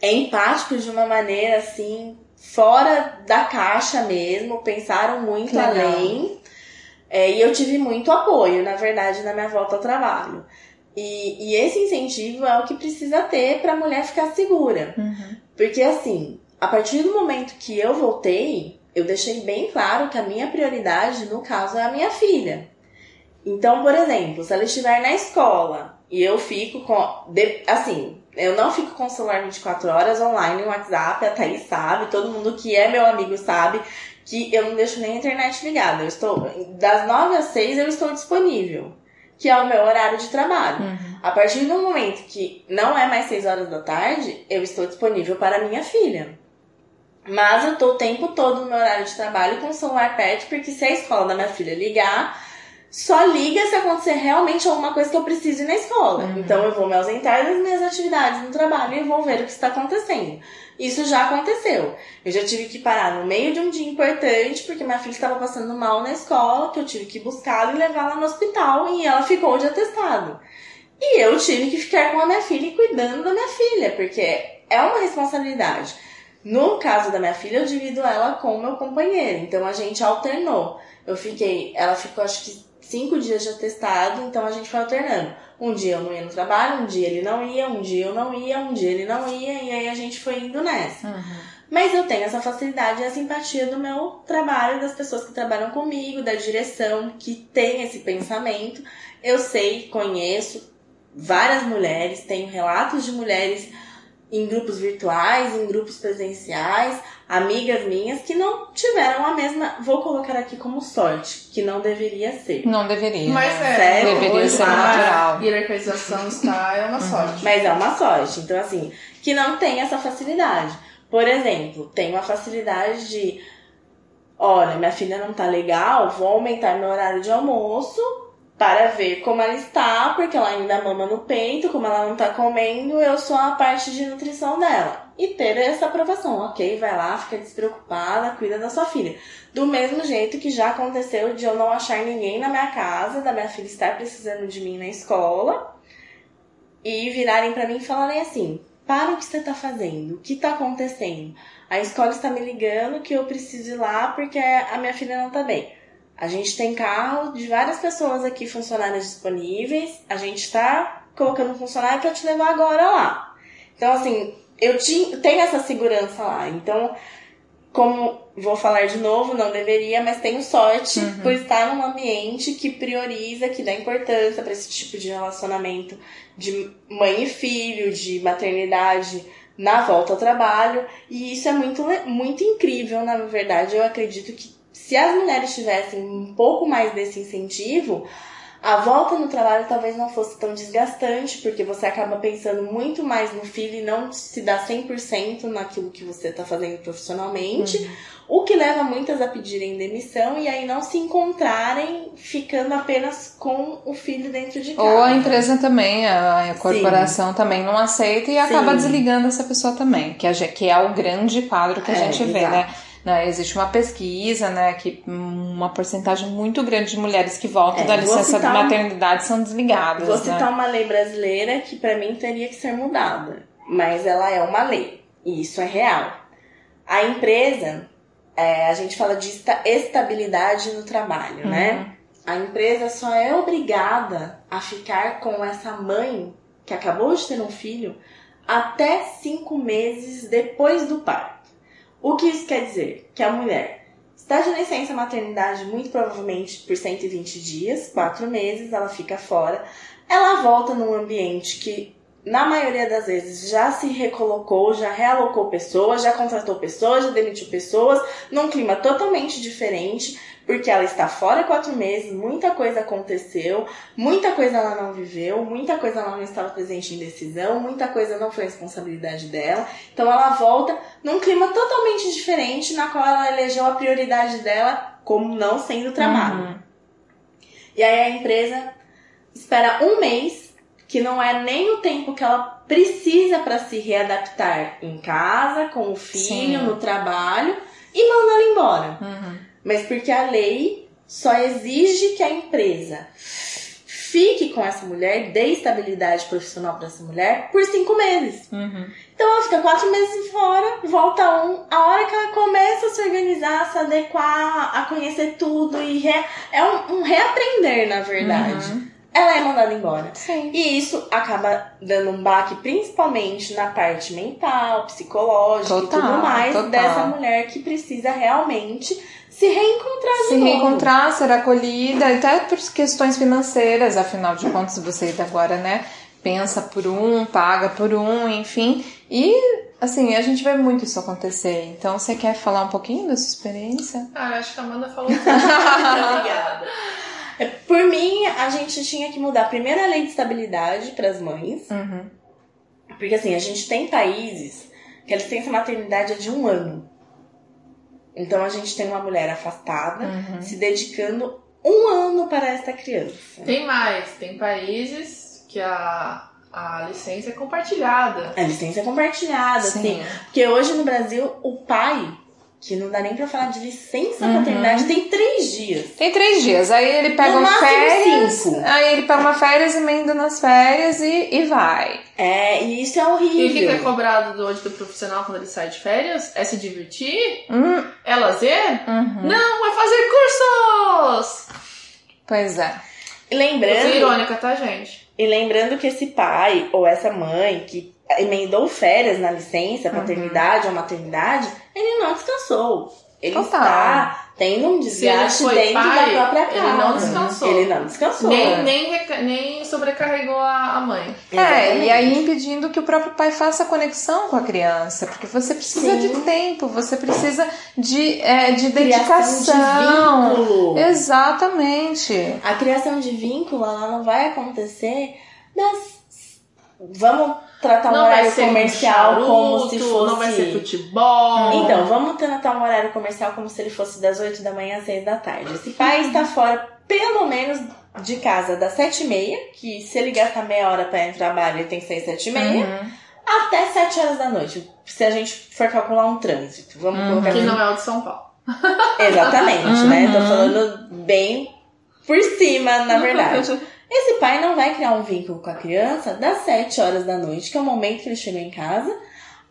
empáticos de uma maneira, assim, fora da caixa mesmo, pensaram muito além. É, e eu tive muito apoio, na verdade, na minha volta ao trabalho. E, e esse incentivo é o que precisa ter para a mulher ficar segura. Uhum. Porque, assim, a partir do momento que eu voltei, eu deixei bem claro que a minha prioridade, no caso, é a minha filha. Então, por exemplo, se ela estiver na escola e eu fico com. Assim, eu não fico com o celular 24 horas online no WhatsApp, a Thaís sabe, todo mundo que é meu amigo sabe que eu não deixo nem a internet ligada. Eu estou. Das 9 às 6 eu estou disponível. Que é o meu horário de trabalho. Uhum. A partir do momento que não é mais 6 horas da tarde, eu estou disponível para minha filha. Mas eu tô o tempo todo no meu horário de trabalho com o celular perto, porque se a escola da minha filha ligar, só liga se acontecer realmente alguma coisa que eu precise ir na escola. Uhum. Então eu vou me ausentar das minhas atividades no trabalho e vou ver o que está acontecendo. Isso já aconteceu. Eu já tive que parar no meio de um dia importante, porque minha filha estava passando mal na escola, que eu tive que buscá-la e levá-la no hospital, e ela ficou de atestado. E eu tive que ficar com a minha filha e cuidando da minha filha, porque é uma responsabilidade. No caso da minha filha, eu divido ela com o meu companheiro. Então a gente alternou. Eu fiquei, ela ficou acho que cinco dias de atestado, então a gente foi alternando. Um dia eu não ia no trabalho, um dia ele não ia, um dia eu não ia, um dia ele não ia, e aí a gente foi indo nessa. Uhum. Mas eu tenho essa facilidade e a simpatia do meu trabalho, das pessoas que trabalham comigo, da direção que tem esse pensamento. Eu sei, conheço várias mulheres, tenho relatos de mulheres em grupos virtuais, em grupos presenciais, amigas minhas que não tiveram a mesma, vou colocar aqui como sorte, que não deveria ser. Não deveria. Mas é, Sério? deveria ser natural. A hierarquização está, é uma uhum. sorte. Mas é uma sorte. Então, assim, que não tem essa facilidade. Por exemplo, tem uma facilidade de, olha, minha filha não tá legal, vou aumentar meu horário de almoço para ver como ela está, porque ela ainda mama no peito, como ela não tá comendo, eu sou a parte de nutrição dela. E ter essa aprovação, ok, vai lá, fica despreocupada, cuida da sua filha. Do mesmo jeito que já aconteceu de eu não achar ninguém na minha casa, da minha filha estar precisando de mim na escola, e virarem para mim e falarem assim: para o que você tá fazendo, o que tá acontecendo? A escola está me ligando que eu preciso ir lá porque a minha filha não tá bem. A gente tem carro de várias pessoas aqui, funcionárias disponíveis. A gente tá colocando funcionário para te levar agora lá. Então, assim, eu tenho essa segurança lá. Então, como vou falar de novo, não deveria, mas tenho sorte uhum. por estar num ambiente que prioriza, que dá importância para esse tipo de relacionamento de mãe e filho, de maternidade na volta ao trabalho. E isso é muito, muito incrível, na verdade. Eu acredito que se as mulheres tivessem um pouco mais desse incentivo, a volta no trabalho talvez não fosse tão desgastante, porque você acaba pensando muito mais no filho e não se dá 100% naquilo que você está fazendo profissionalmente, uhum. o que leva muitas a pedirem demissão e aí não se encontrarem ficando apenas com o filho dentro de casa. Ou a empresa também, a corporação Sim. também não aceita e acaba Sim. desligando essa pessoa também, que é, que é o grande quadro que a é, gente vê, exato. né? Né? Existe uma pesquisa, né, que uma porcentagem muito grande de mulheres que voltam é, da licença de maternidade são desligadas. Vou né? citar uma lei brasileira que para mim teria que ser mudada, mas ela é uma lei e isso é real. A empresa, é, a gente fala de estabilidade no trabalho, né? uhum. né? A empresa só é obrigada a ficar com essa mãe que acabou de ter um filho até cinco meses depois do parto. O que isso quer dizer? Que a mulher está de licença maternidade muito provavelmente por 120 dias, 4 meses, ela fica fora. Ela volta num ambiente que, na maioria das vezes, já se recolocou, já realocou pessoas, já contratou pessoas, já demitiu pessoas, num clima totalmente diferente porque ela está fora quatro meses, muita coisa aconteceu, muita coisa ela não viveu, muita coisa ela não estava presente em decisão, muita coisa não foi responsabilidade dela. Então ela volta num clima totalmente diferente, na qual ela elegeu a prioridade dela como não sendo trabalho. Uhum. E aí a empresa espera um mês, que não é nem o tempo que ela precisa para se readaptar em casa, com o filho, Sim. no trabalho, e manda ela embora. Uhum mas porque a lei só exige que a empresa fique com essa mulher, dê estabilidade profissional para essa mulher por cinco meses. Uhum. Então ela fica quatro meses fora, volta um. A hora que ela começa a se organizar, a se adequar, a conhecer tudo e re... é um, um, reaprender, na verdade. Uhum. Ela é mandada embora. Sim. E isso acaba dando um baque, principalmente na parte mental, psicológica total, e tudo mais total. dessa mulher que precisa realmente se reencontrar se novo. reencontrar, ser acolhida, até por questões financeiras, afinal de contas você agora, né, pensa por um, paga por um, enfim, e assim, a gente vê muito isso acontecer. Então, você quer falar um pouquinho da sua experiência? Ah, acho que a Amanda falou tudo. Obrigada. É, por mim, a gente tinha que mudar primeiro a lei de estabilidade para as mães. Uhum. Porque assim, a gente tem países que a licença maternidade é de um ano. Então a gente tem uma mulher afastada, uhum. se dedicando um ano para esta criança. Tem mais, tem países que a, a licença é compartilhada. A licença é compartilhada, sim. sim. Porque hoje no Brasil o pai que não dá nem pra falar de licença uhum. paternidade, tem três dias. Tem três dias. Aí ele pega uma férias. Cinco. Aí ele pega uma férias, emenda nas férias e, e vai. É, e isso é horrível. E o que é cobrado do hoje do profissional quando ele sai de férias? É se divertir? Hum. É lazer? Uhum. Não, é fazer cursos! Pois é. E lembrando. Isso é irônica, tá, gente? E lembrando que esse pai ou essa mãe que emendou férias na licença, uhum. paternidade uhum. ou maternidade, ele não descansou. Ele Total. está tendo um desgaste dentro pai, da própria casa. Ele não descansou. Ele não descansou. Nem, nem, nem sobrecarregou a, mãe. É, e aí impedindo que o próprio pai faça a conexão com a criança. Porque você precisa Sim. de tempo, você precisa de, é, de dedicação. De vínculo. Exatamente. A criação de vínculo, ela não vai acontecer das. Vamos tratar um não horário comercial charuto, como se fosse. Não vai ser futebol. Então, vamos tratar um horário comercial como se ele fosse das 8 da manhã às 6 da tarde. Esse pai está fora, pelo menos, de casa das 7 e meia, que se ele gastar meia hora para ir no trabalho, ele tem que sair 7 e meia. Uhum. Até 7 horas da noite. Se a gente for calcular um trânsito. Vamos uhum. colocar. Que não é o de São Paulo. Exatamente, uhum. né? Tô falando bem por cima, na verdade. Esse pai não vai criar um vínculo com a criança das 7 horas da noite, que é o momento que ele chegou em casa,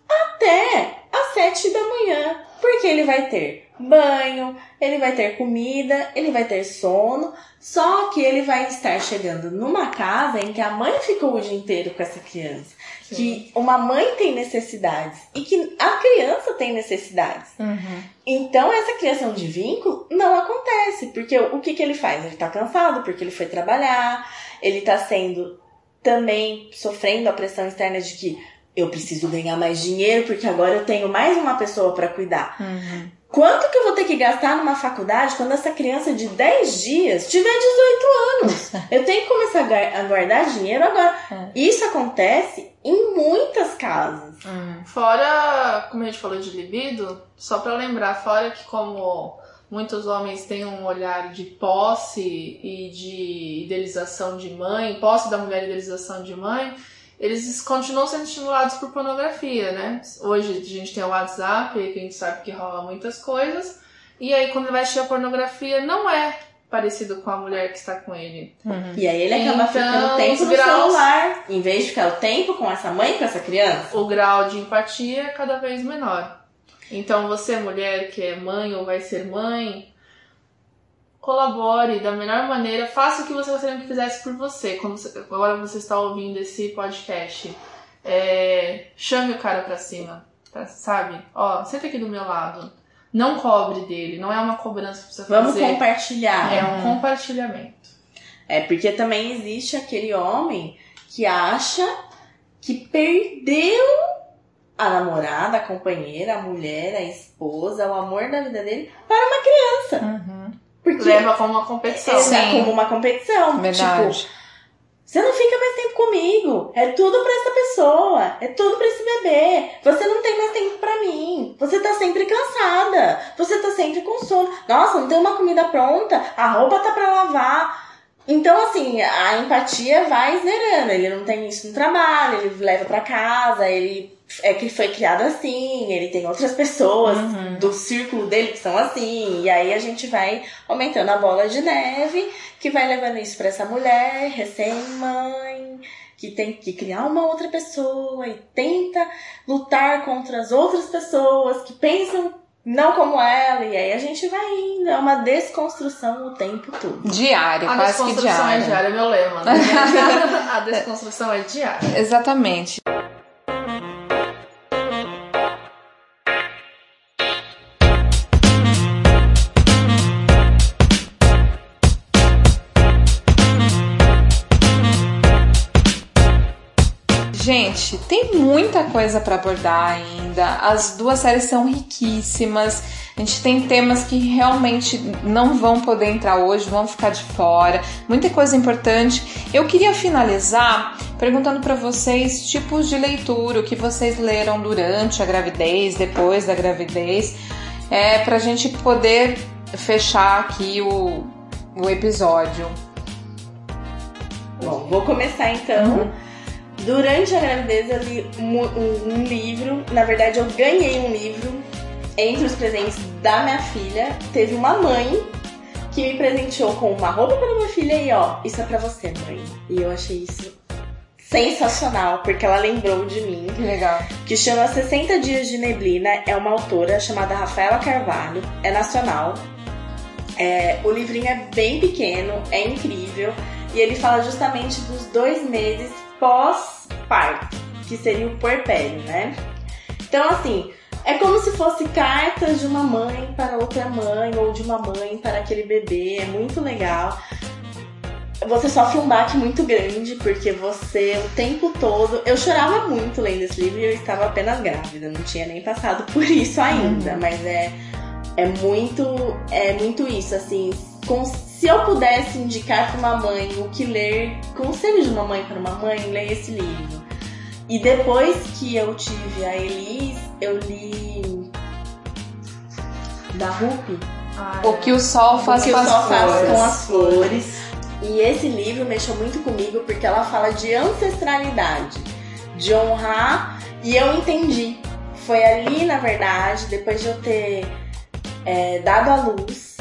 até às 7 da manhã. Porque ele vai ter banho, ele vai ter comida, ele vai ter sono, só que ele vai estar chegando numa casa em que a mãe ficou o dia inteiro com essa criança. Sim. Que uma mãe tem necessidades e que a criança tem necessidades. Uhum. Então essa criação de vínculo não acontece, porque o que, que ele faz? Ele tá cansado porque ele foi trabalhar, ele tá sendo também sofrendo a pressão externa de que eu preciso ganhar mais dinheiro porque agora eu tenho mais uma pessoa para cuidar. Uhum. Quanto que eu vou ter que gastar numa faculdade quando essa criança de 10 dias tiver 18 anos? Eu tenho que começar a guardar dinheiro agora. É. Isso acontece em muitas casas. Hum. Fora, como a gente falou de libido, só para lembrar, fora que como muitos homens têm um olhar de posse e de idealização de mãe, posse da mulher idealização de mãe, eles continuam sendo estimulados por pornografia, né? Hoje a gente tem o WhatsApp, que a gente sabe que rola muitas coisas, e aí quando ele vai assistir a pornografia, não é parecido com a mulher que está com ele. Uhum. E aí ele acaba então, ficando tempo no graus... celular, em vez de ficar o tempo com essa mãe, com essa criança. O grau de empatia é cada vez menor. Então você, mulher que é mãe ou vai ser mãe, colabore da melhor maneira, faça o que você gostaria que fizesse por você. Como agora você está ouvindo esse podcast, é, chame o cara pra cima, tá, sabe? Ó, senta aqui do meu lado. Não cobre dele, não é uma cobrança que você Vamos fazer. compartilhar. É um compartilhamento. É porque também existe aquele homem que acha que perdeu a namorada, a companheira, a mulher, a esposa, o amor da vida dele para uma criança. Uhum. Porque leva como uma competição. Sim. como uma competição. Verdade. Tipo, você não fica mais tempo comigo. É tudo pra essa pessoa. É tudo pra esse bebê. Você não tem mais tempo pra mim. Você tá sempre cansada. Você tá sempre com sono. Nossa, não tem uma comida pronta. A roupa tá pra lavar. Então, assim, a empatia vai zerando. Ele não tem isso no trabalho, ele leva para casa, ele é que foi criado assim, ele tem outras pessoas uhum. do círculo dele que são assim, e aí a gente vai aumentando a bola de neve, que vai levando isso para essa mulher recém-mãe, que tem que criar uma outra pessoa e tenta lutar contra as outras pessoas que pensam não como ela, e aí a gente vai indo. É uma desconstrução o tempo todo. Diário, a quase que diário. A desconstrução é diária, é meu lema. Né? a desconstrução é diária. Exatamente. Gente, tem muita coisa para abordar ainda. As duas séries são riquíssimas. A gente tem temas que realmente não vão poder entrar hoje, vão ficar de fora. Muita coisa importante. Eu queria finalizar perguntando para vocês tipos de leitura, o que vocês leram durante a gravidez, depois da gravidez, é, para a gente poder fechar aqui o, o episódio. Bom, vou começar então. Uhum. Durante a gravidez eu li um, um, um, livro, na verdade eu ganhei um livro entre os presentes da minha filha. Teve uma mãe que me presenteou com uma roupa para minha filha e ó, isso é para você, mãe. E eu achei isso sensacional, porque ela lembrou de mim. Que legal. Que chama 60 Dias de Neblina, é uma autora chamada Rafaela Carvalho, é nacional. É, o livrinho é bem pequeno, é incrível, e ele fala justamente dos dois meses pós-parto, que seria o puerpério, né? Então, assim, é como se fosse cartas de uma mãe para outra mãe, ou de uma mãe para aquele bebê, é muito legal. Você sofre um baque muito grande, porque você, o tempo todo. Eu chorava muito lendo esse livro e eu estava apenas grávida, não tinha nem passado por isso ainda, uhum. mas é, é muito. É muito isso, assim. Se eu pudesse indicar para uma mãe o que ler, conselho de uma mãe para uma mãe, leia esse livro. E depois que eu tive a Elis, eu li da Rupi. o que o sol faz, o que o sol faz com as flores. E esse livro mexeu muito comigo porque ela fala de ancestralidade, de honrar, e eu entendi. Foi ali, na verdade, depois de eu ter é, dado a luz,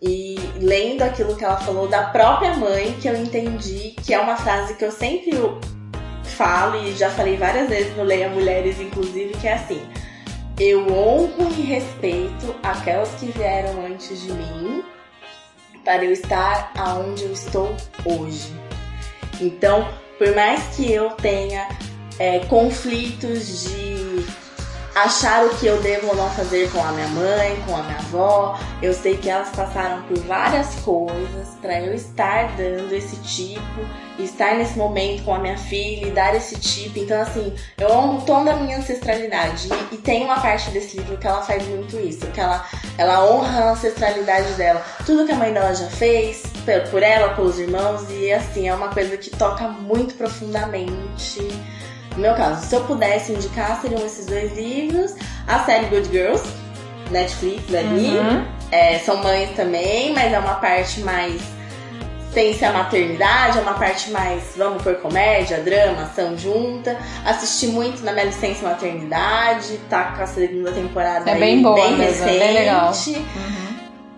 E lendo aquilo que ela falou da própria mãe, que eu entendi que é uma frase que eu sempre falo e já falei várias vezes no Leia Mulheres, inclusive, que é assim: Eu honro e respeito aquelas que vieram antes de mim para eu estar aonde eu estou hoje. Então, por mais que eu tenha é, conflitos de achar o que eu devo ou não fazer com a minha mãe, com a minha avó. Eu sei que elas passaram por várias coisas para eu estar dando esse tipo, estar nesse momento com a minha filha e dar esse tipo. Então, assim, eu amo toda a minha ancestralidade. E, e tem uma parte desse livro que ela faz muito isso, que ela, ela honra a ancestralidade dela. Tudo que a mãe dela já fez, por ela, pelos irmãos, e assim, é uma coisa que toca muito profundamente no meu caso, se eu pudesse indicar, seriam esses dois livros. A série Good Girls, Netflix ali. Uhum. É, são mães também, mas é uma parte mais sem ser a maternidade, é uma parte mais, vamos por comédia, drama, ação junta. Assisti muito na minha licença maternidade, tá com a segunda temporada é aí, bem boa, bem mesmo, recente. Bem legal. Uhum.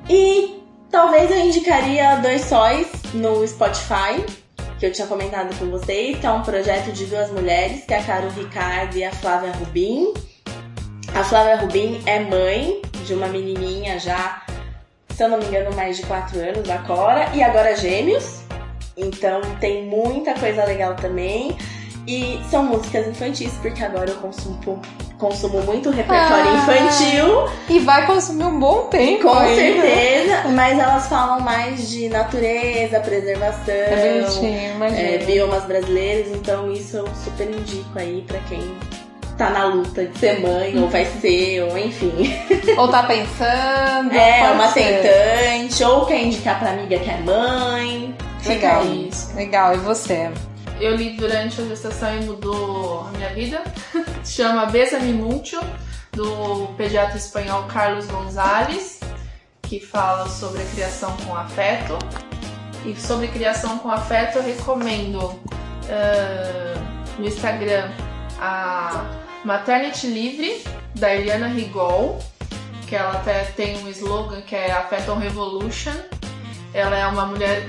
E talvez eu indicaria Dois Sóis no Spotify que eu tinha comentado com vocês, que é um projeto de duas mulheres, que é a Caro Ricardo e a Flávia Rubim. A Flávia Rubim é mãe de uma menininha já, se eu não me engano, mais de 4 anos, a Cora, e agora gêmeos. Então tem muita coisa legal também. E são músicas infantis, porque agora eu consumo, consumo muito repertório ah, infantil. E vai consumir um bom tempo. Com ainda. certeza. Mas elas falam mais de natureza, preservação, é bonitinho, é, biomas brasileiros. Então isso eu super indico aí pra quem tá na luta de ser mãe, ou vai ser, ou enfim. Ou tá pensando. É, uma ser. tentante, ou quer indicar pra amiga que é mãe. Legal isso. Legal, e você? Eu li durante a gestação e mudou a minha vida. Chama Besame Mucho, do pediatra espanhol Carlos Gonzalez, que fala sobre a criação com afeto. E sobre criação com afeto eu recomendo uh, no Instagram a Maternity Livre, da Eliana Rigol, que ela até tem um slogan que é Affeton Revolution. Ela é uma mulher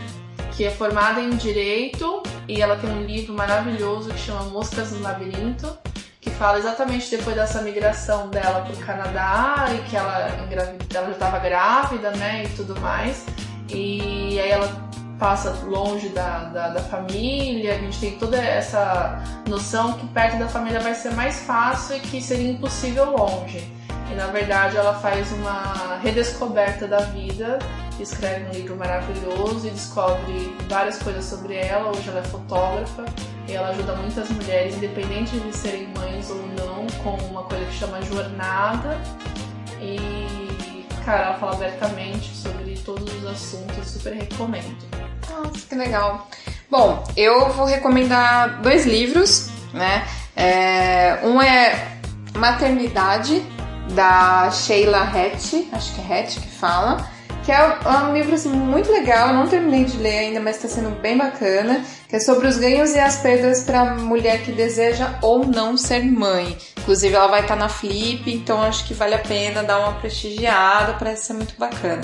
que é formada em Direito e ela tem um livro maravilhoso que chama Moscas no Labirinto, que fala exatamente depois dessa migração dela para o Canadá e que ela, ela já estava grávida, né, e tudo mais. E aí ela passa longe da, da, da, família, a gente tem toda essa noção que perto da família vai ser mais fácil e que seria impossível longe. E na verdade ela faz uma redescoberta da vida, escreve um livro maravilhoso e descobre várias coisas sobre ela. Hoje ela é fotógrafa e ela ajuda muitas mulheres, independente de serem mães ou não, com uma coisa que chama jornada. E, cara, ela fala abertamente sobre todos os assuntos, super recomendo. Nossa, que legal. Bom, eu vou recomendar dois livros, né? É, um é Maternidade, da Sheila Hatch, acho que é Hatch que fala, que é um livro assim, muito legal, eu não terminei de ler ainda, mas está sendo bem bacana, que é sobre os ganhos e as perdas para a mulher que deseja ou não ser mãe. Inclusive ela vai estar tá na Flip, então acho que vale a pena dar uma prestigiada, parece ser muito bacana.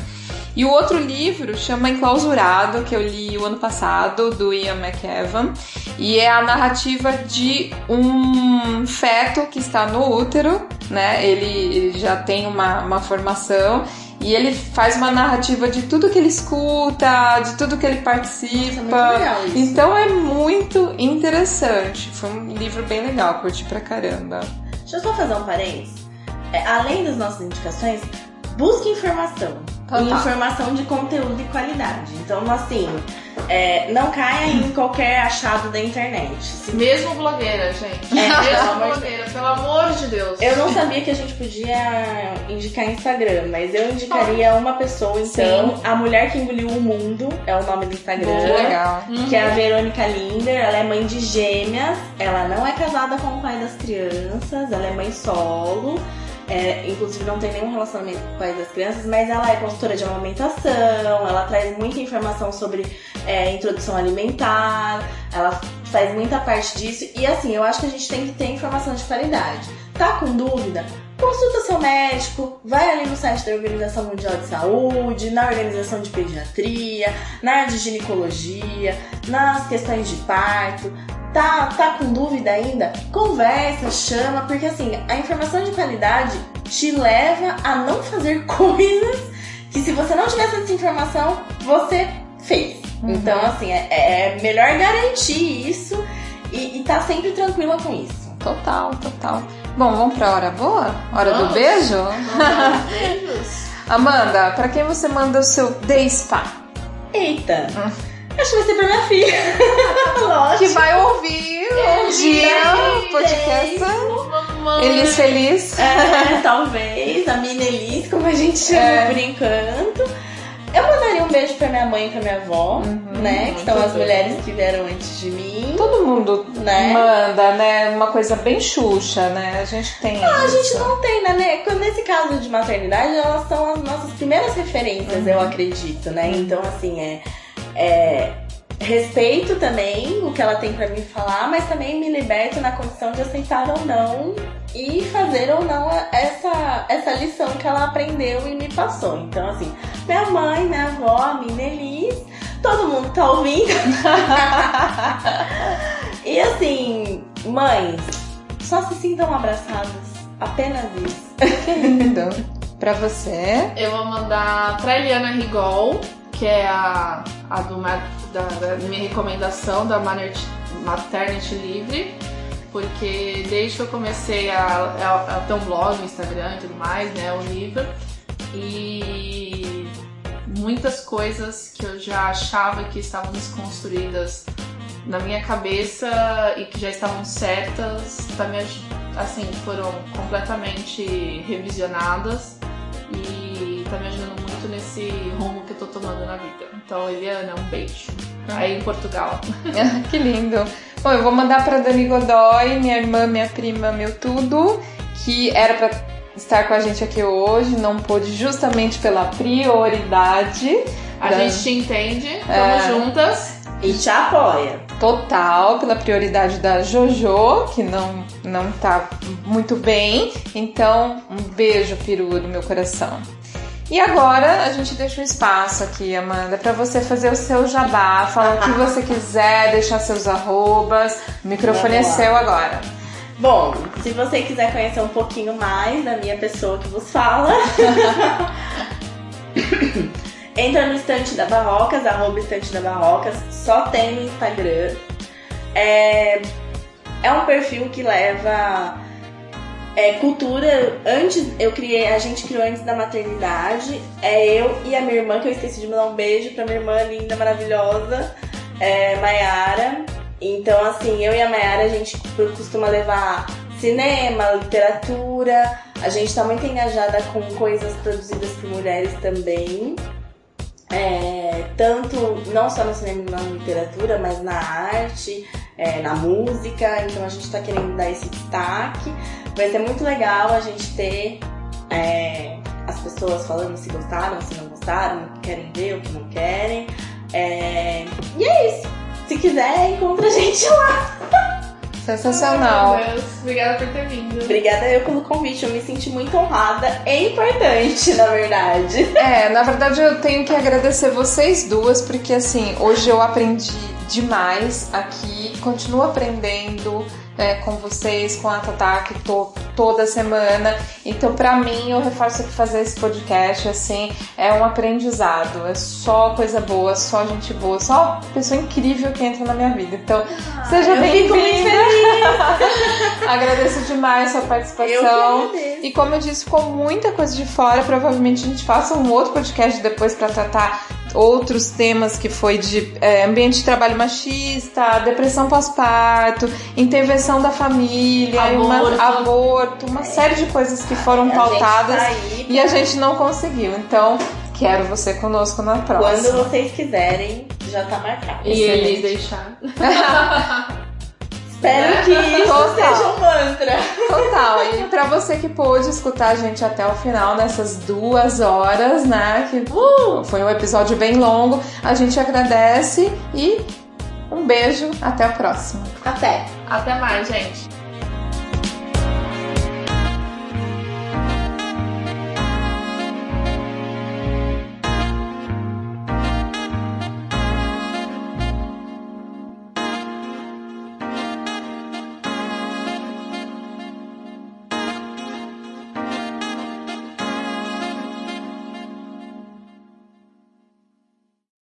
E o outro livro chama Enclausurado, que eu li o ano passado, do Ian McEwan, e é a narrativa de um feto que está no útero, né? Ele, ele já tem uma, uma formação e ele faz uma narrativa de tudo que ele escuta, de tudo que ele participa. É então é muito interessante. Foi um livro bem legal, curti pra caramba. Deixa eu só fazer um parênteses. É, além das nossas indicações, busque informação. Total. E informação de conteúdo e qualidade. Então, assim, é, não caia em qualquer achado da internet. Mesmo blogueira, gente. É, Mesmo blogueira, pelo amor de Deus. Eu não sabia que a gente podia indicar Instagram, mas eu indicaria uma pessoa, então. Sim. A Mulher que Engoliu o Mundo é o nome do Instagram. Muito legal. Que é a Verônica Linder. Ela é mãe de gêmeas. Ela não é casada com o pai das crianças. Ela é mãe solo. É, inclusive não tem nenhum relacionamento com o das crianças, mas ela é consultora de amamentação, ela traz muita informação sobre é, introdução alimentar, ela faz muita parte disso. E assim, eu acho que a gente tem que ter informação de qualidade. Tá com dúvida? Consulta seu médico, vai ali no site da Organização Mundial de Saúde, na Organização de Pediatria, na de ginecologia, nas questões de parto. Tá, tá com dúvida ainda? Conversa, chama, porque assim, a informação de qualidade te leva a não fazer coisas que se você não tivesse essa informação, você fez. Uhum. Então, assim, é, é, melhor garantir isso e, e tá sempre tranquila com isso. Total, total. Bom, vamos pra hora boa? Hora vamos. do beijo? Beijos. Amanda, pra quem você manda o seu day spa? Eita! Hum. Acho que vai ser pra minha filha. Lógico. Que vai ouvir um dia o podcast. Elis Feliz. É, talvez. A Mina Elis, como a gente chama é. por. Eu mandaria um beijo pra minha mãe e pra minha avó, uhum, né? Que são as mulheres que vieram antes de mim. Todo mundo né? manda, né? Uma coisa bem xuxa, né? A gente tem. Não, a gente não tem, né? Nesse caso de maternidade, elas são as nossas primeiras referências, uhum. eu acredito, né? Uhum. Então, assim, é. é respeito também o que ela tem para me falar, mas também me liberto na condição de aceitar ou não e fazer ou não essa, essa lição que ela aprendeu e me passou. Então, assim, minha mãe, minha avó, a minha Elis, todo mundo tá ouvindo. e assim, mães, só se sintam abraçadas. Apenas isso. Que lindo. pra você. Eu vou mandar pra Eliana Rigol, que é a, a do, da, da minha recomendação da Maternity Livre porque desde que eu comecei a, a, a ter um blog no Instagram e tudo mais, né, o livro, e muitas coisas que eu já achava que estavam desconstruídas na minha cabeça e que já estavam certas, tá me, assim, foram completamente revisionadas e tá me ajudando muito nesse rumo que eu tô tomando na vida. Então, Eliana, um beijo. Aí em Portugal. que lindo. Bom, eu vou mandar para Dani Godoy, minha irmã, minha prima, meu tudo, que era para estar com a gente aqui hoje, não pôde justamente pela prioridade. A da... gente te entende, estamos é... juntas. E te apoia. Total, pela prioridade da Jojo, que não, não tá muito bem. Então, um beijo, peru, do meu coração. E agora a gente deixa um espaço aqui, Amanda, para você fazer o seu jabá, falar o que você quiser, deixar seus arrobas. O microfone é seu agora. Bom, se você quiser conhecer um pouquinho mais da minha pessoa que vos fala, entra no Estante da Barrocas, arroba Estante da Barrocas, só tem no Instagram. É, é um perfil que leva é, cultura, antes eu criei, a gente criou antes da maternidade. É eu e a minha irmã, que eu esqueci de mandar um beijo pra minha irmã linda, maravilhosa, é, Maiara. Então, assim, eu e a Maiara a gente costuma levar cinema, literatura. A gente tá muito engajada com coisas produzidas por mulheres também. É, tanto não só no cinema na literatura, mas na arte, é, na música. Então a gente está querendo dar esse destaque. Vai ser muito legal a gente ter é, as pessoas falando se gostaram, se não gostaram, o que querem ver, o que não querem. É, e é isso. Se quiser, encontra a gente lá. Sensacional. Ai. Obrigada por ter vindo. Obrigada eu pelo convite. Eu me senti muito honrada e importante, na verdade. É, na verdade eu tenho que agradecer vocês duas, porque assim, hoje eu aprendi demais aqui, continuo aprendendo é, com vocês, com a Tatá, que tô toda semana. Então, para mim, eu reforço que fazer esse podcast, assim, é um aprendizado. É só coisa boa, só gente boa, só pessoa incrível que entra na minha vida. Então, ah, seja bem-vinda. agradeço demais a sua participação. E como eu disse, ficou muita coisa de fora. Provavelmente a gente faça um outro podcast depois para tratar outros temas que foi de é, ambiente de trabalho machista, depressão pós-parto, intervenção da família, aborto, uma, aborto, uma série de coisas que foram pautadas tá e a gente não conseguiu. Então, quero você conosco na próxima. Quando vocês quiserem, já tá marcado. E eles deixar. Espero que isso Total. seja um mantra. Total. E pra você que pôde escutar a gente até o final nessas duas horas, né? Que foi um episódio bem longo. A gente agradece e um beijo. Até a próxima. Até! Até mais, gente.